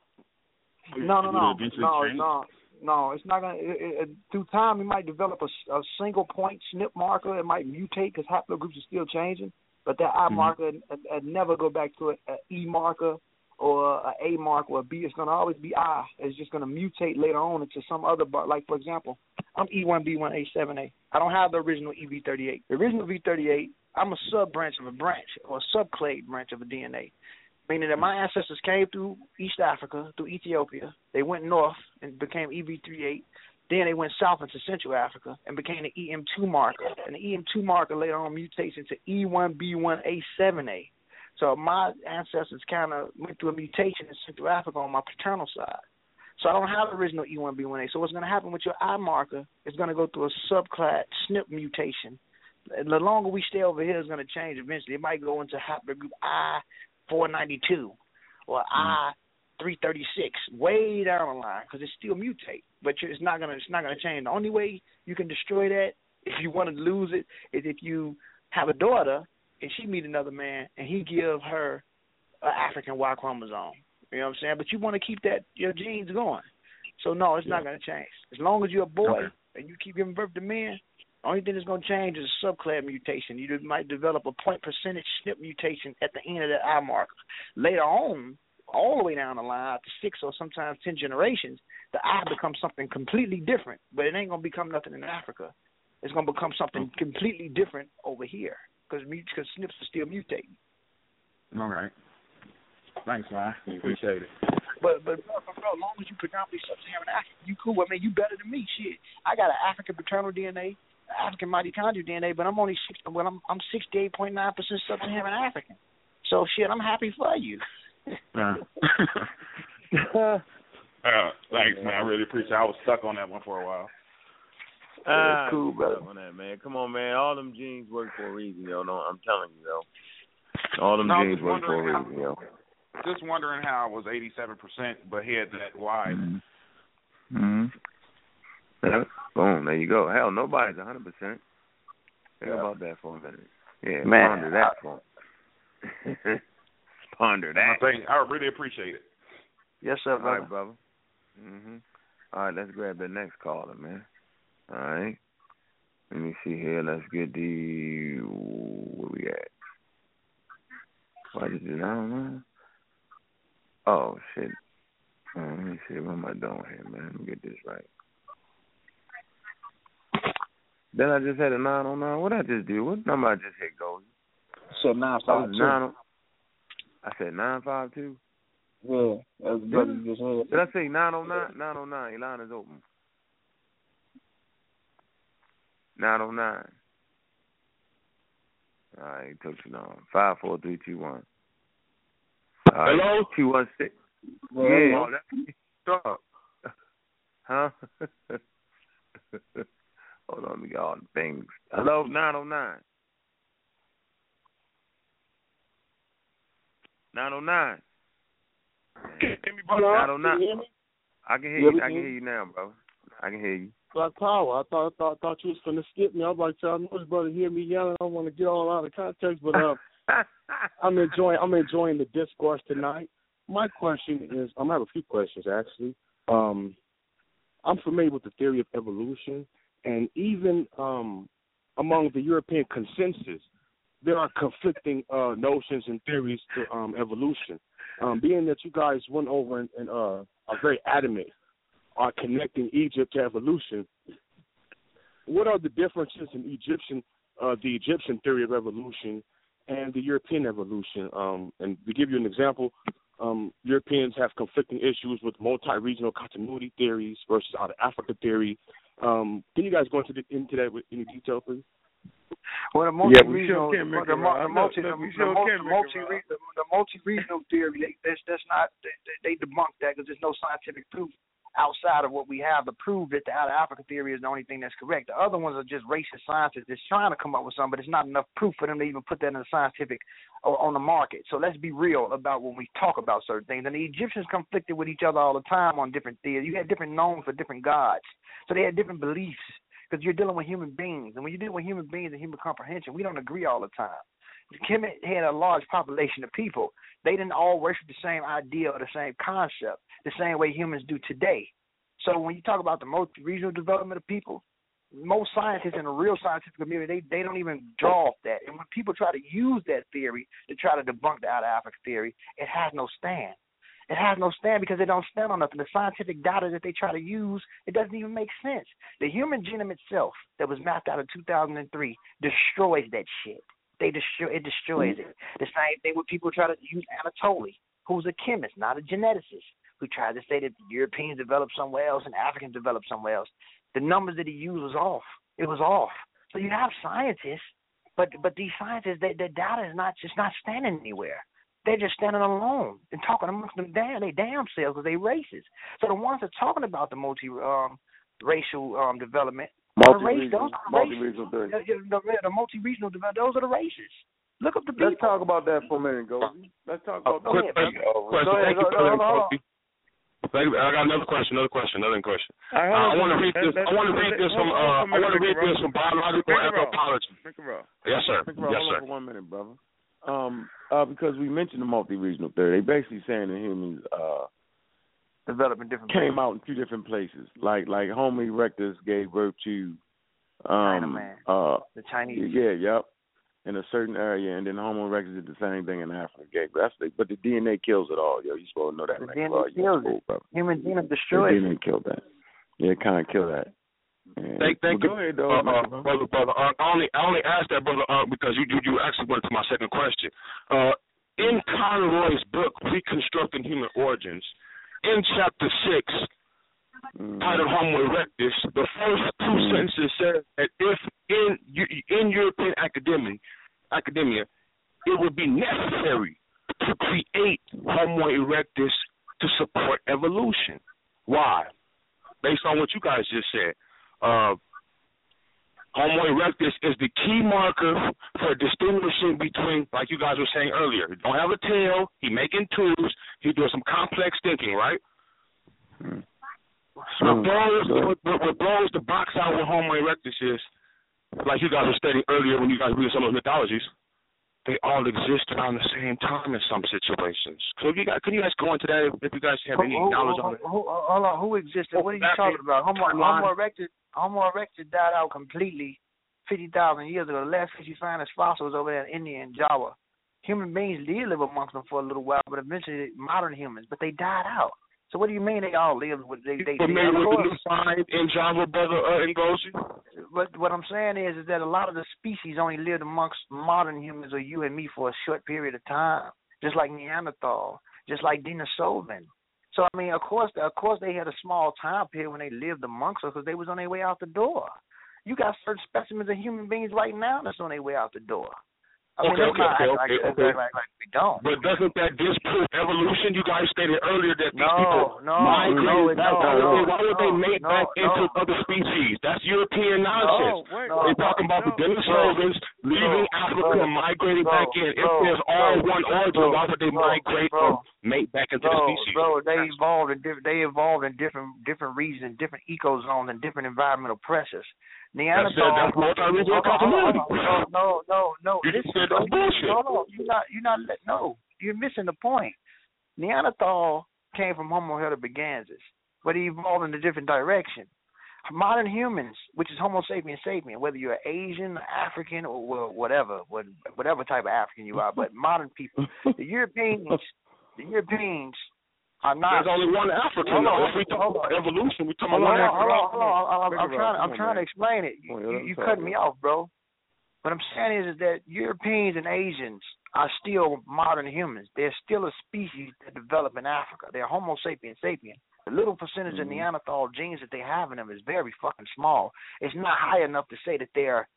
No, no, no, no, no, no. It's not gonna. It, it, through time, you might develop a, a, single point SNP marker. It might mutate because haplogroups are still changing. But that I Mhm. marker uh, never go back to a, a E marker or a A marker or a B. It's gonna always be I. It's just gonna mutate later on into some other bar. Like for example, I'm E E1B1A7A. I don't have the original E EV38. The original V38. I'm a sub branch of a branch or a subclade branch of a DNA meaning that my ancestors came through East Africa, through Ethiopia. They went north and became EV38. Then they went south into Central Africa and became the EM2 marker. And the EM2 marker later on mutates into E E1B1A7A. So my ancestors kind of went through a mutation in Central Africa on my paternal side. So I don't have original E E1B1A. So what's going to happen with your I marker is going to go through a subclade SNP mutation. The longer we stay over here, it's going to change eventually. It might go into haplogroup I 492 or mm. I 336 way down the line because it still mutate, but it's not gonna it's not gonna change. The only way you can destroy that if you want to lose it is if you have a daughter and she meet another man and he give her an African Y chromosome. You know what I'm saying? But you want to keep that your genes going. So no, it's not gonna change. As long as you're a boy Okay. and you keep giving birth to men, only thing that's going to change is a subclade mutation. You might develop a point percentage SNP mutation at the end of that I marker. Later on, all the way down the line to six or sometimes ten generations, the eye becomes something completely different. But it ain't gonna become nothing in Africa. It's gonna become something completely different over here because because SNPs are still mutating. All right. Thanks, man. Appreciate it. But but bro, bro, as long as you predominantly sub-Saharan African, you cool. I mean, you better than me. Shit, I got an African paternal DNA, African mitochondrial DNA, but I'm only six. Well, I'm I'm sixty-eight point nine percent sub-Saharan African. So shit, I'm happy for you. Uh, uh, thanks, man. I really appreciate. it. I was stuck on that one for a while. Ah, cool, brother. On that, man. Come on, man. All them genes work for a reason, yo. No, I'm telling you, yo. All them No, genes work for a wondering reason, yo. Just wondering how I was 87%, but head that wide. Mm-hmm. Yeah. Boom. There you go. Hell, nobody's a hundred percent. Think Yeah. about that for a minute. Yeah, Man, ponder that for. ponder I that. think I really appreciate it. Yes, sir, All brother. right, brother. Mhm. All right, let's grab the next caller, man. All right. Let me see here. Let's get the where we at. What is it? I don't know. Oh shit. Uh, let me see. What am I doing here, man? Let me get this right. Then I just had a nine on nine. What I just do? What number I just hit, Goldie? So nine That five was two. nine. oh- I said nine five two. Yeah, that's the brother just had. Did I say nine oh nine? Nine oh nine. Your line is open. Nine oh nine. All right, it took you long. Five four three two one. All right, Hello? Two one six. Well, Yeah. hello. Stop. Huh? Hold on, we got all the things. Hello, nine oh nine. Nine oh nine. Hello? Nine oh Can you hear me? I can hear Yeah, you. I can can hear hear you now, bro. I can hear you. Black Power. I thought I thought thought you was gonna skip me. I was like, I know this brother hear me yelling. I don't want to get all out of context, but uh, I'm enjoying I'm enjoying the discourse tonight. My question is, I'm have a few questions actually. Um, I'm familiar with the theory of evolution, and even um, among the European consensus, there are conflicting uh, notions and theories to um, evolution. Um, being that you guys went over and, and uh, are very adamant on connecting Egypt to evolution, what are the differences in Egyptian, uh, the Egyptian theory of evolution and the European evolution? Um, and to give you an example, um, Europeans have conflicting issues with multi-regional continuity theories versus out of Africa theory. Um, can you guys go into the, into that with any detail, please? Well, the Yeah, multi we sure regional, can make the, it the multi, the, we the, multi, can the make it multi, right. the, the multi regional theory. They, that's that's not. They, they they debunk that because there's no scientific proof outside of what we have to prove that the out of Africa theory is the only thing that's correct. The other ones are just racist scientists that's trying to come up with something, but it's not enough proof for them to even put that in the scientific or on the market. So let's be real about when we talk about certain things. And the Egyptians conflicted with each other all the time on different theories. You had different nomes for different gods, so they had different beliefs because you're dealing with human beings, and when you deal with human beings and human comprehension, we don't agree all the time. Kemet had a large population of people. They didn't all worship the same idea or the same concept, the same way humans do today. So when you talk about the multi-regional development of people, most scientists in the real scientific community, they, they don't even draw off that. And when people try to use that theory to try to debunk the out of Africa theory, it has no stand. It has no stand because it don't stand on nothing. The scientific data that they try to use, it doesn't even make sense. The human genome itself that was mapped out in 2003 destroys that shit. They destroy it destroys it. The same thing when people try to use Anatoly, who's a chemist, not a geneticist, who tried to say that Europeans developed somewhere else and Africans developed somewhere else. The numbers that he used was off. It was off. So you have scientists, but but these scientists, they, their data is not just not standing anywhere. They're just standing alone and talking amongst them damn they damn selves because they racist. So the ones that are talking about the multi um, racial um, development, are race, those Multi-regional, are multi-regional theory. the, the, the multi-regional those are the races. Look up the people. Let's talk about that for a minute, Goldie. Let's talk about Go that. ahead. Question. Go ahead, Thank you go- for that, hold on, hold on. Kofi. Thank you. I got another question. Another question. Another question. All right, Uh, I want to read this. I want to read this from. hold on Uh, for a I want to read this from biological Think about- anthropology. Think about. Yes, sir. Yes, hold on sir. for one minute, brother. Um, uh, because we mentioned the multi-regional theory, they basically saying that humans uh developing different came out in two different places. Like like Homo erectus gave birth to um Chinaman. uh the Chinese. yeah, yep. in a certain area, and then Homo erectus did the same thing in Africa. Gave, that's the, but the DNA kills it all, yo. You supposed to know that. The like, DNA well, kills it. brother. Human genome The destroys it. DNA killed that. Yeah, it kind of killed that. And, Thank, thank but you, ahead, though, uh, uh, brother, brother. Uh, I only, I only asked that, brother, uh, because you, you, you actually went to my second question. Uh, in Conroy's book, Reconstructing Human Origins, in chapter six, Mm. titled Homo erectus, the first two sentences said that if in in European academia, academia, it would be necessary to create Homo erectus to support evolution. Why? Based on what you guys just said, uh, Homo erectus is the key marker for distinguishing between, like you guys were saying earlier, he don't have a tail, he making tools, he doing some complex thinking, right? Mm. What blows, what, what, what blows the box out with Homo erectus is, like you guys were stating earlier when you guys read some of those mythologies, they all exist around the same time in some situations. So you guys, can you guys go into that if, if you guys have any Who- knowledge who- on it? who- Hold on, who existed? Oh, what are you talking about? Homo. Homo erectus, Homo erectus died out completely fifty thousand years ago. The last fish you find is fossils over there in India and Java. Human beings did live amongst them for a little while, but eventually modern humans, but they died out. So what do you mean they all lived with they they, they Familiar with the new find in Java, brother uh, Ngozi? But what I'm saying is, is that a lot of the species only lived amongst modern humans or you and me for a short period of time, just like Neanderthal, just like Denisovan. So I mean, of course, of course, they had a small time period when they lived amongst us because they was on their way out the door. You got certain specimens of human beings right now that's on their way out the door. I mean, Okay, okay, okay, like, okay, okay. like, like we don't. But doesn't that disprove evolution? You guys stated earlier that these No, people no, migrated no, back. no, why would they, why would they mate no, back no. into other species? That's European nonsense. no, They're talking about the no, Denisovans leaving no, Africa no, and migrating no, back in. If no, there's all no, one origin, no, why would they migrate no. or mate back into the species? Bro, they evolved in different. They evolved in different different regions, different ecozones, and different environmental pressures. That's. Neanderthal. That's multi-regional Hold on, hold on, continuity. hold on. No, no, no. You Listen, said that's bullshit. Hold on. You're not. You're not. No, you're missing the point. Neanderthal came from Homo heidelbergensis, but he evolved in a different direction. Modern humans, which is Homo sapiens sapien, whether you're Asian, African, or whatever, whatever type of African you are, but modern people, the Europeans, the Europeans are not. There's only one African. Hold on. If we talk hold about on. evolution, we talk Hold about on, one hold on, African. hold on. I'm, I'm trying. up. I'm trying to explain it. You, let you, you talk, cutting me off, bro. What I'm saying is, is that Europeans and Asians are still modern humans. They're still a species that developed in Africa. They're Homo sapiens sapien. The little percentage of Mhm. Neanderthal genes that they have in them is very fucking small. It's not high enough to say that they're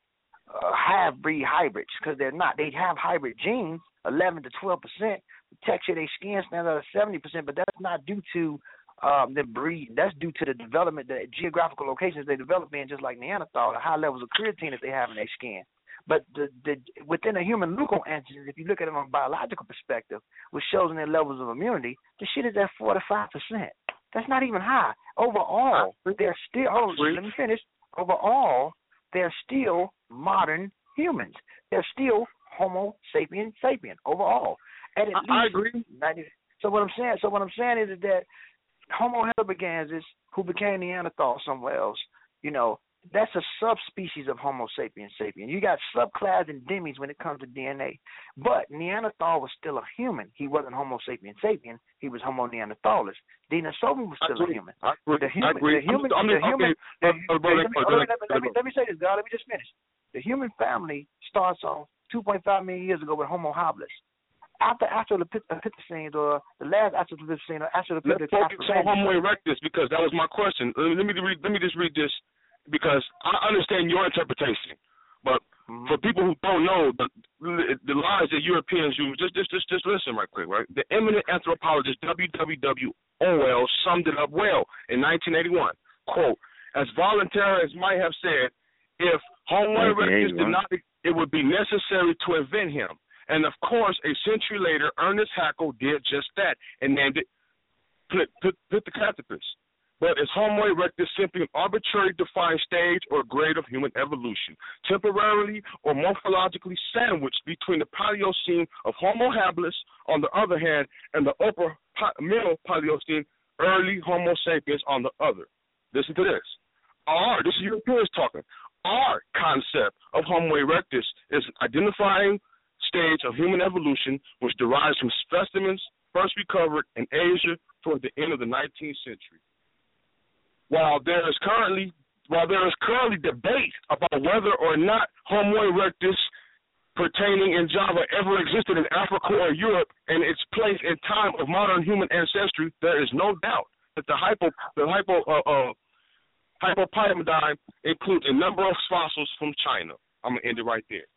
uh, half breed hybrids because they're not. They have hybrid genes, 11 to 12 percent. The texture their skin stands out at 70 percent, but that's not due to um, the breed. That's due to the development, the geographical locations they develop in, just like Neanderthal, the high levels of creatine that they have in their skin. But the, the within a human leukoantigens, antigens, if you look at it from a biological perspective, which shows in their levels of immunity, the shit is at four to five percent. That's not even high. Overall, they're still. On, let me finish. Overall, they're still modern humans. They're still Homo sapien sapien overall. At I- I agree. 90, so what I'm saying, so what I'm saying is, is that Homo heidelbergensis, who became Neanderthal somewhere else, you know, that's a subspecies of Homo sapiens sapien. You got subclass and demis when it comes to DNA. But Neanderthal was still a human. He wasn't Homo sapiens sapien. He was Homo neanderthalis. Denisovan was still a human. I agree. The human, I agree. the human, I mean, the human, okay, the, the- brother, let, me, let, me, let, me, let me say this, God. Let me just finish. The human family starts on 2.5 million years ago with Homo habilis. After Australopithecines, or the last Australopithecine, or Let's Australopithecus focus on africanus, Homo erectus because that was my question. Let me read, let me just read this because I understand your interpretation, but Mm-hmm. for people who don't know the the lies that Europeans use, just just just just listen right quick, right? The eminent anthropologist W. W. W. Orwell summed it up well in 1981. Quote: As voluntary as might have said, if Homo erectus did 1981. not, it would be necessary to invent him. And of course, a century later, Ernest Haeckel did just that and named it Pit- Pit- Pithecanthropus. But is Homo erectus simply an arbitrary defined stage or grade of human evolution, temporarily or morphologically sandwiched between the Paleocene of Homo habilis on the other hand and the upper middle Paleocene early Homo sapiens on the other? Listen to this. Are this is Europeans talking? our concept of Homo erectus is identifying stage of human evolution which derives from specimens first recovered in Asia toward the end of the 19th century. While there is currently while there is currently debate about whether or not Homo erectus pertaining in Java ever existed in Africa or Europe and its place in time of modern human ancestry, there is no doubt that the hypo the hypo uh, uh, includes a number of fossils from China. I'm gonna end it right there.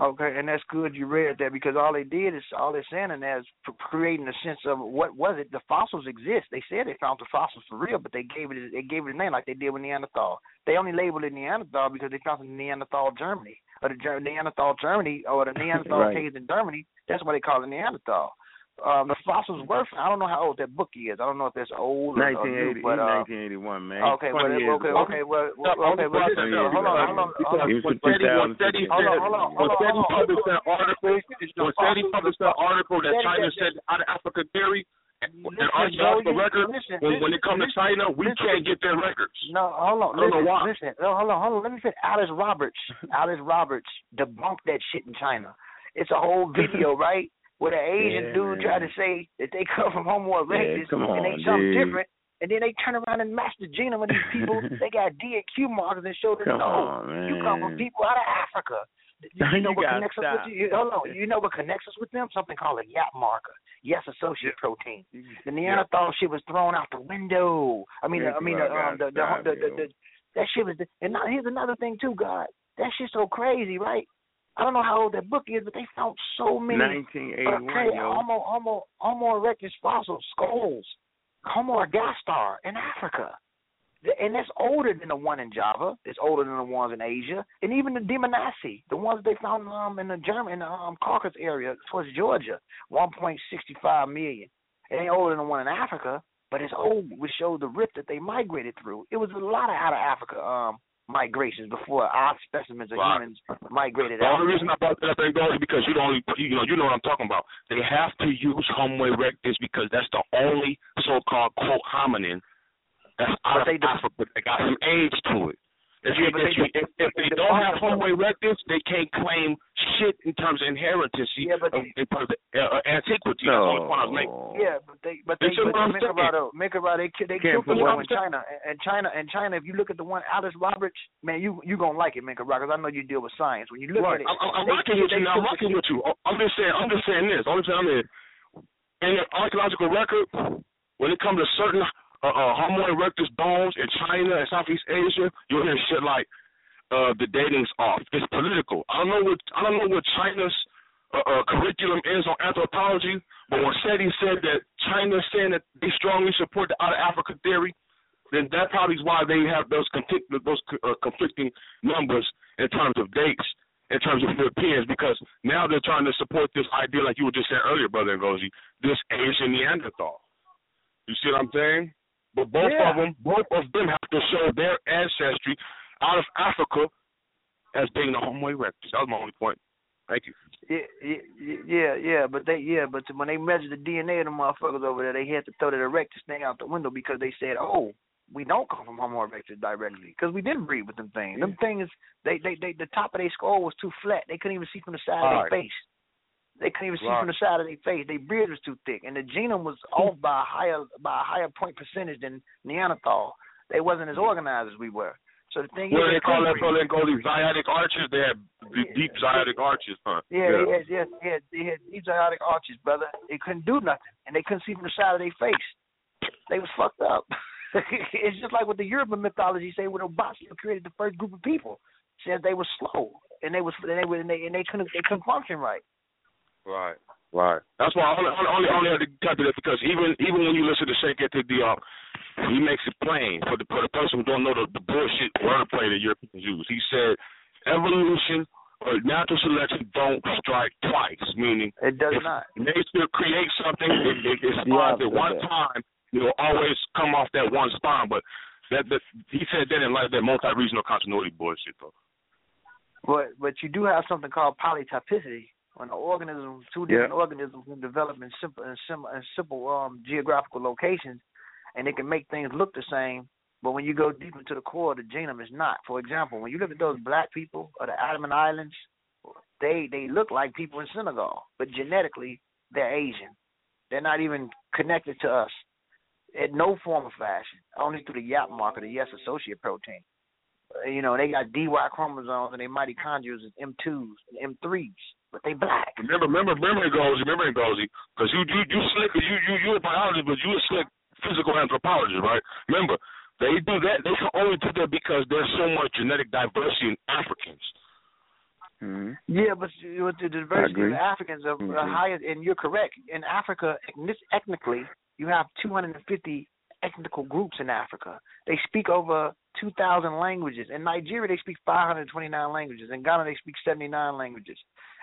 Okay, and that's good you read that because all they did is all they're saying in there is creating a sense of what was it? The fossils exist. They said they found the fossils for real, but they gave it they gave it a name like they did with Neanderthal. They only labeled it Neanderthal because they found it in Neanderthal Germany or the Neanderthal Germany or the Neanderthal right. caves in Germany. That's why they call it Neanderthal um, the fossils were. I don't know how old that book is. I don't know if it's old or, or new, but uh, 1981, man. Okay, well, okay, okay, well, well, okay, well, listen, hold on, hold on, hold on. When Steady published that article, when Steady published that article that China said out of Africa theory, and archaeological records, when, when it comes to China, we can't get their records. No, hold on. I don't know listen, why. listen. No, hold on, hold on. Let me say, Alice Roberts. Alice Roberts debunked that shit in China. It's a whole video, right? Where the Asian Yeah, dude tried to say that they come from Homo erectus come and they something dude. different, and then they turn around and match the genome of these people. they got D and Q markers and show them Come no, on, you come from people out of Africa. You, You know what gotta connects us with you? Hold on. You know what connects us with them? Something called a YAP marker. Yes, associate protein. The Neanderthal shit was thrown out the window. I mean, Yeah, I mean, the, um, the, the, the, the, the, that shit was. And now here's another thing too, God. That shit's so crazy, right? I don't know how old that book is, but they found so many 1981, okay, yo. Homo Homo Homo erectus fossils, skulls, Homo ergaster in Africa. And that's older than the one in Java. It's older than the ones in Asia, and even the Dmanisi, the ones they found um in the German in the um, Caucasus area towards Georgia, 1.65 million. It ain't older than the one in Africa, but it's old, which showed the rift that they migrated through. It was a lot of out of Africa um migrations before our specimens of Right. humans migrated The out. only reason I brought that up and go is because you don't, you know, you know what I'm talking about. They have to use Homo erectus because that's the only so-called quote hominin that's out of But they Africa that got some age to it. If, you, if, they you, if, if they the don't have Homo erectus, they can't claim shit in terms of inheritance Yeah, but of, in terms of uh, uh, antiquity. That's the point I was making. Yeah, but they but they but they make saying? about it. Make about they they killed people in China and China and China. If you look at the one Alice Roberts, man, you you gonna like it, Minka 'cause I know you deal with science. When you look Right. at it, I'm, I'm, they- rocking with you now. I'm rocking with you. I'm just saying. I'm just saying this. Only I'm in. In the archaeological record, when it comes to certain uh, uh, Homo erectus bones in China and Southeast Asia, you'll hear shit like uh, the dating's off. It's political. I don't know what I don't know what China's uh, uh, curriculum is on anthropology, but when SETI said that China's saying that they strongly support the out of Africa theory, then that probably is why they have those conflict, those uh, conflicting numbers in terms of dates, in terms of Europeans, because now they're trying to support this idea, like you were just saying earlier, brother Ngozi, this Asian Neanderthal. You see what I'm saying? But both Yeah. of them, both of them have to show their ancestry out of Africa as being the Homo erectus. That was my only point. Thank you. Yeah, yeah, yeah, yeah, but they, yeah, but when they measured the DNA of the motherfuckers over there, they had to throw that erectus thing out the window because they said, "Oh, we don't come from Homo erectus directly because we didn't breed with them things. Them things, they, they, they, the top of their skull was too flat. They couldn't even see from the side of Right. their face. They couldn't even see from the side of their face. Their beard was too thick, and the genome was off by a higher by a higher point percentage than Neanderthal. They wasn't as organized as we were. So the thing What is, they call that? breed. Brother Ngozi? Zyadic arches? They had the deep zyadic arches, huh? Yeah, they had, yes, they had, they these zygotic arches, brother. They couldn't do nothing, and they couldn't see from the side of their face. They was fucked up. it's just like what the European mythology say when Obasio created the first group of people. Said they were slow, and they was and they were and they, and they couldn't they couldn't function right. Right. Right. That's why I only, only, only, had to cut to that because even even when you listen to Cheikh Anta Diop, he makes it plain for the for the person who don't know the, the bullshit wordplay that Europeans use. He said evolution or natural selection don't strike twice, meaning It does not. nature creates something, it, it, it spawns at one that. time. It'll always come off that one spawn, but that, that he said that in like that multi-regional continuity bullshit though. But but you do have something called polytypicity when an organism, two different organisms can develop in simple in simple, in simple um, geographical locations, and they can make things look the same, But when you go deep into the core of the genome, it's not. For example, when you look at those black people of the Andaman Islands, they they look like people in Senegal, but genetically they're Asian. They're not even connected to us in no form of fashion, only through the YAP marker, the yes associate protein. You know, they got DY chromosomes and they mitochondria is M2s and M3s, but they black. Remember, remember, remember, Ngozi, remember, Ngozi, because you, you, you slick, you, you, you a biologist, but you a slick physical anthropologist, right? Remember, they do that. They can only do that because there's so much genetic diversity in Africans. Mm-hmm. Yeah, but with the diversity of Africans are Mhm. higher, and you're correct. In Africa, ethnically, you have 250 ethnical groups in Africa. They speak over 2,000 languages. In Nigeria, they speak 529 languages. In Ghana, they speak 79 languages.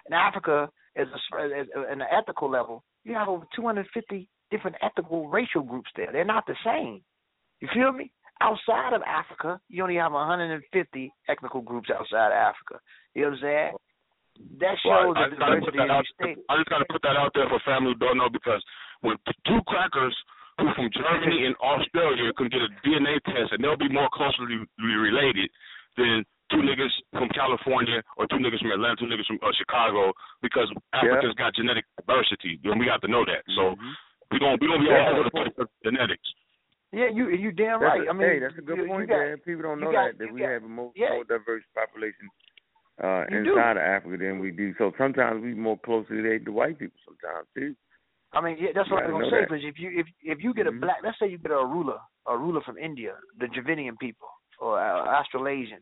In Africa, as, a, as uh, an ethical level, you have over 250 different ethical racial groups there. They're not the same. You feel me? Outside of Africa, you only have 150 ethnical groups outside of Africa. You know what I'm saying? That shows Right. I the diversity of out. state. I just got to put that out there for family who don't know because when two crackers who from Germany and Australia can get a DNA test and they'll be more closely related than two niggas from California or two niggas from Atlanta, two niggas from uh, Chicago because Africa's got genetic diversity and we have to know that. So Mm-hmm. we don't we don't be Yeah, all over the place with genetics. Yeah, you you damn That's right. a, I mean, hey, that's a good you, point, you got, Dan. People don't know got- that that we got- have a more, yeah. more diverse population uh, You do. inside of Africa than we do. So sometimes we more closely related to white people. Sometimes too. I mean, yeah, that's what I'm gonna say. Because if you if if you get a Mhm. black, let's say you get a ruler, a ruler from India, the Dravidian people or uh, Australasian.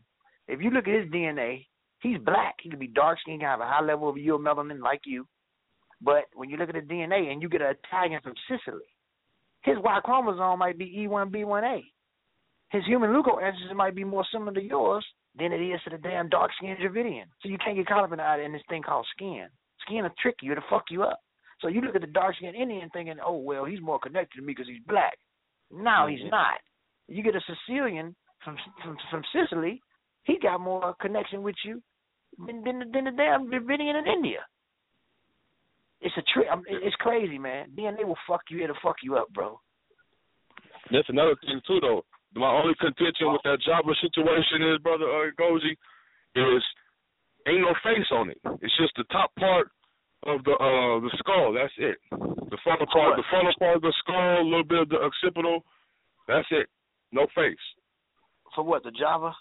If you look at his DNA, he's black. He could be dark skinned, have a high level of uromelanin like you. But when you look at the DNA and you get an Italian from Sicily, his Y chromosome might be E1B1A. His human leukoantigens might be more similar to yours than it is to the damn dark skinned Dravidian. So you can't get caught up in, that- in this thing called skin. Skin will trick you to fuck you up. So you look at the dark skinned Indian thinking, oh well, he's more connected to me because he's black. No, he's mm-hmm. not. You get a Sicilian from from from Sicily, he got more connection with you than than, than the damn Dravidian in India. It's a trick. It's crazy, man. DNA will fuck you. It'll fuck you up, bro. That's another thing too, though. My only contention with that Java situation is, brother uh, Gozi, is ain't no face on it. It's just the top part of the uh the skull. That's it. The frontal part, the frontal part of the skull, a little bit of the occipital. That's it. No face. For what? The Java?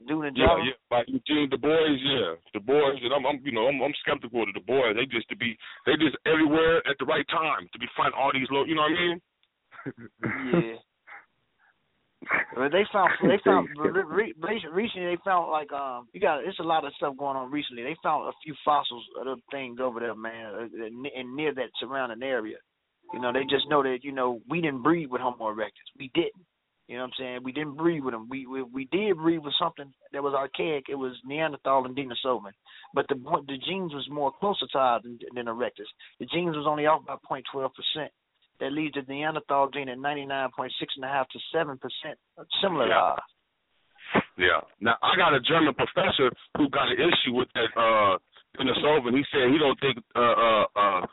In Yeah, Java? yeah. Like Eugene Dubois, yeah. Dubois, and I'm, I'm you know, I'm, I'm skeptical of the Dubois. They just to be, they just everywhere at the right time to be finding all these little, you know what I mean? Yeah. Well, they found they found re- re- recently they found like um you got it's a lot of stuff going on recently. They found a few fossils of them things over there, man, uh, and near that surrounding area. You know, they just know that you know we didn't breed with Homo erectus. We didn't. You know what I'm saying? We didn't breed with them. We we, we did breed with something that was archaic. It was Neanderthal and Denisovan, but the the genes was more closer to ours than, than erectus. The genes was only off by 0.12 percent. That leaves the Neanderthal gene at 99.6 and a half to seven percent, similar to Yeah. ours. Yeah. Now I got a German professor who got an issue with that uh Denisovan. He said he don't think uh uh uh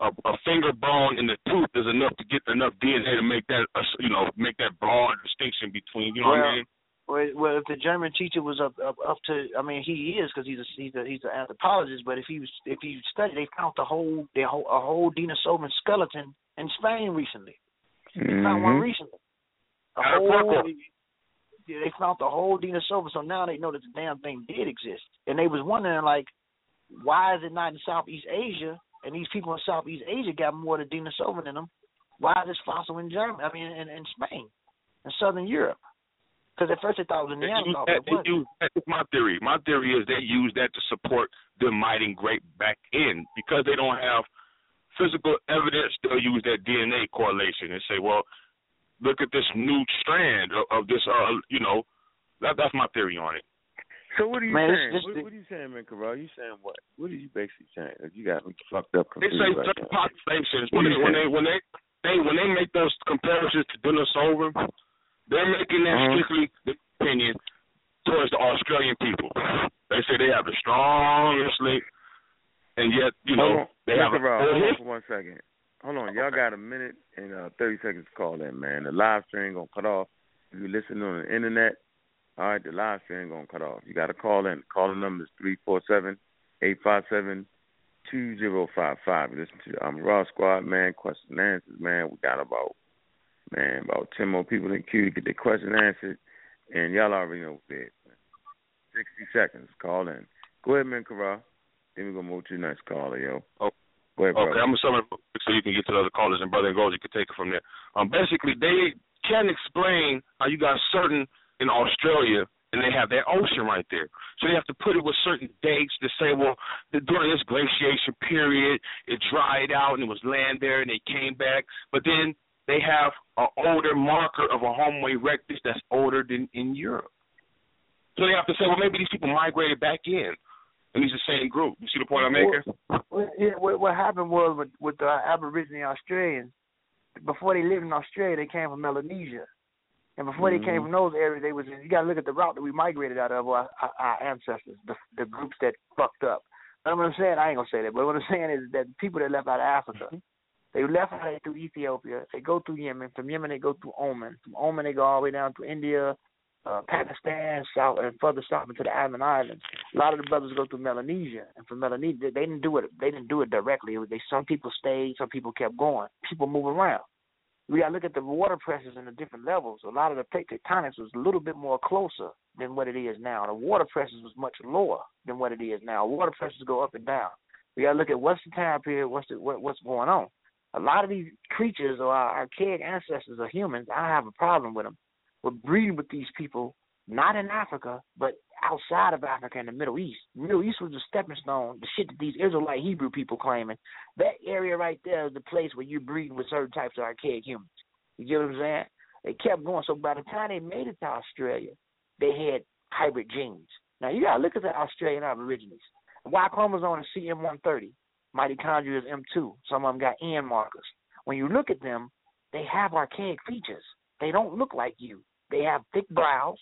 a, a finger bone in the tooth is enough to get enough DNA to make that uh, you know make that broad distinction between you know what I mean. Well, well, if the German teacher was up up, up to, I mean, he is because he's a he's a he's an anthropologist. But if he was if he studied, they found the whole the whole a whole Denisovan skeleton in Spain recently. They found one Mhm. recently. A Out whole, Porco. they found the whole Denisovan, so now they know that the damn thing did exist. And they was wondering like, why is it not in Southeast Asia? And these people in Southeast Asia got more of the Denisovan in them. Why is this fossil in Germany? I mean, in, in Spain, in Southern Europe. Because at first they thought it was a Neanderthal, they use, that's my theory. My theory is they use that to support them migrating great back in because they don't have physical evidence. They'll use that DNA correlation and say, well, look at this new strand of, of this. Uh, you know, that that's my theory on it. So what are you Man, saying? what, thing- what are you saying, man, Corral? You saying what? What are you basically saying? You got me fucked up. They say right certain now. populations when they when they when they they when they make those comparisons to Denisovan, they're making that Uh-huh. strictly the opinion towards the Australian people. They say they have the strongest link, and yet you know hold on, they have Mr. a Rob, whole hold on for one second. Hold on, y'all got a minute and uh, thirty seconds to call in, man. The live stream gonna cut off, If you listen on the internet, all right, the live stream gonna cut off. You got to call in. Calling number is three four seven eight five seven two zero five five. Listen to I'm um, Raw Squad, man. Question and answers, man. We got about man about ten more people in queue to get their question answered, and y'all already know what it is. Sixty seconds. Call in. Go ahead, man, Kara. Then we're gonna move to the next caller, yo. Oh. Go ahead, okay. I'm gonna sum it up so you can get to the other callers and brother and goals. You can take it from there. Um, basically, they can't explain how you got certain in Australia and they have their ocean right there. So they have to put it with certain dates to say, well, during this glaciation period, it dried out and it was land there and they came back. But then they have an older marker of a Homo erectus that's older than in Europe. So they have to say, well, maybe these people migrated back in. And it's the same group. You see the point I'm making? Well, yeah, what, what happened was with, with the Aboriginal Australians, before they lived in Australia, they came from Melanesia. And before mm-hmm. they came from those areas, they was in, you got to look at the route that we migrated out of, our, our, our ancestors, the, the groups that fucked up. And what I'm saying, I ain't gonna say that, but what I'm saying is that the people that left out of Africa, mm-hmm. they left out through Ethiopia, they go through Yemen, from Yemen they go through Oman, from Oman they go all the way down to India, uh, Pakistan, south and further south into the Island Islands. A lot of the brothers go through Melanesia, and from Melanesia they, they didn't do it. They didn't do it directly. It was, they some people stayed, some people kept going. People move around we got to look at the water pressures and the different levels. A lot of the plate tectonics was a little bit more closer than what it is now. The water pressures was much lower than what it is now. Water pressures go up and down. We got to look at what's the time period, what's the, what, what's going on. A lot of these creatures or our archaic ancestors or humans, I have a problem with them. We're breeding with these people, not in Africa, but outside of Africa and the Middle East. The Middle East was a stepping stone. The shit that these Israelite Hebrew people claiming. That area right there is the place where you're breeding with certain types of archaic humans. You get what I'm saying? They kept going. So by the time they made it to Australia, they had hybrid genes. Now you gotta look at the Australian Aborigines. Y chromosome is CM130. Mitochondria is M2. Some of them got N markers. When you look at them, they have archaic features. They don't look like you. They have thick brows.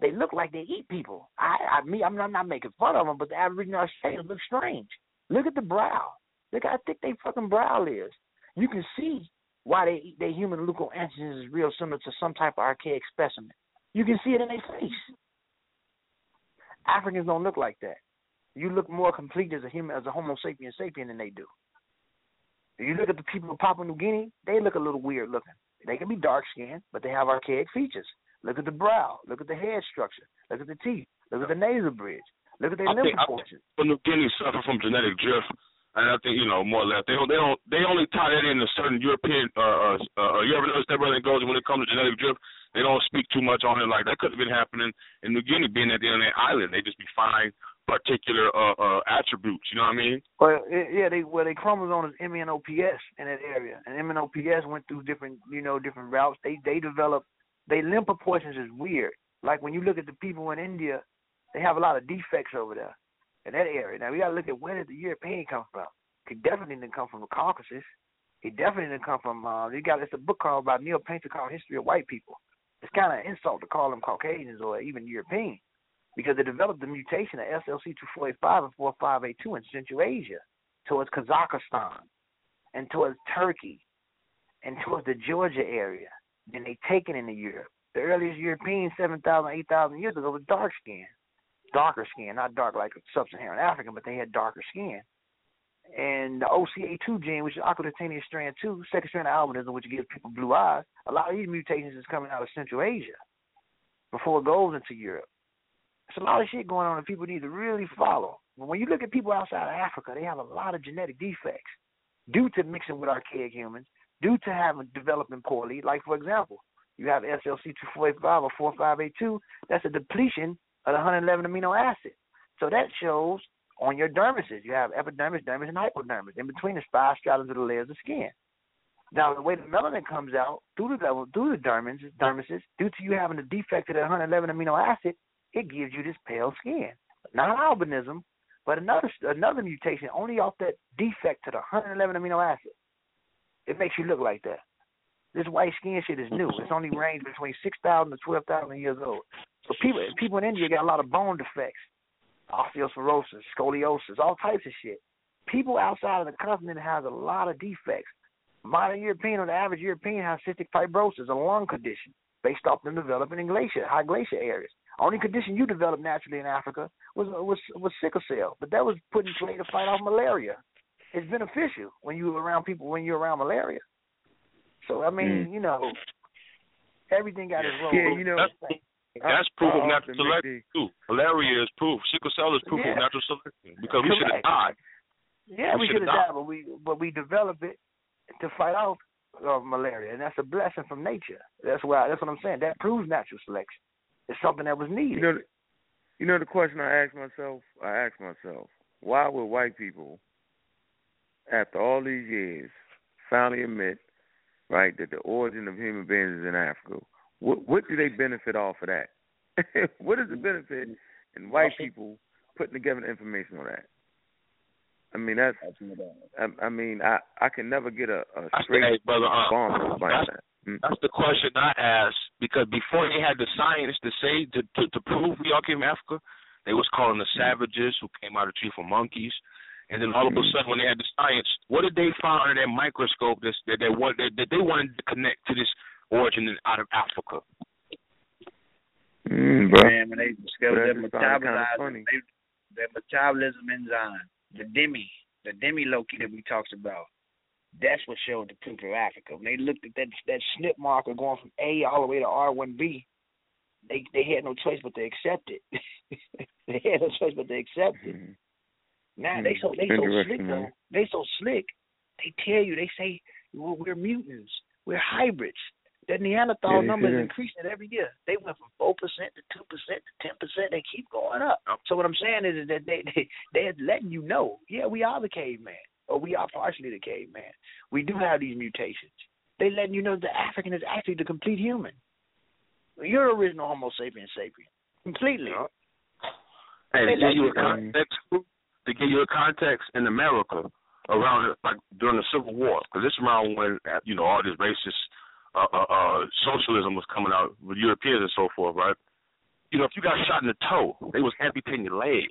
They look like they eat people. I, I me, I'm not, I'm not making fun of them, but the Aboriginal Australians look strange. Look at the brow. Look how thick they fucking brow is. You can see why they their human leukoantigens is real similar to some type of archaic specimen. You can see it in their face. Africans don't look like that. You look more complete as a human, as a Homo sapien sapien than they do. If you look at the people of Papua New Guinea, they look a little weird looking. They can be dark skinned, but they have archaic features. Look at the brow. Look at the head structure. Look at the teeth. Look at the nasal bridge. Look at their limb proportions. Papua New Guinea suffer from genetic drift, and I think you know more or less they don't they don't they only tie that in to certain European. Uh, uh, uh, you ever notice that brother goes when it comes to genetic drift, they don't speak too much on it. Like that could have been happening in New Guinea, being at the end of the island. They just be fine particular uh, uh, attributes. You know what I mean? Well, yeah, they well, they chromosome is MNOPS in that area, and MNOPS went through different, you know, different routes. They they developed they limb proportions is weird. Like when you look at the people in India, they have a lot of defects over there in that area. Now we got to look at where did the European come from? He definitely didn't come from the Caucasus. He definitely didn't come from. Uh, you got it's a book called by Nell Painter called History of White People. It's kind of an insult to call them Caucasians or even European because they developed the mutation of SLC24A5 and 4582 in Central Asia towards Kazakhstan and towards Turkey and towards the Georgia area. Then they take it into Europe. The earliest Europeans, 7,000, 8,000 years ago, was dark skin. Darker skin, not dark like sub-Saharan African, but they had darker skin. And the OCA2 gene, which is oculocutaneous strand 2, second strand of albinism, which gives people blue eyes, a lot of these mutations is coming out of Central Asia before it goes into Europe. There's a lot of shit going on that people need to really follow. But when you look at people outside of Africa, they have a lot of genetic defects due to mixing with archaic humans, due to having developing poorly. Like for example, you have SLC24A5 or 4582. That's a depletion of the 111 amino acid. So that shows on your dermises. You have epidermis, dermis, and hypodermis. In between, there's five stratas of the layers of skin. Now, the way the melanin comes out through the level, through the dermis, dermises, due to you having a defect of the 111 amino acid, it gives you this pale skin. Not albinism, but another another mutation only off that defect to the 111 amino acid. It makes you look like that. This white skin shit is new. It's only ranged between 6,000 to 12,000 years old. So people people in India got a lot of bone defects, osteoporosis, scoliosis, all types of shit. People outside of the continent has a lot of defects. Modern European or the average European has cystic fibrosis, a lung condition. based off them developing in glacier, high glacier areas. Only condition you developed naturally in Africa was was was sickle cell, but that was put in play to fight off malaria. It's beneficial when you're around people when you're around malaria. So I mean, mm. you know, everything got its role. Yeah, you know, that's, that's proof of natural selection too. Malaria is proof. Sickle cell is proof yeah. of natural selection because we should have died. Yeah, we, we should have died, but we but we developed it to fight off uh, malaria, and that's a blessing from nature. That's why that's what I'm saying. That proves natural selection. It's something that was needed. You know, you know the question I ask myself. I ask myself, why would white people, after all these years, finally admit, right, that the origin of human beings is in Africa? What what do they benefit off of that? what is the benefit in white people putting together the information on that? I mean that's. I, I mean I I can never get a, a straight hey, brother, uh, response like that. Mm. That's the question I asked because before they had the science to say to to, to prove we all came from Africa, they was calling the savages who came out of the tree from monkeys. And then all of a mm-hmm. sudden, when they had the science, what did they find under that microscope that that they want that, that they wanted to connect to this origin out of Africa? Mm, bro. Man, when they discovered that metabolism, they, that metabolism enzyme, the demi, the demi loci that we talked about, that's what showed the proof of Africa. When they looked at that that SNP marker going from A all the way to R1B, they they had no choice but to accept it. they had no choice but to accept it. Mm-hmm. Now they so they so slick though. They so slick. They tell you they say well, we're mutants, we're hybrids. That Neanderthal yeah, number is increasing every year. They went from four percent to two percent to ten percent. They keep going up. So what I'm saying is that they they they're letting you know, yeah, we are the caveman or we are partially the caveman. We do have these mutations. They letting you know the African is actually the complete human. You're original Homo sapiens sapien, completely. Hey, to give you a context, to give you a context in America around like during the Civil War, because this around when you know all this racist uh, uh, uh, socialism was coming out with Europeans and so forth, right? You know, if you got shot in the toe, they was amputating your leg.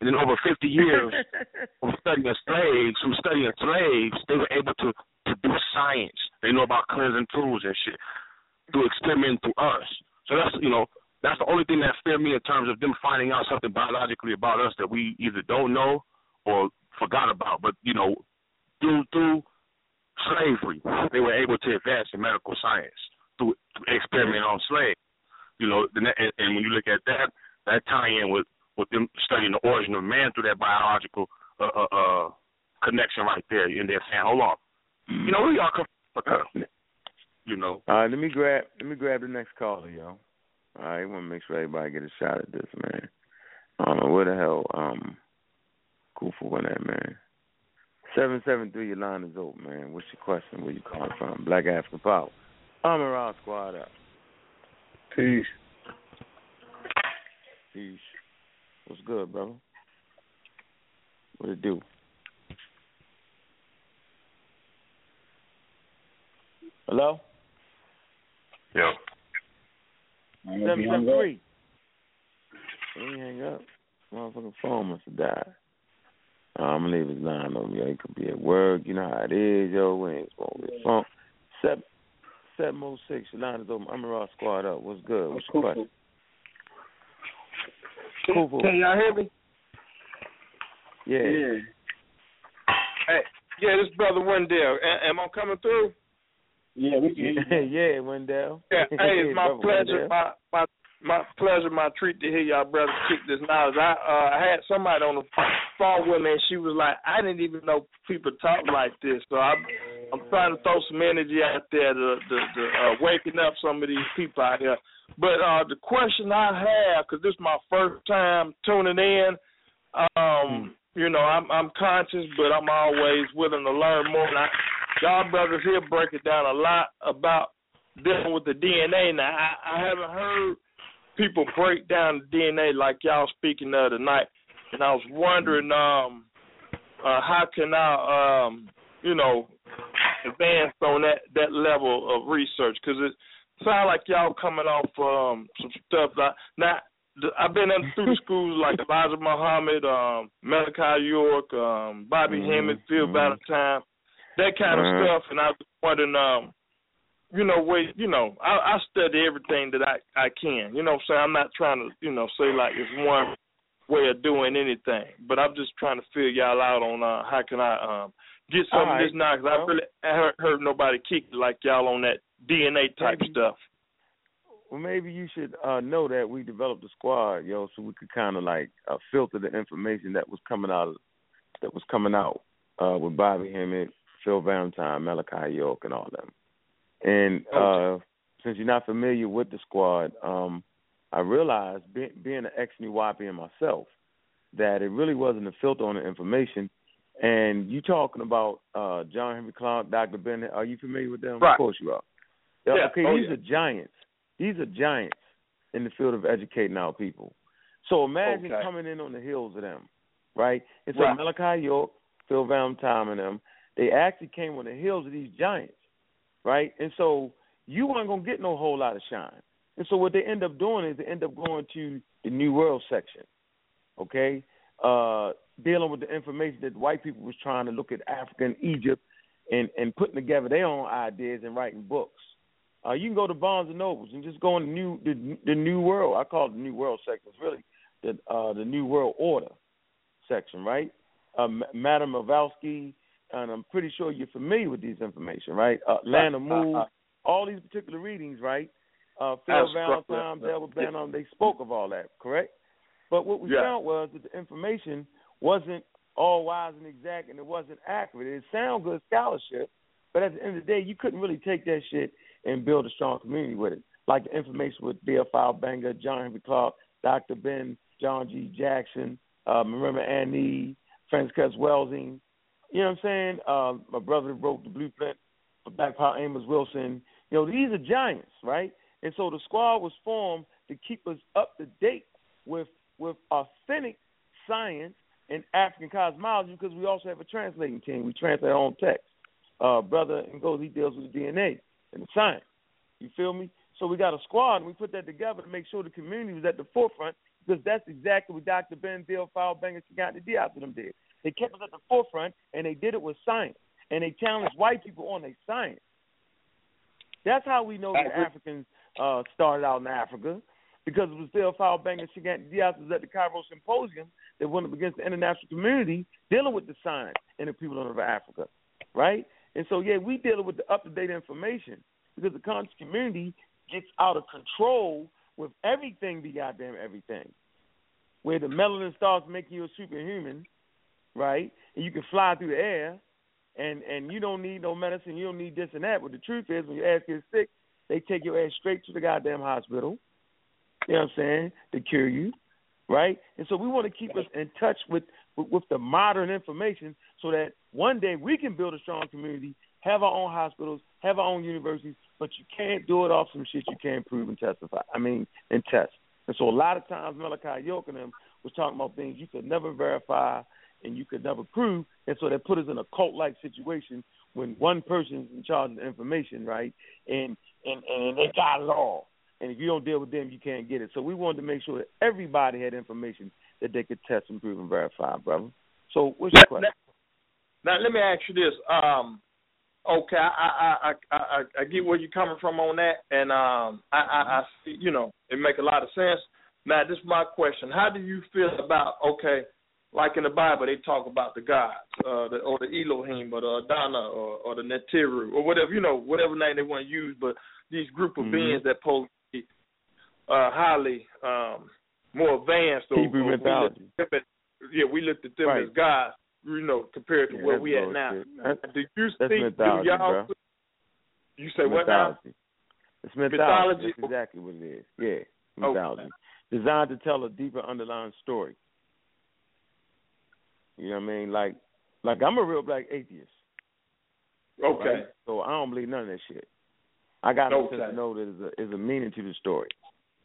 And then over 50 years from studying slaves, from studying slaves, they were able to, to do science. They know about cleansing tools and shit through experimenting through us. So that's, you know, that's the only thing that scared me in terms of them finding out something biologically about us that we either don't know or forgot about. But, you know, through, through slavery, they were able to advance in medical science through, through experimenting on slaves. You know, and, and when you look at that, that tie in with with them studying the origin of man through that biological uh, uh, uh, connection right there, and they're saying, "Hold on, you know, we are come You know. All right, let me grab let me grab the next caller, yo. All right, I want to make sure everybody get a shot at this, man. I don't know where the hell um Kufa went at, man. Seven seven three, your line is open, man. What's your question? Where you calling from? Black African Power. I'm around squad up. Peace. Peace. What's good, brother? What it do? Hello? Yeah. Seven seven three. Let me hang up. Motherfucking phone must have died. Uh, I'm gonna leave his line over here. He could be at work. You know how it is, yo. We ain't supposed to be phone. Seven seven oh six. Your line is open. I'm a raw squad up. What's good? What's your question? Cool. Can y'all hear me? Yeah. Yeah. Hey, yeah, this brother Wendell. A- am I coming through? Yeah, we can. yeah, Wendell. Yeah, hey, it's my pleasure. My my my pleasure, my treat to hear y'all brothers kick this knowledge. I uh, I had somebody on the phone with me, and she was like, "I didn't even know people talk like this." So I'm I'm trying to throw some energy out there to to, to uh, waking up some of these people out here. But uh, the question I have, because this is my first time tuning in, um, you know, I'm I'm conscious, but I'm always willing to learn more. And I, y'all brothers here break it down a lot about dealing with the DNA. Now, I, I haven't heard people break down the DNA like y'all speaking of tonight, and I was wondering, um, uh, how can I, um, you know, advance on that that level of research? Because it sound like y'all coming off um some stuff. Like, now, I've been in through the schools like Elijah Muhammad, um, Malachi York, um, Bobby mm-hmm. Hemmitt, Phil mm-hmm. Valentine, that kind of uh-huh. stuff. And I was wondering, um, you know, way you know, I, I study everything that I I can. You know, so I'm not trying to you know say like it's one way of doing anything, but I'm just trying to figure y'all out on uh, how can I um get some All of this now because I really I heard, heard nobody kick like y'all on that DNA type Maybe. stuff. Well, maybe you should uh, know that we developed a squad, yo, so we could kind of like uh, filter the information that was coming out, of, that was coming out uh, with Bobby Hemmitt, Phil Valentine, Malachi York, and all them. And uh, since you're not familiar with the squad, um, I realized, be, being an ex Nuwaubian myself, that it really wasn't a filter on the information. And you talking about uh, John Henrik Clarke, Dr. Bennett? Are you familiar with them? Right. Of course you are. Yeah. Okay, Oh, these yeah. are giants. These are giants in the field of educating our people. So imagine Okay. coming in on the heels of them, right? So Right. Malachi York, Phil Valentine, and them, they actually came on the heels of these giants, right? And so you weren't gonna get no whole lot of shine. And so what they end up doing is they end up going to the New World section, okay? Uh, dealing with the information that white people was trying to look at Africa and Egypt and and putting together their own ideas and writing books. Uh, you can go to Barnes and Nobles and just go in the new the, the New World. I call it the New World section. It's really the uh, the New World Order section, right? Um, Madam Blavatsky, and I'm pretty sure you're familiar with these information, right? Uh, of Uh, Move, uh, all these particular readings, right? Uh, Phil Valentine, Delbert Bannon, they spoke of all that, correct? But what we Yeah. found was that the information wasn't all wise and exact, and it wasn't accurate. It sounded good scholarship, but at the end of the day, you couldn't really take that shit and build a strong community with it. Like the information with Theophile Obenga, John Henrik Clarke, Dr. Ben, John G. Jackson, um, Marimba Ani, Frances Welsing. You know what I'm saying? Uh, my brother wrote the blueprint for Black Power, Amos Wilson. You know, these are giants, right? And so the squad was formed to keep us up to date with with authentic science and African cosmology because we also have a translating team. We translate our own text. Uh, brother Ngozi deals with the DNA and the science. You feel me? So we got a squad and we put that together to make sure the community was at the forefront because that's exactly what Dr. Ben Theophile Obenga Chagati Diaz and them did. They kept us at the forefront and they did it with science. And they challenged white people on their science. That's how we know that Africans uh, started out in Africa because it was Theophile Obenga Chagati Diaz was at the Cairo Symposium that went up against the international community dealing with the science and the people of Africa, right? And so, yeah, we dealing with the up to date information because the conscious community gets out of control with everything be goddamn everything. Where the melanin starts making you a superhuman, right? And you can fly through the air and and you don't need no medicine, you don't need this and that. But the truth is when your ass gets sick, they take your ass straight to the goddamn hospital. You know what I'm saying? To cure you. Right? And so we want to keep us in touch with, with with the modern information so that one day we can build a strong community, have our own hospitals, have our own universities, but you can't do it off some shit you can't prove and testify. I mean, and test. And so a lot of times Malachi York and them was talking about things you could never verify and you could never prove, and so that put us in a cult like situation when one person's in charge of the information, right? And and and they got it all. And if you don't deal with them, you can't get it. So we wanted to make sure that everybody had information that they could test and prove and verify, brother. So what's your question? Now let me ask you this. Um, okay, I I I I, I, I get where you're coming from on that, and um, I, I I see, you know, it make a lot of sense. Now this is my question: How do you feel about okay, like in the Bible they talk about the gods, uh, the, or the Elohim, or the Adana, or, or the Neteru, or whatever you know, whatever name they want to use, but these group of Mhm. beings that pose uh, highly um, more advanced. Or, Hebrew or we mythology. looked at- yeah, we looked at them Right. as gods, you know, compared to Yeah, where we at now. That's- Do you that's think do y'all? bro. You say what now? mythology. It's mythology. Mythology. That's exactly what it is. Yeah, mythology. Designed to tell a deeper underlying story. You know what I mean? Like, like I'm a real black atheist. Okay. right? So I don't believe none of that shit. I got Okay. to know that there's a, there's a meaning to the story.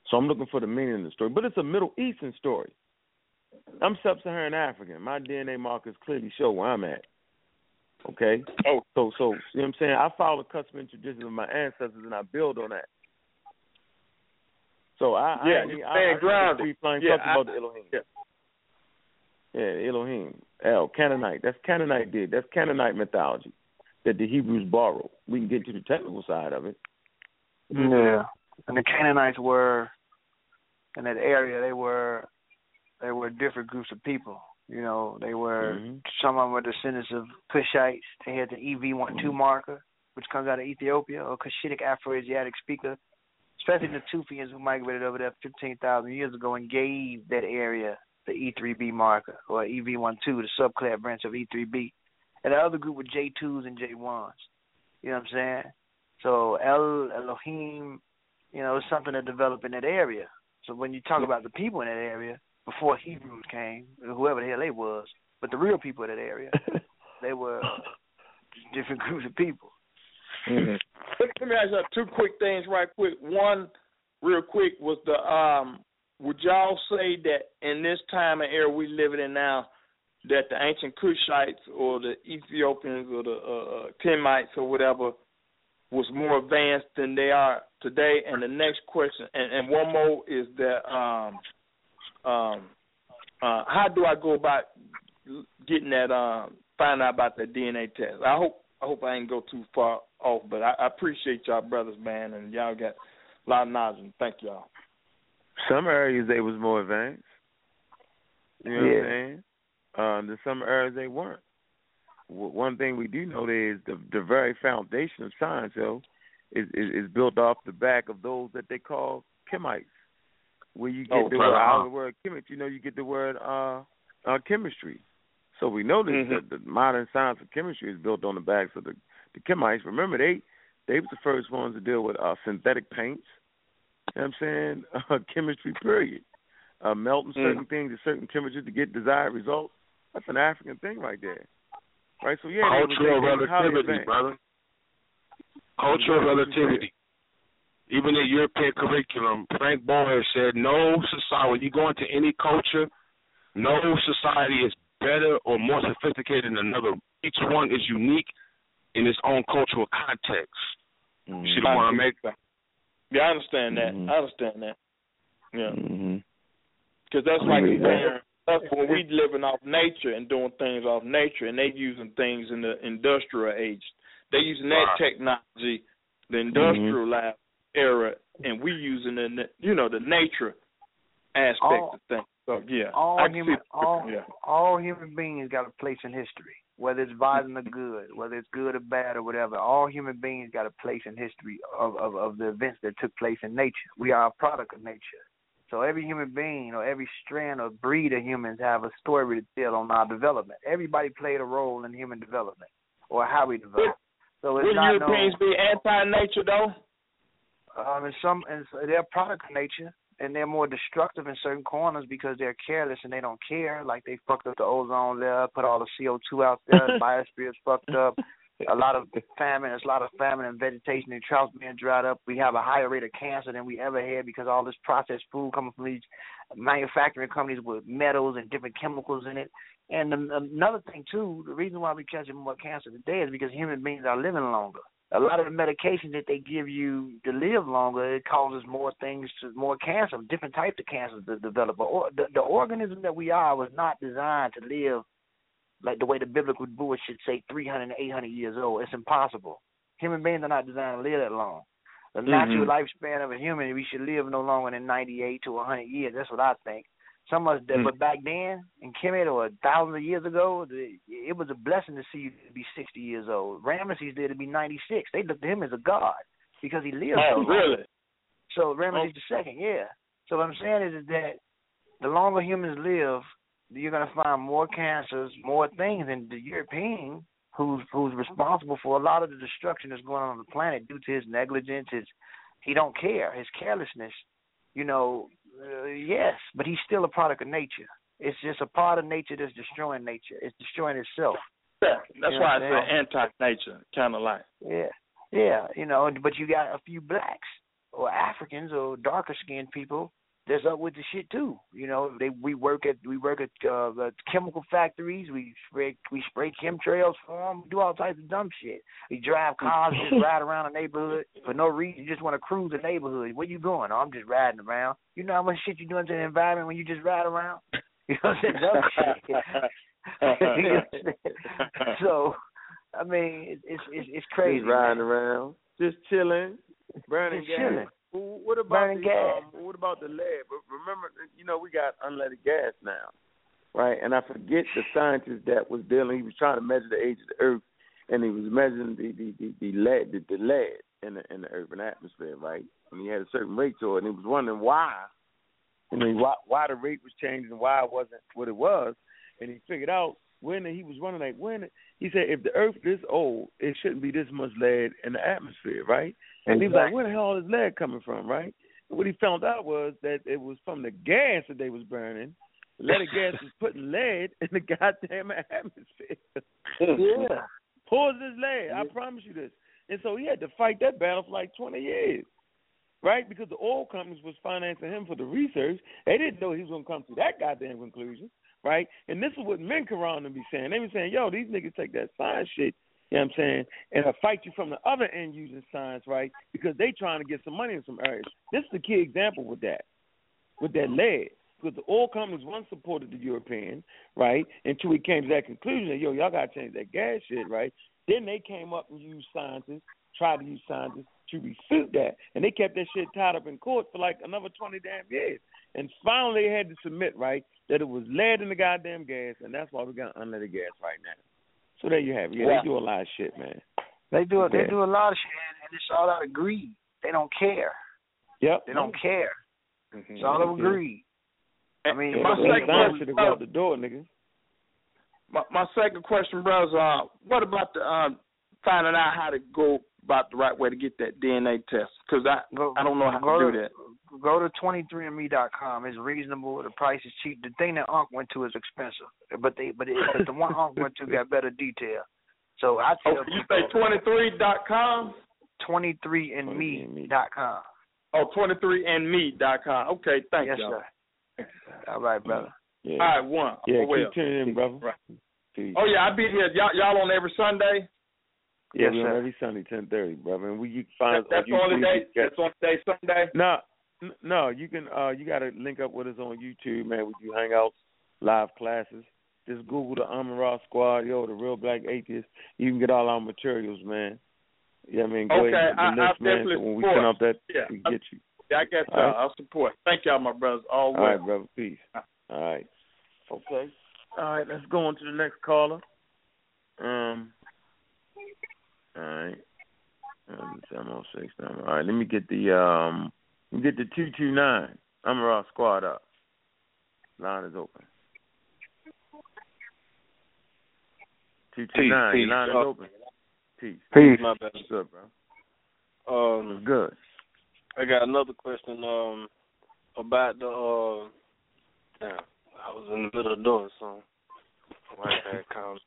So I'm looking for the meaning in the story. But it's a Middle Eastern story. I'm sub-Saharan African. My DNA markers clearly show where I'm at. Okay. Oh. So so you know what I'm saying? I follow the custom and traditions of my ancestors, and I build on that. So I Yeah, I, you I, stand I, grounded. Free flying Yeah, talk I- about the Elohim. Yeah. Yeah, Elohim. El Canaanite. That's Canaanite did. That's Canaanite mythology that the Hebrews borrowed. We can get to the technical side of it. Yeah, and the Canaanites were in that area. They were they were different groups of people. You know, they were mm-hmm. some of them were descendants of Cushites. They had the EV12 mm-hmm. marker, which comes out of Ethiopia, or Cushitic Afro-Asiatic speaker. Especially the Tufians who migrated over there 15,000 years ago and gave that area the E3B marker, or EV12, the subclade branch of E3B. And the other group were J2s and J1s. You know what I'm saying? So El Elohim, you know, is something that developed in that area. So when you talk about the people in that area, before Hebrews came, whoever the hell they was, but the real people in that area, they were different groups of people. Mm-hmm. Let me ask you two quick things right quick. One, real quick, was the um. Would y'all say that in this time and era we living in now, that the ancient Cushites or the Ethiopians or the uh, uh, Kemites or whatever was more advanced than they are today? And the next question, and, and one more, is that um, um, uh, how do I go about getting that um, find out about the DNA test? I hope I hope I ain't go too far off, but I, I appreciate y'all brothers, man, and y'all got a lot of knowledge. And thank y'all. Some areas they was more advanced. You know yeah. what I'm saying? Um, in some areas they weren't. One thing we do know is the the very foundation of science, though, is, is is built off the back of those that they call Kemites where you get oh, the word out of the word chemistry, you know, you get the word uh, uh chemistry. So we know that mm-hmm. the, the modern science of chemistry is built on the backs of the the Kemites. Remember, they they were the first ones to deal with uh, synthetic paints. You know what I'm saying? Uh, chemistry, period. Uh, melting mm. certain things at certain temperatures to get desired results. That's an African thing right there. Right? So yeah, cultural relativity, brother. Cultural relativity even in European curriculum, Franz Boas said no society, when you go into any culture, no society is better or more sophisticated than another. Each one is unique in its own cultural context. Mm-hmm. You see the point I make? Yeah, I understand that. Mm-hmm. I understand that. Yeah. Because mm-hmm. that's like comparing us when we living off nature and doing things off nature, and they using things in the industrial age. They using that technology, the industrial mm-hmm. lab era, and we using the you know the nature aspect all, of things. So yeah, all human all, yeah. all human beings got a place in history, whether it's violent or good, whether it's good or bad or whatever. All human beings got a place in history of, of of the events that took place in nature. We are a product of nature. So every human being or every strand or breed of humans have a story to tell on our development. Everybody played a role in human development or how we develop. So it's Would not Europeans no, be anti-nature though? Um, and some, and they're a product of nature, and they're more destructive in certain corners because they're careless and they don't care. Like they fucked up the ozone layer, put all the CO two out there, the biosphere is fucked up. A lot of famine, there's a lot of famine and vegetation and trouts being dried up. We have a higher rate of cancer than we ever had because all this processed food coming from these manufacturing companies with metals and different chemicals in it. And another thing too, the reason why we catching more cancer today is because human beings are living longer a lot of the medication that they give you to live longer, it causes more things, to, more cancer, different types of cancers to develop. But or, the, the organism that we are was not designed to live like the way the biblical should say 300 and 800 years old. It's impossible. Human beings are not designed to live that long. The natural mm-hmm. lifespan of a human, we should live no longer than 98 to 100 years. That's what I think. Some of us, mm. but back then in Kemet or thousands of years ago, it was a blessing to see you to be 60 years old. Ramesses did to be 96. They looked at him as a god because he lived oh, so long. really? So Ramesses the second, yeah. So what I'm saying is, is that the longer humans live, you're gonna find more cancers, more things, and the European who's who's responsible for a lot of the destruction that's going on on the planet due to his negligence, his he don't care, his carelessness. You know, uh, yes, but he's still a product of nature. It's just a part of nature that's destroying nature. It's destroying itself. Yeah, that's you why I say anti-nature, kind of like. Yeah, yeah, you know, but you got a few blacks or Africans or darker skinned people that's up with the shit too. You know, they we work at we work at uh, the chemical factories. We spray we spray chemtrails for them. We do all types of dumb shit. We drive cars, just ride around the neighborhood for no reason. You just want to cruise the neighborhood. Where you going? Oh, I'm just riding around. You know how much shit you doing to the environment when you just ride around? You know what I'm saying? Dumb shit. so, I mean, it's it's it's crazy. Just riding man. around, just chilling. Burning It's gas. chilling. Well, What about Burning the gas. um, what about the lead? But remember, you know, we got unleaded gas now, right? And I forget the scientist that was dealing. He was trying to measure the age of the Earth, and he was measuring the the the, the lead the, the lead in the in the urban atmosphere, right? And he had a certain rate to it, and he was wondering why. I mean, why why the rate was changing, why it wasn't what it was, and he figured out when he was running like when he said if the Earth this old, it shouldn't be this much lead in the atmosphere, right? And he was like, where the hell is lead coming from, right? And what he found out was that it was from the gas that they was burning. The leaded gas was putting lead in the goddamn atmosphere. Yeah. Poisonous lead. I promise you this. And so he had to fight that battle for like 20 years, right? Because the oil companies was financing him for the research. They didn't know he was going to come to that goddamn conclusion, right? And this is what men around them be saying. They be saying, yo, these niggas take that science shit, you know what I'm saying, and uh, fight you from the other end using science, right? Because they trying to get some money in some areas. This is the key example with that, with that lead. Because the oil companies once supported the European, right? Until we came to that conclusion that yo, y'all gotta change that gas shit, right? Then they came up and used scientists, tried to use scientists to refute that, and they kept that shit tied up in court for like another twenty damn years. And finally, they had to submit, right, that it was lead in the goddamn gas, and that's why we got unleaded gas right now. So there you have it. Yeah, Yeah. they do a lot of shit, man. They do it. They Yeah. do a lot of shit, and it's all out of greed. They don't care. Yep. They don't care. Mm-hmm. It's all of greed. I mean, Yeah, My second question- should have go the door, nigga. My, my second question, brothers, uh, what about the uh, finding out how to go about the right way to get that DNA test? Because I Go- I don't know how go to to- do that. Go to 23andMe.com. It's reasonable. The price is cheap. The thing that Unc went to is expensive, but they but, it, but the one Unc went to got better detail. So I tell Oh, you say twenty three dot com? 23andMe.com. Oh, twenty three and me dot com. Okay, thank Yes, y'all. sir. All right, brother. Yeah. All right, one. Yeah, oh, well. keep tuning in, brother. Right. Oh yeah, I be here. Y'all, y'all on every Sunday. Yeah, Yes, we're on sir. every Sunday, ten thirty, brother. And we you find That, us that's on the day. That's the day Sunday. No, n- no, you can. uh You got to link up with us on YouTube, man. We do hangouts, live classes. Just Google the Amara Squad, yo, the Real Black Atheist. You can get all our materials, man. Yeah, I mean, go Okay, ahead I- and get the list, I man. definitely So when we support. send out that, Yeah, we I- get you. Yeah, I guess All uh, right. I'll support. Thank y'all, my brothers. All All well. right, brother. Peace. All right. Okay. All right. Let's go on to the next caller. Um. All right. Um, seven oh six number. All right. Let me get the um. Let me get the two two nine. I'm a raw squad up. Line is open. Two two nine. Your peace. line is open. Peace. Peace. My bad. What's up, bro? Um, What's good? I got another question um about the uh damn, I was in the middle of doing something. My bad comment.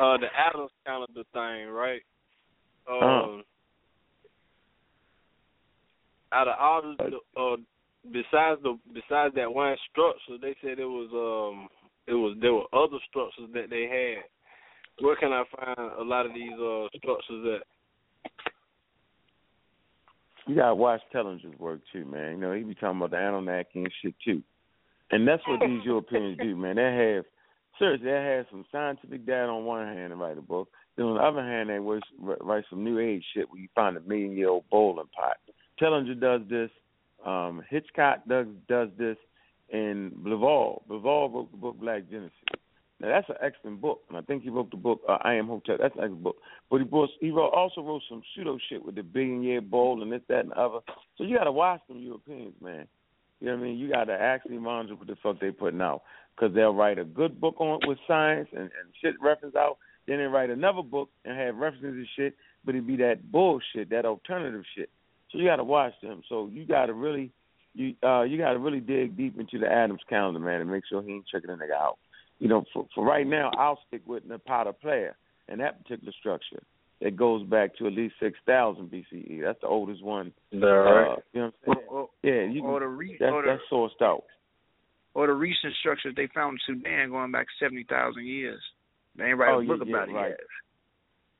uh the Adams calendar thing, right? Um Uh-huh. Out of all the uh besides the besides that one structure they said it was um it was there were other structures that they had. Where can I find a lot of these uh structures at? you gotta watch Tellinger's work too, man. You know, he be talking about the Anunnaki and shit too. And that's what these Europeans do, man. They have seriously, they have some scientific data on one hand and write a book. Then on the other hand, they write some new age shit where you find a million year old bowling pot. Tellinger does this. Um, Hitchcock does does this, and Bauval. Bauval wrote the book Black Genesis. Now that's an excellent book, and I think he wrote the book uh, Imhotep. That's an excellent book. But he wrote, he wrote, also wrote some pseudo shit with the billion year bowl and this, that, and the other. So you got to watch them Europeans, man. You know what I mean? You got to actually monitor what the fuck they putting out, because they'll write a good book on with science and, and shit reference out. Then they write another book and have references and shit, but it be that bullshit, that alternative shit. So you got to watch them. So you got to really, you uh, you got to really dig deep into the Adams calendar, man, and make sure he ain't checking the nigga out. You know, for for right now, I'll stick with Nabta Playa and that particular structure. It goes back to at least six thousand BCE. That's the oldest one. right. Uh, you know what I'm saying? Or, Yeah, you or can, the re- that's or the, that's sourced out. or the recent structures they found in Sudan going back seventy thousand years. They ain't write Oh, a book yeah, about it right. yet.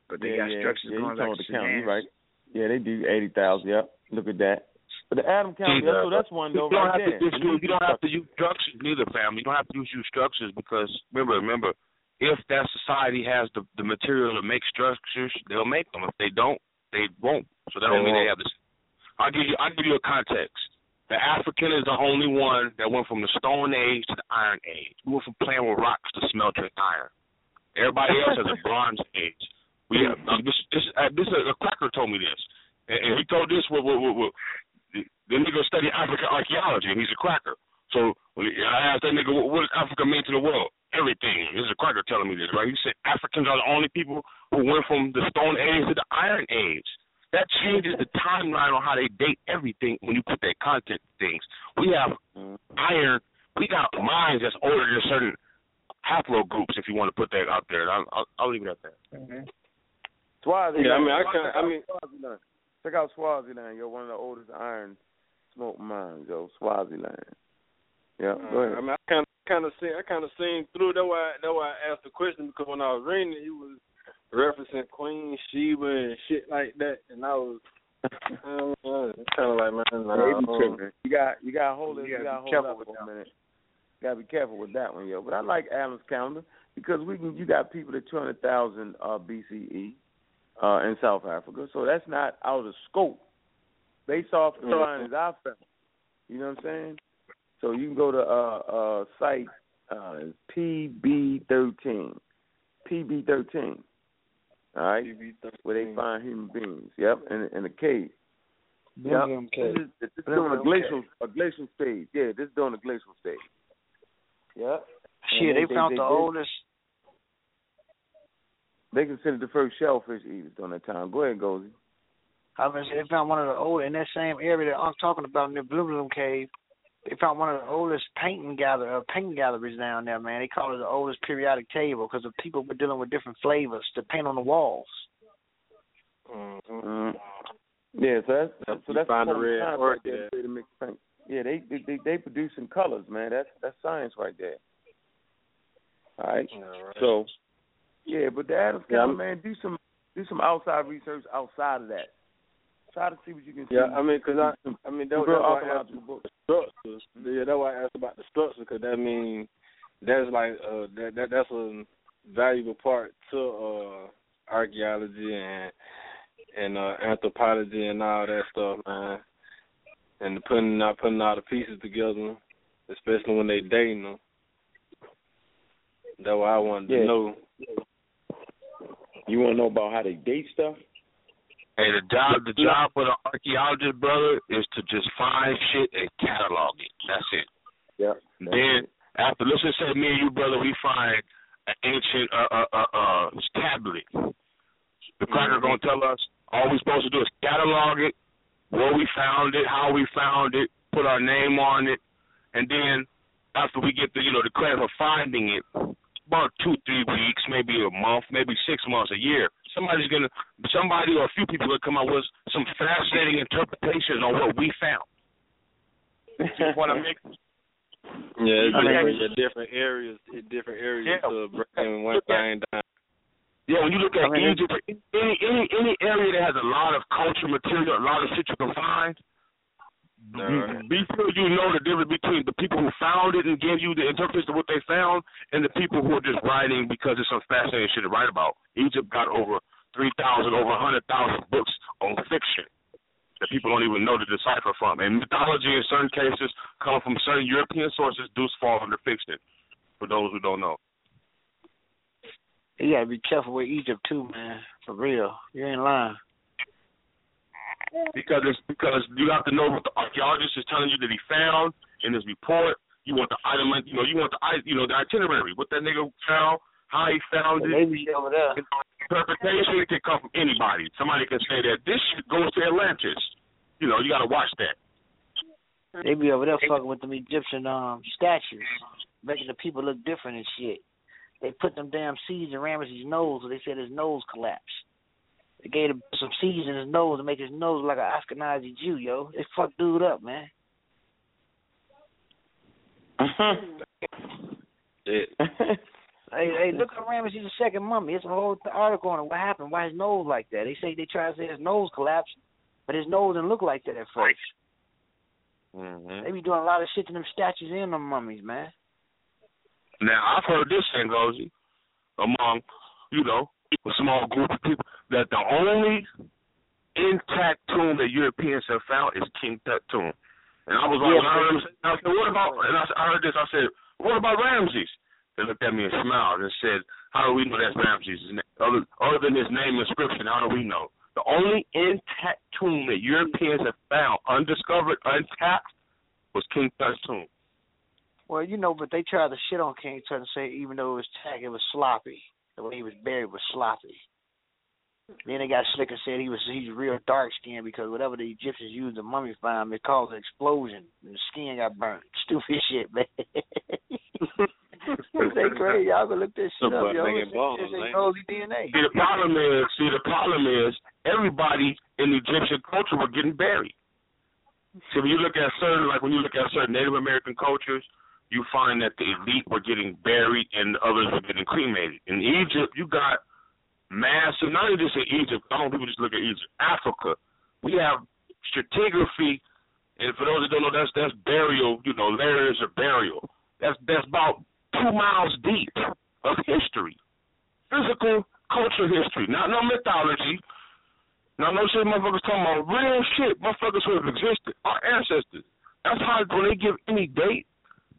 But they yeah, got yeah, structures yeah, going back to about count, Sudan. you right? Yeah, they do eighty thousand. Yep. Look at that. But the Adam County, Yeah, so that's uh, one you though don't right have there. to use you don't have to use structures neither, family. You don't have to use use structures because remember, remember, if that society has the the material to make structures, they'll make them. If they don't, they won't. So that don't mean they have this. I'll give you. I'll give you a context. The African is the only one that went from the Stone Age to the Iron Age. We went from playing with rocks to smelting iron. Everybody else has a Bronze Age. We have, uh, this this uh, this uh, a cracker told me this, and, and he told this with, with, with, with the nigga study African archaeology, and he's a cracker. So when I asked that nigga, what, what does Africa mean to the world? Everything. This is a cracker telling me this, right? He said Africans are the only people who went from the Stone Age to the Iron Age. That changes the timeline on how they date everything when you put that content things. We have iron. We got minds that's older than certain haplogroups. If you want to put that out there, I'll, I'll, I'll leave it at that. Mm-hmm. Swaziland. Yeah, I mean, I can. I mean, Swaziland. Check out Swaziland, yo. One of the oldest iron smoke mines, yo. Swaziland. Yeah, go ahead. I mean, I kind of, kind of seen, I kind of seen through. That's why, that's why I asked the question because when I was reading it, he was referencing Queen Sheba and shit like that, and I was, um, kind of like, man, nah, They um. You got, you got to hold it. You You gotta be hold careful up with for a that. minute. You got to be careful with that one, yo. But I like Adam's calendar because we can. You got people at two hundred thousand uh, BCE uh, in South Africa, so that's not out of scope. Based off the findings I found, you know what I'm saying? So you can go to uh uh site uh PB13, PB13. All right, where they find human beings. Yep, in in a cave. Yep. This is, this is during a glacial a glacial stage. Yeah, this is during a glacial stage. Yep. Shit, And they, found the oldest. They considered the first shellfish eaters during that time. Go ahead, Gozy. I mean, they found one of the old in that same area that I'm talking about near Blombos Cave. They found one of the oldest painting gather uh, painting galleries down there, man. They call it the oldest periodic table because the people were dealing with different flavors to paint on the walls. Mm. Yeah, so that's, that's so that's find the point red time orchid. right there to mix paint. Yeah, they they they, they producing colors, man. That's that's science right there. All right. So yeah, but the Adams Yeah, calendar, man, do some do some outside research outside of that. Try to see what you can see. Yeah, I mean, cause I, I mean, that, that's why I asked about the structures. Yeah, that's why I asked about the structure, because that means that's like uh that, that that's a valuable part to uh archaeology and and uh anthropology and all that stuff, man. And putting not putting all the pieces together, especially when they dating them. That's what I wanted Yeah. to know. You want to know about how they date stuff? Hey, the job the job for the archaeologist brother is to just find shit and catalog it. That's it. Yeah. Then after let's just say me and you brother we find an ancient uh uh uh, uh tablet. The cracker gonna tell us all we supposed to do is catalog it, where we found it, how we found it, put our name on it, and then after we get the you know the credit for finding it, about two three weeks, maybe a month, maybe six months, a year. Somebody's gonna somebody or a few people will come up with some fascinating interpretations on what we found. See what I make? Yeah, it's I mean- different, yeah, different areas, different areas Yeah. to breaking one thing down. Yeah, when you look at Egypt, any any any area that has a lot of cultural material, a lot of shit you can find, Alright. be sure you know the difference between the people who found it and gave you the interpretation of what they found, and the people who are just writing because it's some fascinating shit to write about. Egypt got over three thousand, over a hundred thousand books on fiction that people don't even know to decipher from. And mythology in certain cases come from certain European sources, do fall under fiction. For those who don't know. You gotta be careful with Egypt too, man. For real, you ain't lying. Because it's because you have to know what the archaeologist is telling you that he found in his report. You want the item, you know, you want the i- you know the itinerary, what that nigga found, how he found it. They be over there. Interpretation can come from anybody. Somebody can say that this shit goes to Atlantis. You know, you got to watch that. They be over there fucking with them Egyptian um statues, making the people look different and shit. They put them damn seeds in Ramesses' nose, so they said his nose collapsed. They gave him some seeds in his nose to make his nose look like an Ashkenazi Jew, yo. They fucked dude up, man. Shit. Hey, hey, look at Ramesses' the second mummy. It's a whole th- article on it. What happened? Why his nose like that? They say they try to say his nose collapsed, but his nose didn't look like that at 1st Mm-hmm. They be doing a lot of shit to them statues and them mummies, man. Now I've heard this thing, Gozy, among you know a small group of people that the only intact tomb that Europeans have found is King Tut tomb. And I was like, Yeah, I, heard him say, I said, what about? And I, I heard this. I said, what about Ramses? They looked at me and smiled and said, how do we know that's Ramses? Other, other than his name inscription, how do we know? The only intact tomb that Europeans have found, undiscovered, untapped, was King Tut's tomb. Well, you know, but they tried to shit on King Tut and say even though it was tag, it was sloppy. The way he was buried was sloppy. Then they got slick and said he was he's real dark skinned because whatever the Egyptians used to mummify him, it caused an explosion and the skin got burnt. Stupid shit, man. they crazy. Y'all gonna look this shit up, yo. It's, it's, it's DNA. See, the problem is, see, the problem is, everybody in Egyptian culture were getting buried. So when you look at certain, like when you look at certain Native American cultures, you find that the elite were getting buried and the others were getting cremated. In Egypt, you got massive, not even just in Egypt, I don't people just look at Egypt, Africa. We have stratigraphy, and for those that don't know, that's that's burial, you know, layers of burial. That's that's about two miles deep of history, physical culture history, not no mythology. Now, no shit, motherfuckers talking about real shit. Motherfuckers who have existed, our ancestors. That's how when they give any date,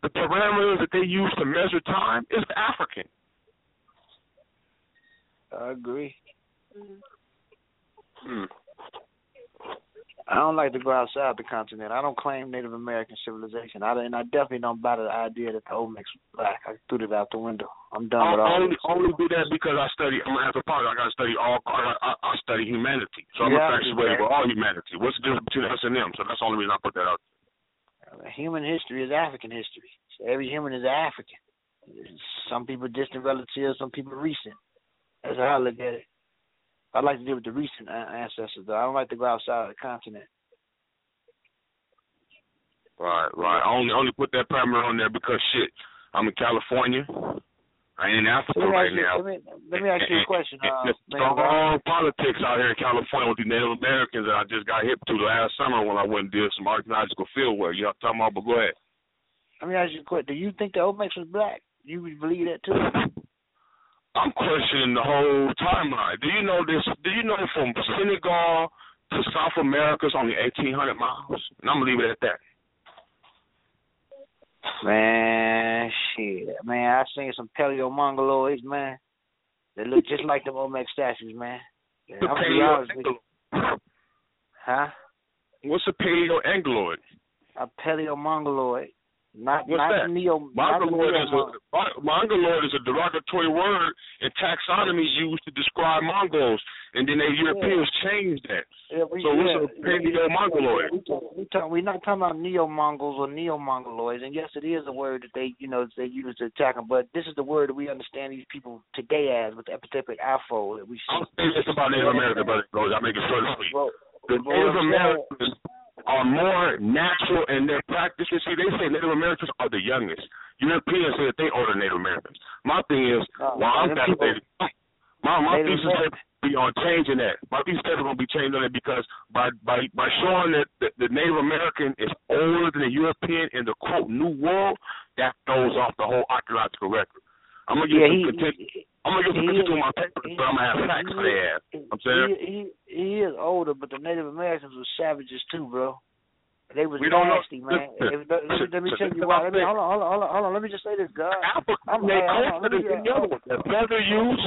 the parameters that they use to measure time is African. I agree. Hmm. I don't like to go outside the continent. I don't claim Native American civilization. I and I definitely don't buy the idea that the Olmecs was black. I threw it out the window. I'm done with all only this. only do that because I study. I'm an anthropologist. I got to study all. I, I, I study humanity, so I'm Yeah, infatuated with all humanity. What's the difference between us and them? So that's the only reason I put that out. Human history is African history. So every human is African. Some people distant relatives, some people recent. That's how I look at it. I like to deal with the recent uh, ancestors, though. I don't like to go outside of the continent. Right, right. I only only put that primer on there because shit. I'm in California. I ain't in Africa right you, now. let me, let me ask you a question. Uh, man, strong politics out here in California with the Native Americans that I just got hip to last summer when I went and did some archaeological field work. You know what I'm talking about? But go ahead. let me ask you a question. Do you think the Olmecs was black? You would believe that too? I'm questioning the whole timeline. Do you know this? Do you know from Senegal to South America is only 1,800 miles? And I'm gonna leave it at that. Man, shit, man, I seen some paleo mongoloids, man. They look just like the Olmec statues, man. Yeah, I'm gonna be honest with you. Huh? What's a paleo angloid? A paleo mongoloid, not What's not that? neo, Mongoloid is a Mongoloid is a derogatory word in taxonomy used to describe Mongols, and then the Europeans changed that. Yeah, we, So yeah, what's a paleo Mongoloid? We talk, we talk, we're not talking about neo Mongols or neo Mongoloids, and yes, it is a word that they, you know, they use to attack them. But this is the word that we understand these people today as with the epidemic afro that we see. I'm saying this about Native Americans, but. I make it and sweet. Well, The Native Americans are more natural in their practices. See, they say Native Americans are the youngest. Europeans say that they older Native Americans. My thing is, oh, No, while I'm fascinated, my my Native thesis paper be on changing that. My thesis paper gonna be changing on it because by by by showing that the, the Native American is older than the European in the quote New World, that throws off the whole archaeological record. I'm gonna give Yeah, some he- content- I'm gonna give some to is- my paper, but I'm gonna have facts for their ass. I'm saying. He, he he is older, but the Native Americans were savages too, bro. They was We don't know- nasty, man. listen, let, me, let me tell you why. Let me, hold on, hold on, hold on, hold on. Let me just say this, God. I'm, uh, they hey, hold on, let me, the other one. The feather use,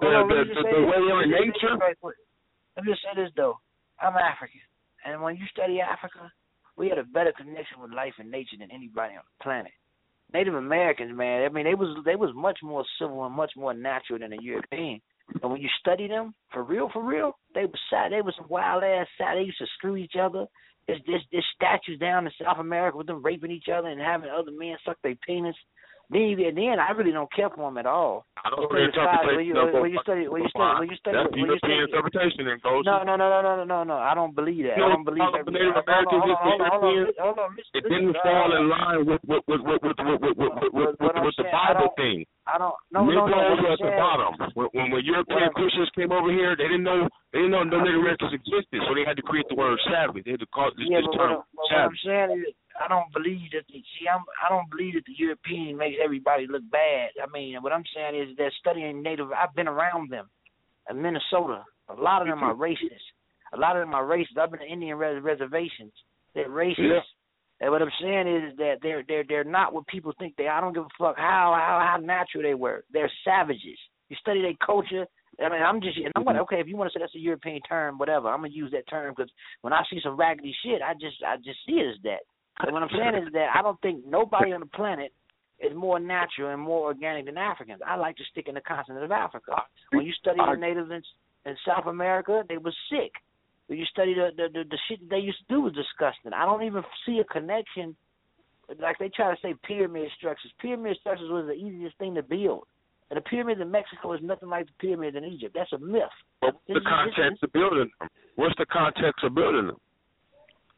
the, on, the, the, the way they're in Let me just say nature. this right quick. Let me just say this though. I'm African, and when you study Africa, we had a better connection with life and nature than anybody on the planet. Native Americans, man, I mean, they was they was much more civil and much more natural than the European. And when you study them for real, for real, they was sad. They was wild ass sad. They used to screw each other. There's, there's, there's statues down in South America with them raping each other and having other men suck their penis. Then, you, then I really don't care for them at all. I don't know When the you study, when interpretation you, when you study, when you study, when you study, That's when you European study, interpretation and goes. no, no, no, no, no, no, no, no. I don't believe that. I You know, don't believe all that. the Native Americans hold on, hold on, hold on, It didn't fall in line with with with with with with with, with, with, What with, with the I Bible thing. I don't. No, no, no. What were I'm at the bottom. When, when, when European Christians came over here, they didn't know they didn't know no Native Americans existed, so they had to create the word savage. They had to call this, Yeah, this what, term but what I'm saying is, I don't believe that. The, see, I'm. I don't believe that the European makes everybody look bad. I mean, what I'm saying is that studying Native. I've been around them in Minnesota. A lot of them are racist. A lot of them are racist. I've been to Indian res- reservations. They're racist. Yeah. And what I'm saying is that they're they're they're not what people think they. are. I don't give a fuck how how how natural they were. They're savages. You study their culture. I mean, I'm just, and I'm gonna, mm-hmm. okay. If you want to say that's a European term, whatever. I'm gonna use that term because when I see some raggedy shit, I just, I just see it as that. And what I'm saying is that I don't think nobody on the planet is more natural and more organic than Africans. I like to stick in the continent of Africa. When you study the natives in, in South America, they were sick. When you study the, the the the shit that they used to do was disgusting. I don't even see a connection. Like they try to say pyramid structures. Pyramid structures was the easiest thing to build. And the pyramids in Mexico is nothing like the pyramids in Egypt. That's a myth. What's the context of building them? What's the context of building them?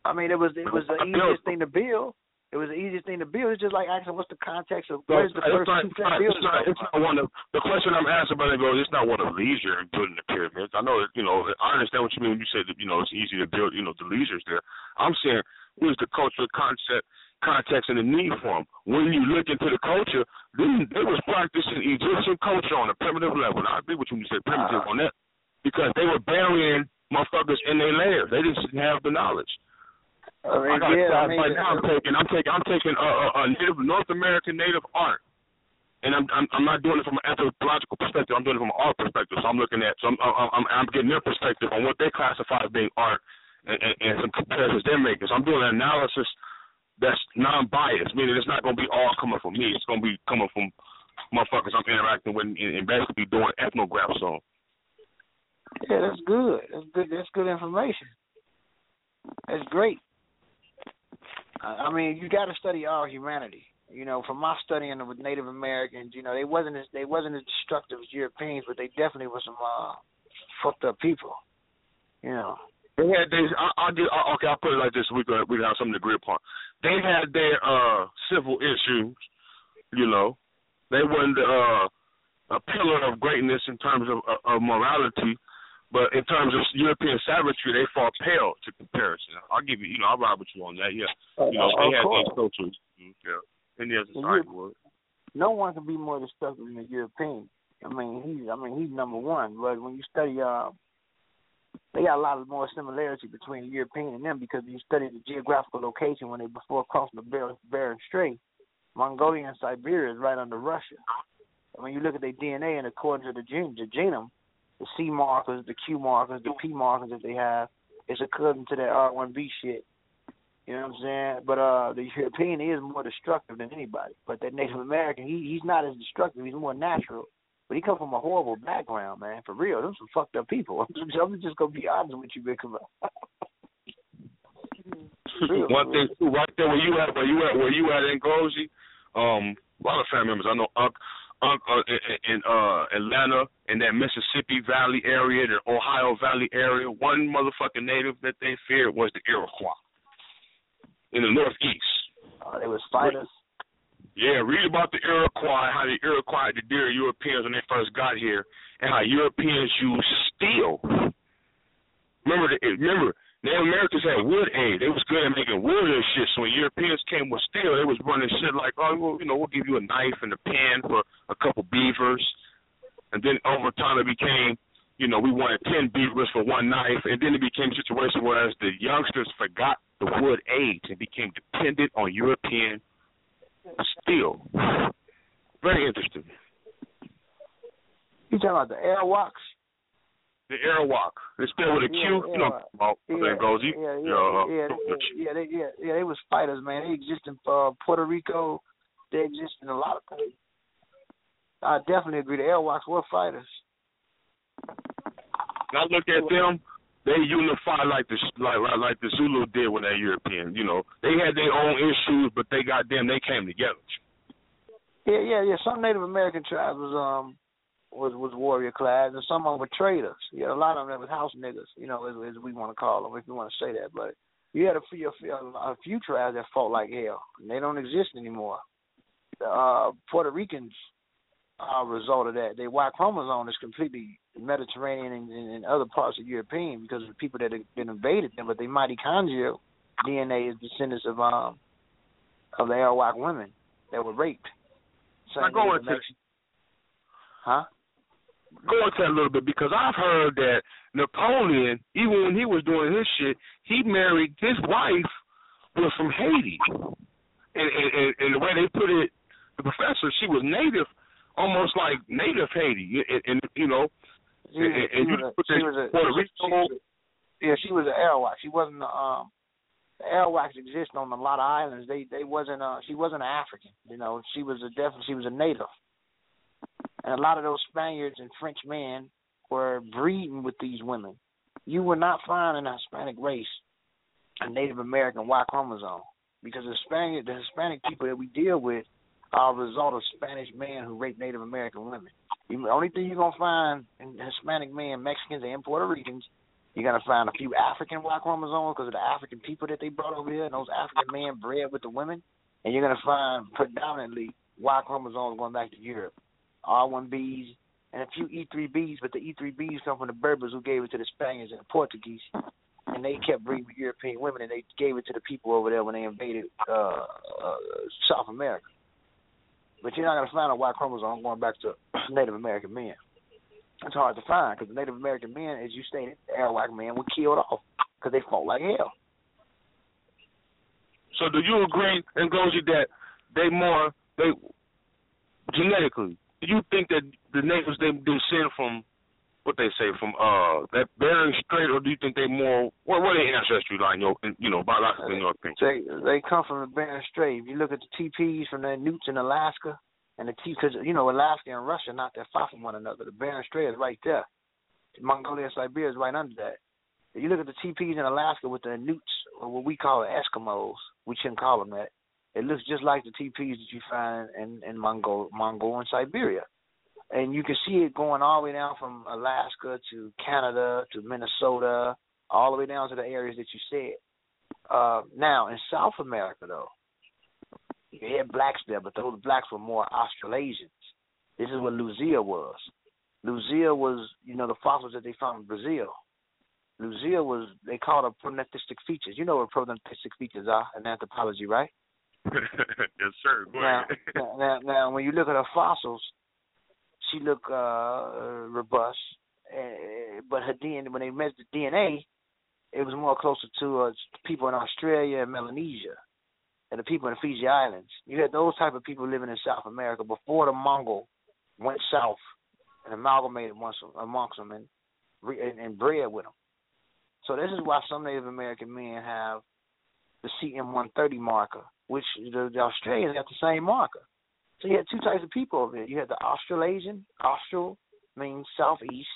I mean, it was it was the easiest thing to build. It was the easiest thing to build. It's just like asking, what's the context of where's the first not, two it's, not, buildings? it's, not, it's not one of the question I'm asking, but it goes. It's not one of leisure in building the pyramids. I know you know. I understand what you mean when you say that you know it's easy to build. You know the leisure's there. I'm saying where's the cultural concept, context, and the need for them. When you look into the culture, they, they was practicing Egyptian culture on a primitive level. And I agree with you when you say primitive ah. on that because they were burying motherfuckers in their layers. They didn't have the knowledge. I mean, I got yeah, I mean, right now. I'm taking, I'm taking, I'm taking a, a, a native North American native art, and I'm, I'm I'm not doing it from an anthropological perspective. I'm doing it from an art perspective. So I'm looking at, so I'm I'm, I'm, I'm getting their perspective on what they classify as being art, and, and, and some comparisons they're making. So I'm doing an analysis that's non-biased, meaning it's not going to be all coming from me. It's going to be coming from motherfuckers I'm interacting with, and, and basically doing ethnographs on. yeah, that's good. That's good. That's good information. That's great. I I mean, you got to study all humanity. You know, from my studying with Native Americans, you know, they wasn't as they wasn't as destructive as Europeans, but they definitely were some uh, fucked up people. You know. They had they. I, I'll get. I, okay, I'll put it like this. We could we could have something to agree upon. They had their uh civil issues. You know, they weren't uh, a pillar of greatness in terms of, of morality, but in terms of European savagery, they fall pale to comparison. I'll give you. You know, I'll ride with you on that. Yeah. You know, they had course. these social issues. Yeah. And there's a side no one can be more destructive than a European. I mean, he's I mean he's number one. But when you study, uh, they got a lot of more similarity between the European and them because you study the geographical location when they before crossing the Ber- Bering Strait. Mongolia and Siberia is right under Russia. And when you look at their DNA and according to the gene, the genome, the C markers, the Q markers, the P markers that they have, it's according to that R1B shit. You know what I'm saying? But uh the European is more destructive than anybody. But that Native American, he he's not as destructive. He's more natural. But he come from a horrible background, man. For real, them some fucked up people. I'm just, I'm just gonna be honest with you, Big Real, One thing too, right there where you at, where you at, where you at in Goji, um, a lot of family members I know, Unc uh, in, in uh Atlanta, in that Mississippi Valley area, the Ohio Valley area. One motherfucking native that they feared was the Iroquois in the Northeast. Uh, they was fighters. Yeah, read about the Iroquois, how the Iroquois deal with Europeans when they first got here, and how Europeans used steel. Remember, the, remember, Native Americans had wood aid. They was good at making wood and shit. So when Europeans came with steel, they was running shit like, oh, well, you know, we'll give you a knife and a pen for a couple beavers. And then over time it became, you know, we wanted ten beavers for one knife. And then it became a situation where as the youngsters forgot the wood aids and became dependent on European steel. Very interesting. You talking about the Arawaks? The Arawak. It's spelled with a Q. Yeah, you know about yeah, goes. You, yeah, yeah, uh, yeah, yeah, yeah, they, yeah, yeah, they was fighters, man. They exist in uh, Puerto Rico. They exist in a lot of places. I definitely agree. The Arawaks were fighters. I look at them, they unify like the like like, like the Zulu did with that European. You know, they had their own issues, but they got them. They came together. Yeah, yeah, yeah. Some Native American tribes was um was was warrior class, and some of them were traders. Yeah, a lot of them that was house niggas. You know, as, as we want to call them, if you want to say that. But you had a few a few, a few tribes that fought like hell, and they don't exist anymore. The uh, Puerto Ricans are a result of that. Their Y chromosome is completely Mediterranean and, and, and other parts of European because of the people that have been invaded them. But their mitochondrial DNA is descendants of um of the Arawak women that were raped. I go into Huh? Go into that a little bit because I've heard that Napoleon, even when he was doing his shit, he married his wife was from Haiti, and and, and the way they put it, the professor, she was native, almost like native Haiti, and, and you know, She, and, she and you was a, put she that was a, Puerto she, Rico. was a- yeah, she was an Arawak. She wasn't um the Arawaks exist on a lot of islands. They they wasn't uh she wasn't an African. You know, she was a definitely she was a native. And a lot of those Spaniards and French men were breeding with these women. You will not find in Hispanic race a Native American Y chromosome because the Spaniard, the Hispanic people that we deal with are a result of Spanish men who rape Native American women. The only thing you're gonna find in Hispanic men, Mexicans, and Puerto Ricans, you're gonna find a few African Y chromosomes because of the African people that they brought over here, and those African men bred with the women. And you're gonna find predominantly Y chromosomes going back to Europe, R1Bs, and a few E3Bs, but the E3Bs come from the Berbers who gave it to the Spaniards and the Portuguese, and they kept breeding European women, and they gave it to the people over there when they invaded uh, uh, South America. But you're not gonna find a Y chromosome going back to Native American men. It's hard to find because the Native American men, as you stated, the Arawak men were killed off because they fought like hell. So do you agree, Ngozi, that they more they genetically? Do you think that the natives they descend from what they say from uh that Bering Strait, or do you think they more what what their ancestry line? You know, you know, biologically, in your opinion? They they come from the Bering Strait. If you look at the TPs from the Newts in Alaska and the T, because you know Alaska and Russia not that far from one another. The Bering Strait is right there. Mongolia and Siberia is right under that. If you look at the TPs in Alaska with the Newts, or what we call Eskimos, we shouldn't call them that. It looks just like the TPs that you find in in Mongol, Mongol and Siberia, and you can see it going all the way down from Alaska to Canada to Minnesota, all the way down to the areas that you said. Uh, now in South America, though, you had blacks there, but those blacks were more Australasians. This is what Luzia was. Luzia was, you know, the fossils that they found in Brazil. Luzia was, they called her prognathistic features. You know what prognathistic features are in anthropology, right? yes, sir. Now, now, now, when you look at her fossils, she look uh, robust, uh, but her DNA, when they measured the DNA, it was more closer to uh, people in Australia and Melanesia, and the people in the Fiji Islands. You had those type of people living in South America before the Mongol went south and amalgamated amongst, amongst them and, and and bred with them. So this is why some Native American men have the CM130 marker, which the, the Australians got the same marker. So you had two types of people over there. You had the Australasian, Austral means southeast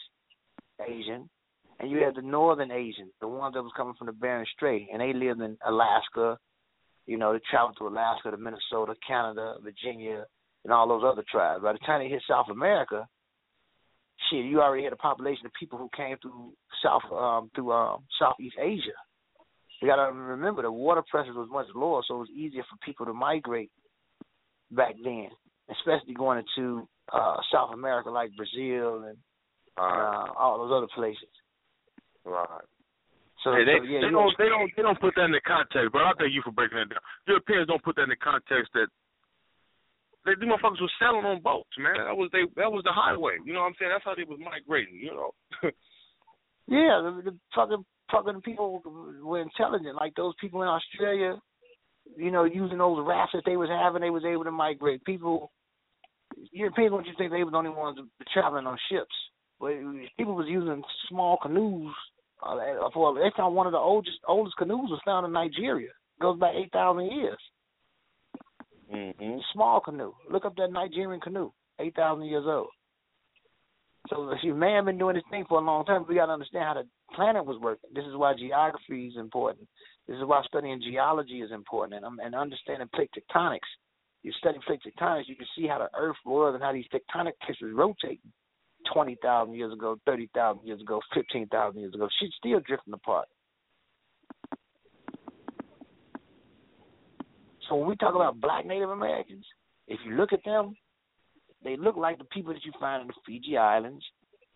Asian, and you had the Northern Asian, the ones that was coming from the Bering Strait, and they lived in Alaska. You know, they traveled to Alaska, to Minnesota, Canada, Virginia, and all those other tribes. By the time they hit South America, shit, you already had a population of people who came through South um through um Southeast Asia. You gotta remember the water pressure was much lower, so it was easier for people to migrate back then, especially going into uh South America like Brazil and uh, all those other places. Right. So, Hey, they, so yeah, they don't they don't they don't put that in the context, but I thank you for breaking that down. Europeans don't put that in the context that they the motherfuckers were sailing on boats, man. That was they that was the highway. You know what I'm saying? That's how they was migrating, you know. Yeah, the, the fucking fucking people were intelligent. Like those people in Australia, you know, using those rafts that they was having, they was able to migrate. People, Europeans, what you think they were the only ones traveling on ships, but people was using small canoes. Uh, for they found one of the oldest oldest canoes was found in Nigeria. Goes back eight thousand years. Mm-hmm. Small canoe. Look up that Nigerian canoe, eight thousand years old. So see, man been doing this thing for a long time. We got to understand how the planet was working. This is why geography is important. This is why studying geology is important, and, um, and understanding plate tectonics. You study plate tectonics, you can see how the Earth was and how these tectonic plates was rotating. Twenty thousand years ago, thirty thousand years ago, fifteen thousand years ago, She's still drifting apart. So when we talk about black Native Americans, if you look at them, they look like the people that you find in the Fiji Islands,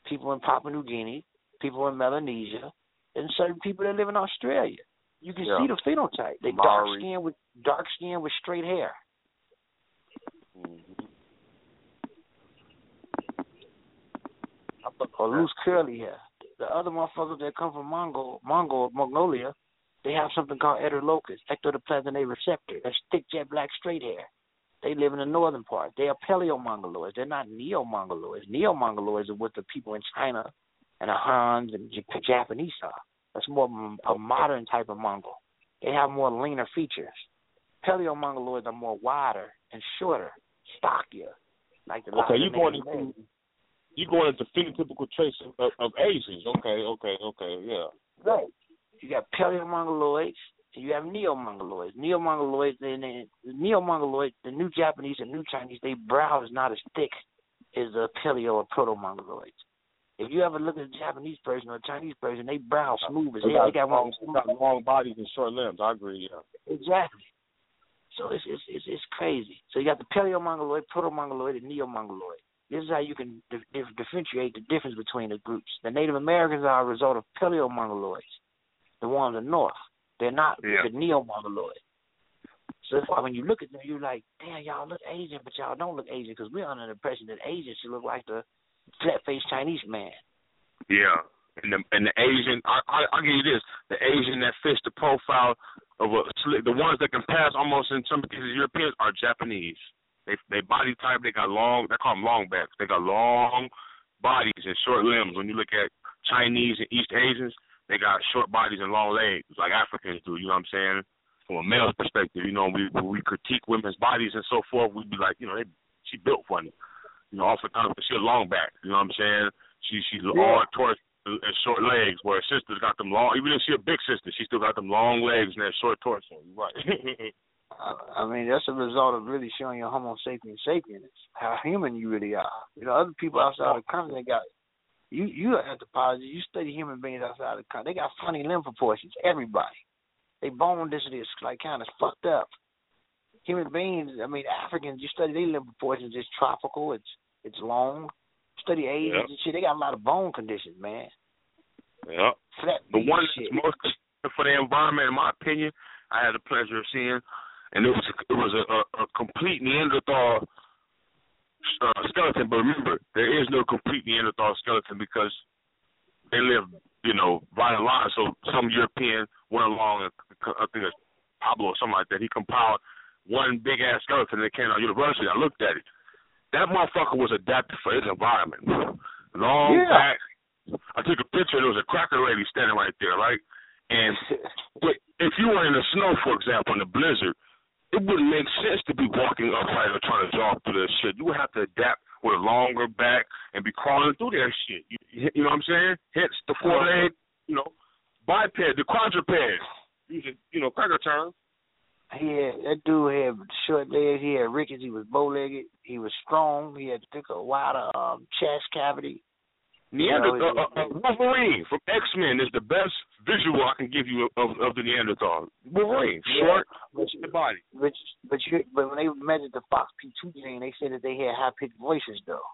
people in Papua New Guinea, people in Melanesia, and certain people that live in Australia. You can Yeah. see the phenotype. They dark skin with dark skin with straight hair. Mm-hmm. or loose curly hair. The other motherfuckers that come from Mongol, Mongol, Mongolia, they have something called EDAR locus, ectoplasm A receptor. That's thick jet black straight hair. They live in the northern part. They are paleo-mongoloids. They're not neo-mongoloids. Neo-mongoloids are what the people in China and a Hans and J- Japanese are. That's more of a modern type of Mongol. They have more leaner features. Paleo-mongoloids are more wider and shorter, stockier. Like the Okay, you going into you going into phenotypical traits of, of, of Asians. Okay, okay, okay, yeah. Right. You got paleo-mongoloids and you have neo-mongoloids. Neo-mongoloids, and the neo-mongoloids, the new Japanese and new Chinese, they brow is not as thick as the paleo or proto-mongoloids. If you ever look at a Japanese person or a Chinese person, they brow smooth as They hell. got, They got long, they got long bodies and short limbs. I agree. Yeah. Exactly. So it's it's it's, it's crazy. So you got the paleo mongoloid, proto mongoloid, and neo mongoloid. This is how you can dif- dif- differentiate the difference between the groups. The Native Americans are a result of paleo mongoloids, the ones in the north. They're not Yeah. the neo mongoloid. So that's why when you look at them, you're like, damn, y'all look Asian, but y'all don't look Asian because we're under the impression that Asians should look like the flat faced Chinese man. Yeah, and the and the Asian, I, I I'll give you this: the Asian that fits the profile of a the ones that can pass almost in some cases Europeans are Japanese. They they body type, they got long, they call them long backs. They got long bodies and short limbs. When you look at Chinese and East Asians, they got short bodies and long legs, like Africans do. You know what I'm saying? From a male perspective, you know, we we critique women's bodies and so forth, we'd be like, you know, they, she built funny. You know, oftentimes she a long back. You know what I'm saying? She she's long torso and uh, short legs, where her sister's got them long. Even if she a big sister, she still got them long legs and that short torso. You're Right. I mean, that's a result of really showing your Homo sapiens sapiens, how human you really are. You know, other people outside of the country, they got you. You are anthropology. You study human beings outside of the country. They got funny limb proportions. Everybody, they bone density is like kind of fucked up. Human beings, I mean, Africans, you study their limb proportions. It's tropical. It's it's long. Study Asians Yep. and shit. They got a lot of bone conditions, man. yeah. The one and that's most for the environment, in my opinion, I had the pleasure of seeing, and it was it was a, a, a complete Neanderthal uh, skeleton. But remember, there is no complete Neanderthal skeleton because they live, you know, right in line. So some European went along, and I think it's Pablo or something like that. He compiled one big ass skeleton that came out of university. I looked at it. That motherfucker was adapted for his environment. Long Yeah. back. I took a picture. There was a cracker lady standing right there, right? And if you were in the snow, for example, in the blizzard, it wouldn't make sense to be walking upright or trying to jog through that shit. You would have to adapt with a longer back and be crawling through that shit. You, you know what I'm saying? Hence the four uh-huh. leg, you know, biped, the quadruped. Using, you know, cracker terms. He had that dude had short legs. He had rickets. He was bow legged. He was strong. He had a thicker, wider um, chest cavity. Neanderthal, You know, uh, uh, Wolverine from X Men is the best visual I can give you of, of the Neanderthal. Wolverine, short, but the body. But but you but when they measured the FOXP2 gene, they said that they had high pitched voices though,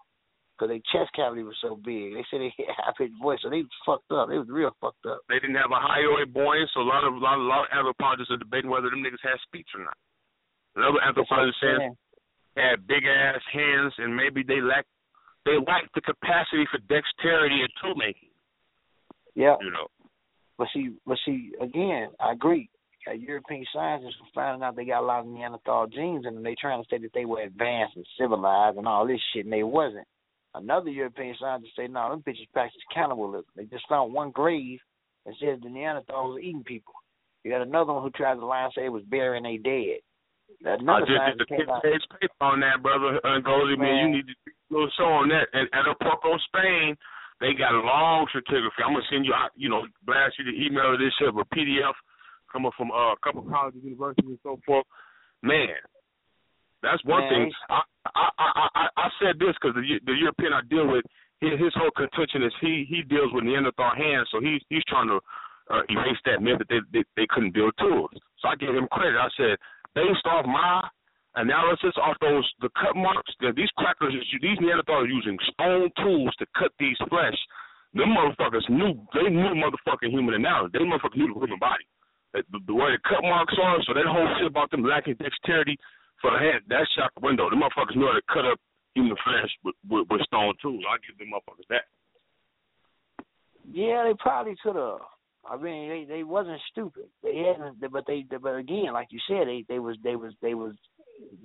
because their chest cavity was so big. They said they had high pitched voice, so they was fucked up. They was real fucked up. They didn't have a hyoid buoyance, so a lot of a lot, a lot of anthropologists are debating whether them niggas had speech or not. Another anthropologist says had big ass hands and maybe they lack they lack the capacity for dexterity and tool making. Yeah. You know. But see, but see, again, I agree. Uh, European scientists were finding out they got a lot of Neanderthal genes in them. They trying to say that they were advanced and civilized and all this shit, and they wasn't. Another European scientist say, no, them bitches practice cannibalism. They just found one grave and said the Neanderthals were eating people. You got another one who tried to lie and say it was burying they dead. I just did scientist the came out. page paper on that, brother. Uh, Goldie, man, you need to do a little show on that. And at Porco, Spain, they got a long certificate. I'm gonna send you, you know, blast you the email of this shit, a PDF coming from uh, a couple colleges, universities, and so forth. Man, that's one Man, thing. I I I I, I said this because the the European I deal with, his, his whole contention is he he deals with Neanderthal hands, so he's he's trying to uh, erase that myth that they, they they couldn't build tools. So I gave him credit. I said based off my analysis off those the cut marks that these crackers these Neanderthals are using stone tools to cut these flesh. Them motherfuckers knew they knew motherfucking human anatomy. They motherfuckers knew the human body. The, the, the way the cut marks are, so that whole shit about them lacking dexterity for the hand, that's shot the window. Them motherfuckers know how to cut up human flesh with, with, with stone tools. I give them motherfuckers that. Yeah, they probably could have. I mean, they they wasn't stupid. They hadn't, but they but again, like you said, they they was they was they was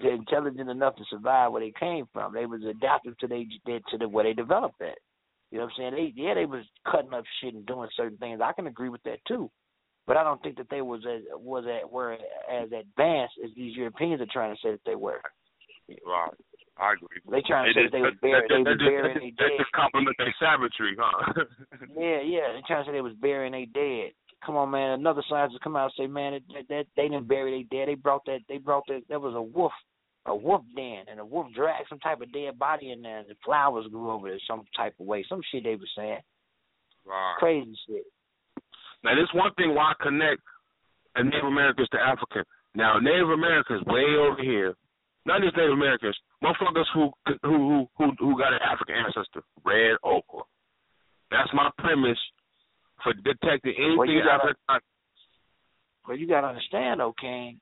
intelligent enough to survive where they came from. They was adaptive to they to the where they developed that. You know what I'm saying? They yeah, they was cutting up shit and doing certain things. I can agree with that too. But I don't think that they was as was at were as advanced as these Europeans are trying to say that they were. Right. I agree. They trying to say that they was burying they was burying they dead. That just compliment their savagery, huh? yeah, yeah. They trying to say they was burying they dead. Come on, man. Another scientist come out and say, man, that, that they didn't bury they dead. They brought that. They brought that. There was a wolf, a wolf den, and a wolf dragged some type of dead body in there, and the flowers grew over it some type of way. Some shit they were saying. Right. Crazy shit. Now, this one thing why I connect Native Americans to African. Now, Native Americans way over here not just Native Americans, motherfuckers who who who who got an African ancestor, red ochre. That's my premise for detecting anything well, you gotta, African. Well, you got to understand, though, King.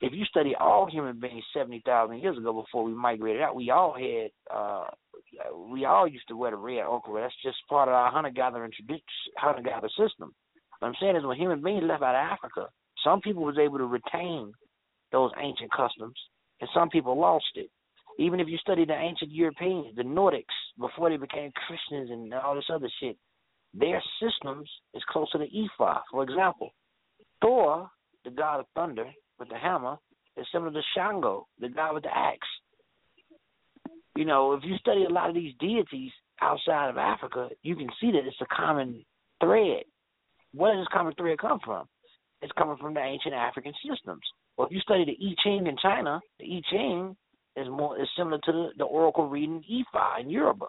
If you study all human beings seventy thousand years ago before we migrated out, we all had uh we all used to wear the red ochre. That's just part of our hunter gathering hunter gatherer system. What I'm saying is when human beings left out of Africa, some people was able to retain those ancient customs and some people lost it. Even if you study the ancient Europeans, the Nordics, before they became Christians and all this other shit, their systems is closer to Ifa. For example, Thor, the god of thunder with the hammer, is similar to Shango, the god with the axe. You know, if you study a lot of these deities outside of Africa, you can see that it's a common thread. Where does this common thread come from? It's coming from the ancient African systems. Well, if you study the I Ching in China, the I Ching is more is similar to the, the oracle reading Ifa in Yoruba.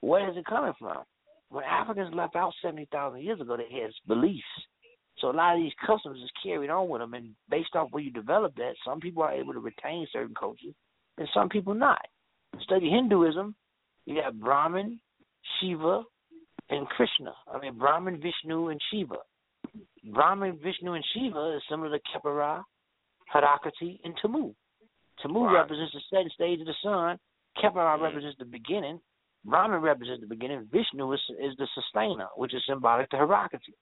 Where is it coming from? When Africans left out seventy thousand years ago, they had beliefs. So a lot of these customs is carried on with them, and based off where you develop that, some people are able to retain certain cultures, and some people not. Study Hinduism, you have Brahman, Shiva, and Krishna. I mean Brahman, Vishnu, and Shiva. Brahman, Vishnu, and Shiva is similar to Kepera, Harakati, and Tamu. Tamu represents the setting stage of the sun. Kepera mm. represents the beginning. Brahman represents the beginning. Vishnu is, is the sustainer, which is symbolic to Harakati.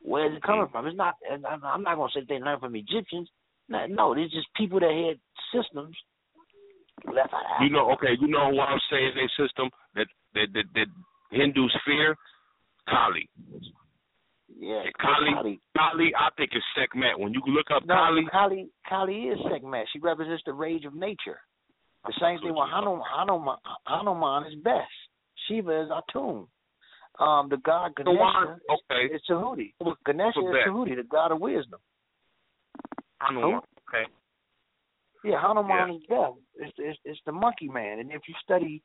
Where is it coming mm. from? It's not. I'm not going to say they learned from Egyptians. No, no, these just people that had systems left out. You know, okay. You know why I'm saying they system that that that, that Hindus fear Kali. Yeah, Kali, Kali, Kali, I think is Sekhmet. When you look up no, Kali, Kali, Kali is Sekhmet. She represents the rage of nature. The same thing with Hanuman. Hanuman, Hanuman is Bes. Shiva is Atum. Um, the god Ganesha okay. is Tahuti. Ganesha is Tahuti, the god of wisdom. Hanuman. Okay. Yeah, Hanuman yeah. is Bes. It's, it's it's the monkey man, and if you study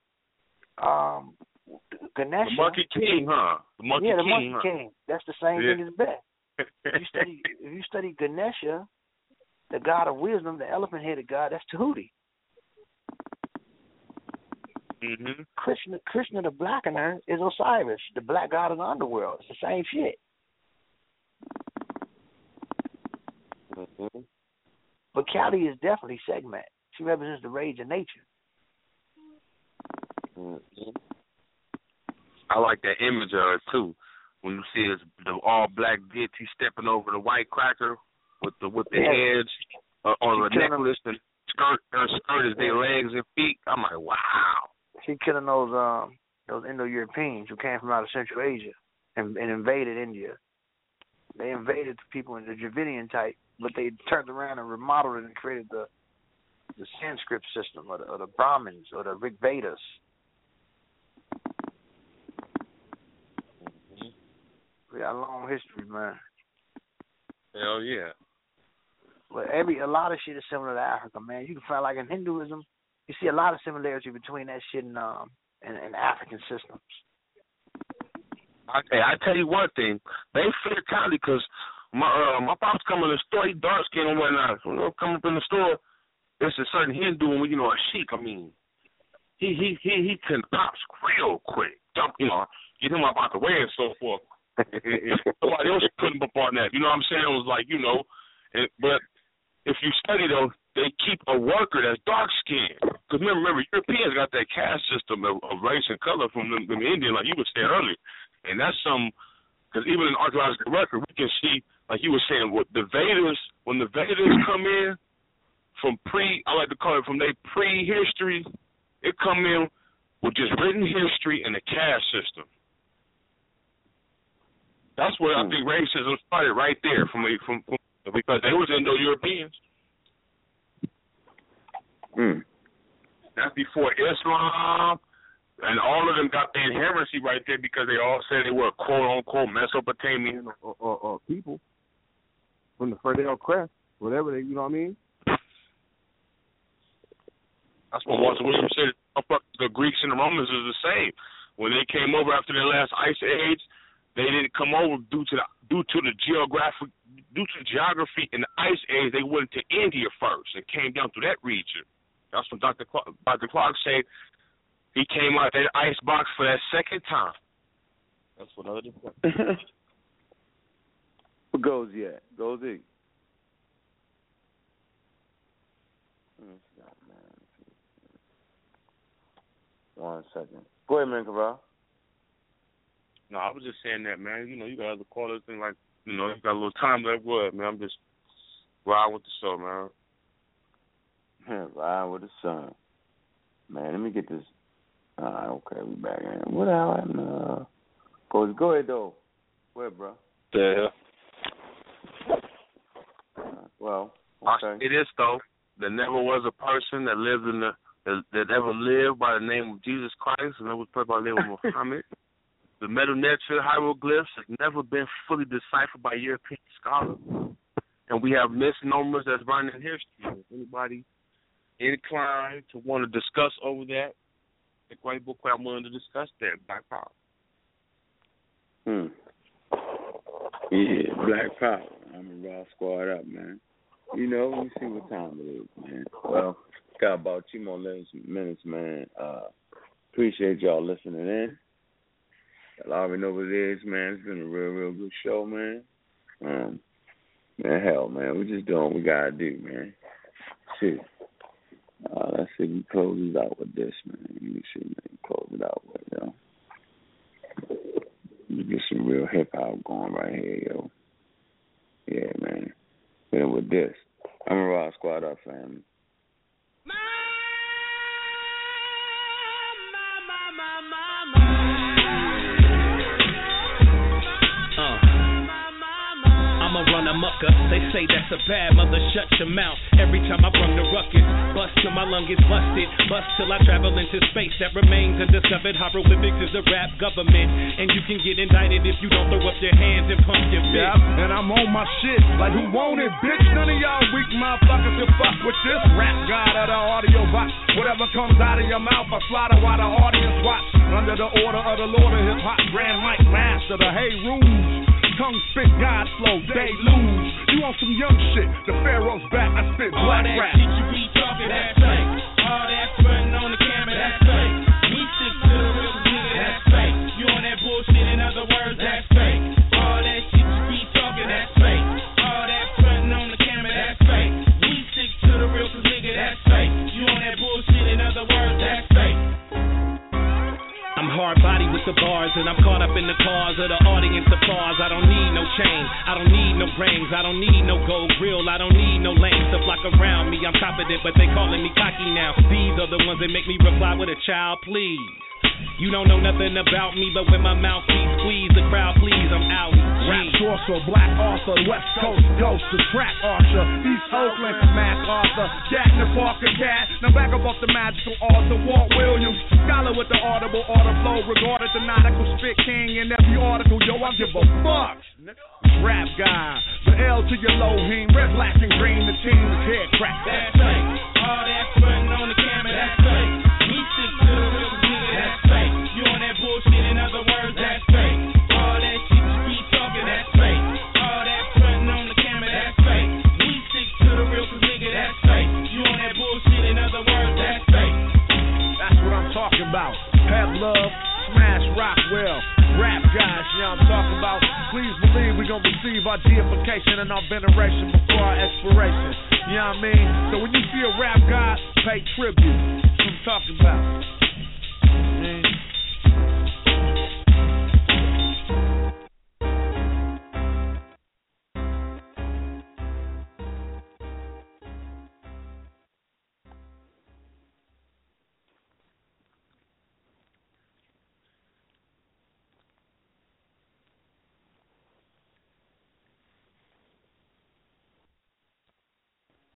um Ganesha. The Monkey King, huh? The Monkey yeah, the King, Monkey huh? King. That's the same yeah. thing as Bes. if you study if you study Ganesha, the god of wisdom, the elephant headed god, that's Tahuti. Mm-hmm. Krishna, Krishna the blackener is Osiris, the black god of the underworld. It's the same shit. Mm-hmm. But Kali is definitely Sekhmet. She represents the rage of nature. Mm-hmm. I like that image of her too. When you see this, the all black deity stepping over the white cracker with the with the Yeah. heads uh, on the necklace and skirt her skirt is their legs and feet. I'm like, wow. She killing those um those Indo Europeans who came from out of Central Asia and, and invaded India. They invaded the people in the Dravidian type, but they turned around and remodeled it and created the the Sanskrit system or the, or the Brahmins or the Rig Vedas. We got a long history, man. Hell yeah. But every a lot of shit is similar to Africa, man. You can find like in Hinduism, you see a lot of similarity between that shit and um and, and African systems. Okay, I tell you one thing. They fear Kali because my uh, my pops come in the store. He dark skin and whatnot. When they come up in the store, there's a certain Hindu and you know a sheik. I mean, he he he he can pops real quick. Jump, you know, get him up out the way and so forth. Nobody else couldn't up on that. You know what I'm saying? It was like you know, it, but if you study though, they keep a worker that's dark skinned. Because remember, remember, Europeans got that caste system of, of race and color from them, them Indian, like you were saying earlier, and that's some Because even in archaeological record, we can see, like you were saying, what the Vedas, when the Vedas come in from pre, I like to call it from their pre-history, it come in with just written history and a caste system. That's where I think racism started right there from from, from because they was Indo-Europeans. Mm. That's before Islam, and all of them got their inherency right there because they all said they were quote unquote Mesopotamian or, or, or people from the Fertile Crescent, whatever they, you know what I mean. That's what Walter Williams said. The Greeks and the Romans is the same. When they came over after their last ice age, they didn't come over due to the due to the geographic due to geography in the ice age. They went to India first and came down through that region. That's what Dr. Clarke, Dr. Clarke said. He came out that ice box for that second time. That's what other. What goes yet? Goes he? One second. Go ahead, man, Cabral. No, I was just saying that, man. You know, you got other callers and like, you know, you got a little time left. What, man? I'm just riding with the show, man. riding with the sun, man. Let me get this. Uh, okay, we back in. What the hell happened? Uh, Coach, go ahead though. Go ahead, bro. Yeah. Uh, well, okay. It is though. There never was a person that lived in the that, that ever lived by the name of Jesus Christ, and that was put by the name of Muhammad. The Medu Neter hieroglyphs have never been fully deciphered by European scholars. And we have misnomers that's running in history. Anybody inclined to want to discuss over that, the great book I'm willing to discuss that, Black Power. Hmm. Yeah, Black Power. I'm a raw squad up, man. You know, let me see what time it is, man. Well, got about two more minutes, man. Uh, appreciate y'all listening in. Y'all already know what it is, man. It's been a real, real good show, man. Um, man, hell, man, we just doing what we gotta do, man. Shit. Uh, let's see, we close it out with this, man. Let me see, man. Close it out with, yo. We get some real hip hop going right here, yo. Yeah, man. Then with this, I'm a Raw Squad Up family. Mucker. They say that's a bad mother, shut your mouth. Every time I run the ruckus, bust till my lung gets busted. Bust till I travel into space that remains undiscovered. Hieroglyphics is the rap government. And you can get indicted if you don't throw up your hands and pump your fist. Yeah, and I'm on my shit. Like who want it, bitch? None of y'all weak motherfuckers can fuck with this rap god of the audio box. Whatever comes out of your mouth, I slaughter while the audience watch. Under the order of the Lord of Hip Hop Grand Mike Master, the Hey Rules tongue spit God flow, they lose. You want some young shit? The Pharaoh's back, I spit black All that rap. shit you be talking, that's fake. All that frontin' on the camera, that's fake. We stick to bars, and I'm caught up in the cause of the audience applause. I don't need no chain, I don't need no rings, I don't need no gold grill, I don't need no lanes to flock around me. I'm confident, but they calling me cocky now. These are the ones that make me reply with a child, please. You don't know nothing about me, but when my mouth keeps squeeze, the crowd please, I'm out. Rap Sorcerer, Black Arthur, West Coast Ghost, the Track Archer, East Oakland, Mac Arthur, Jack the Parker Cat. Now back up off the magical author, Walt Williams, scholar with the audible order flow, regarded the nautical spit king in every article. Yo, I give a fuck. Rap guy, the L to your low heme, red, black, and green, the team is head crack. That's fake. All that frontin' on the camera, that's fake. We stick to the real about. Have love, smash Rockwell, rap guys, you know I'm talking about. Please believe we're gonna receive our deification and our veneration before our expiration. You know what I mean? So when you see a rap god, pay tribute. That's what I'm talking about. Man.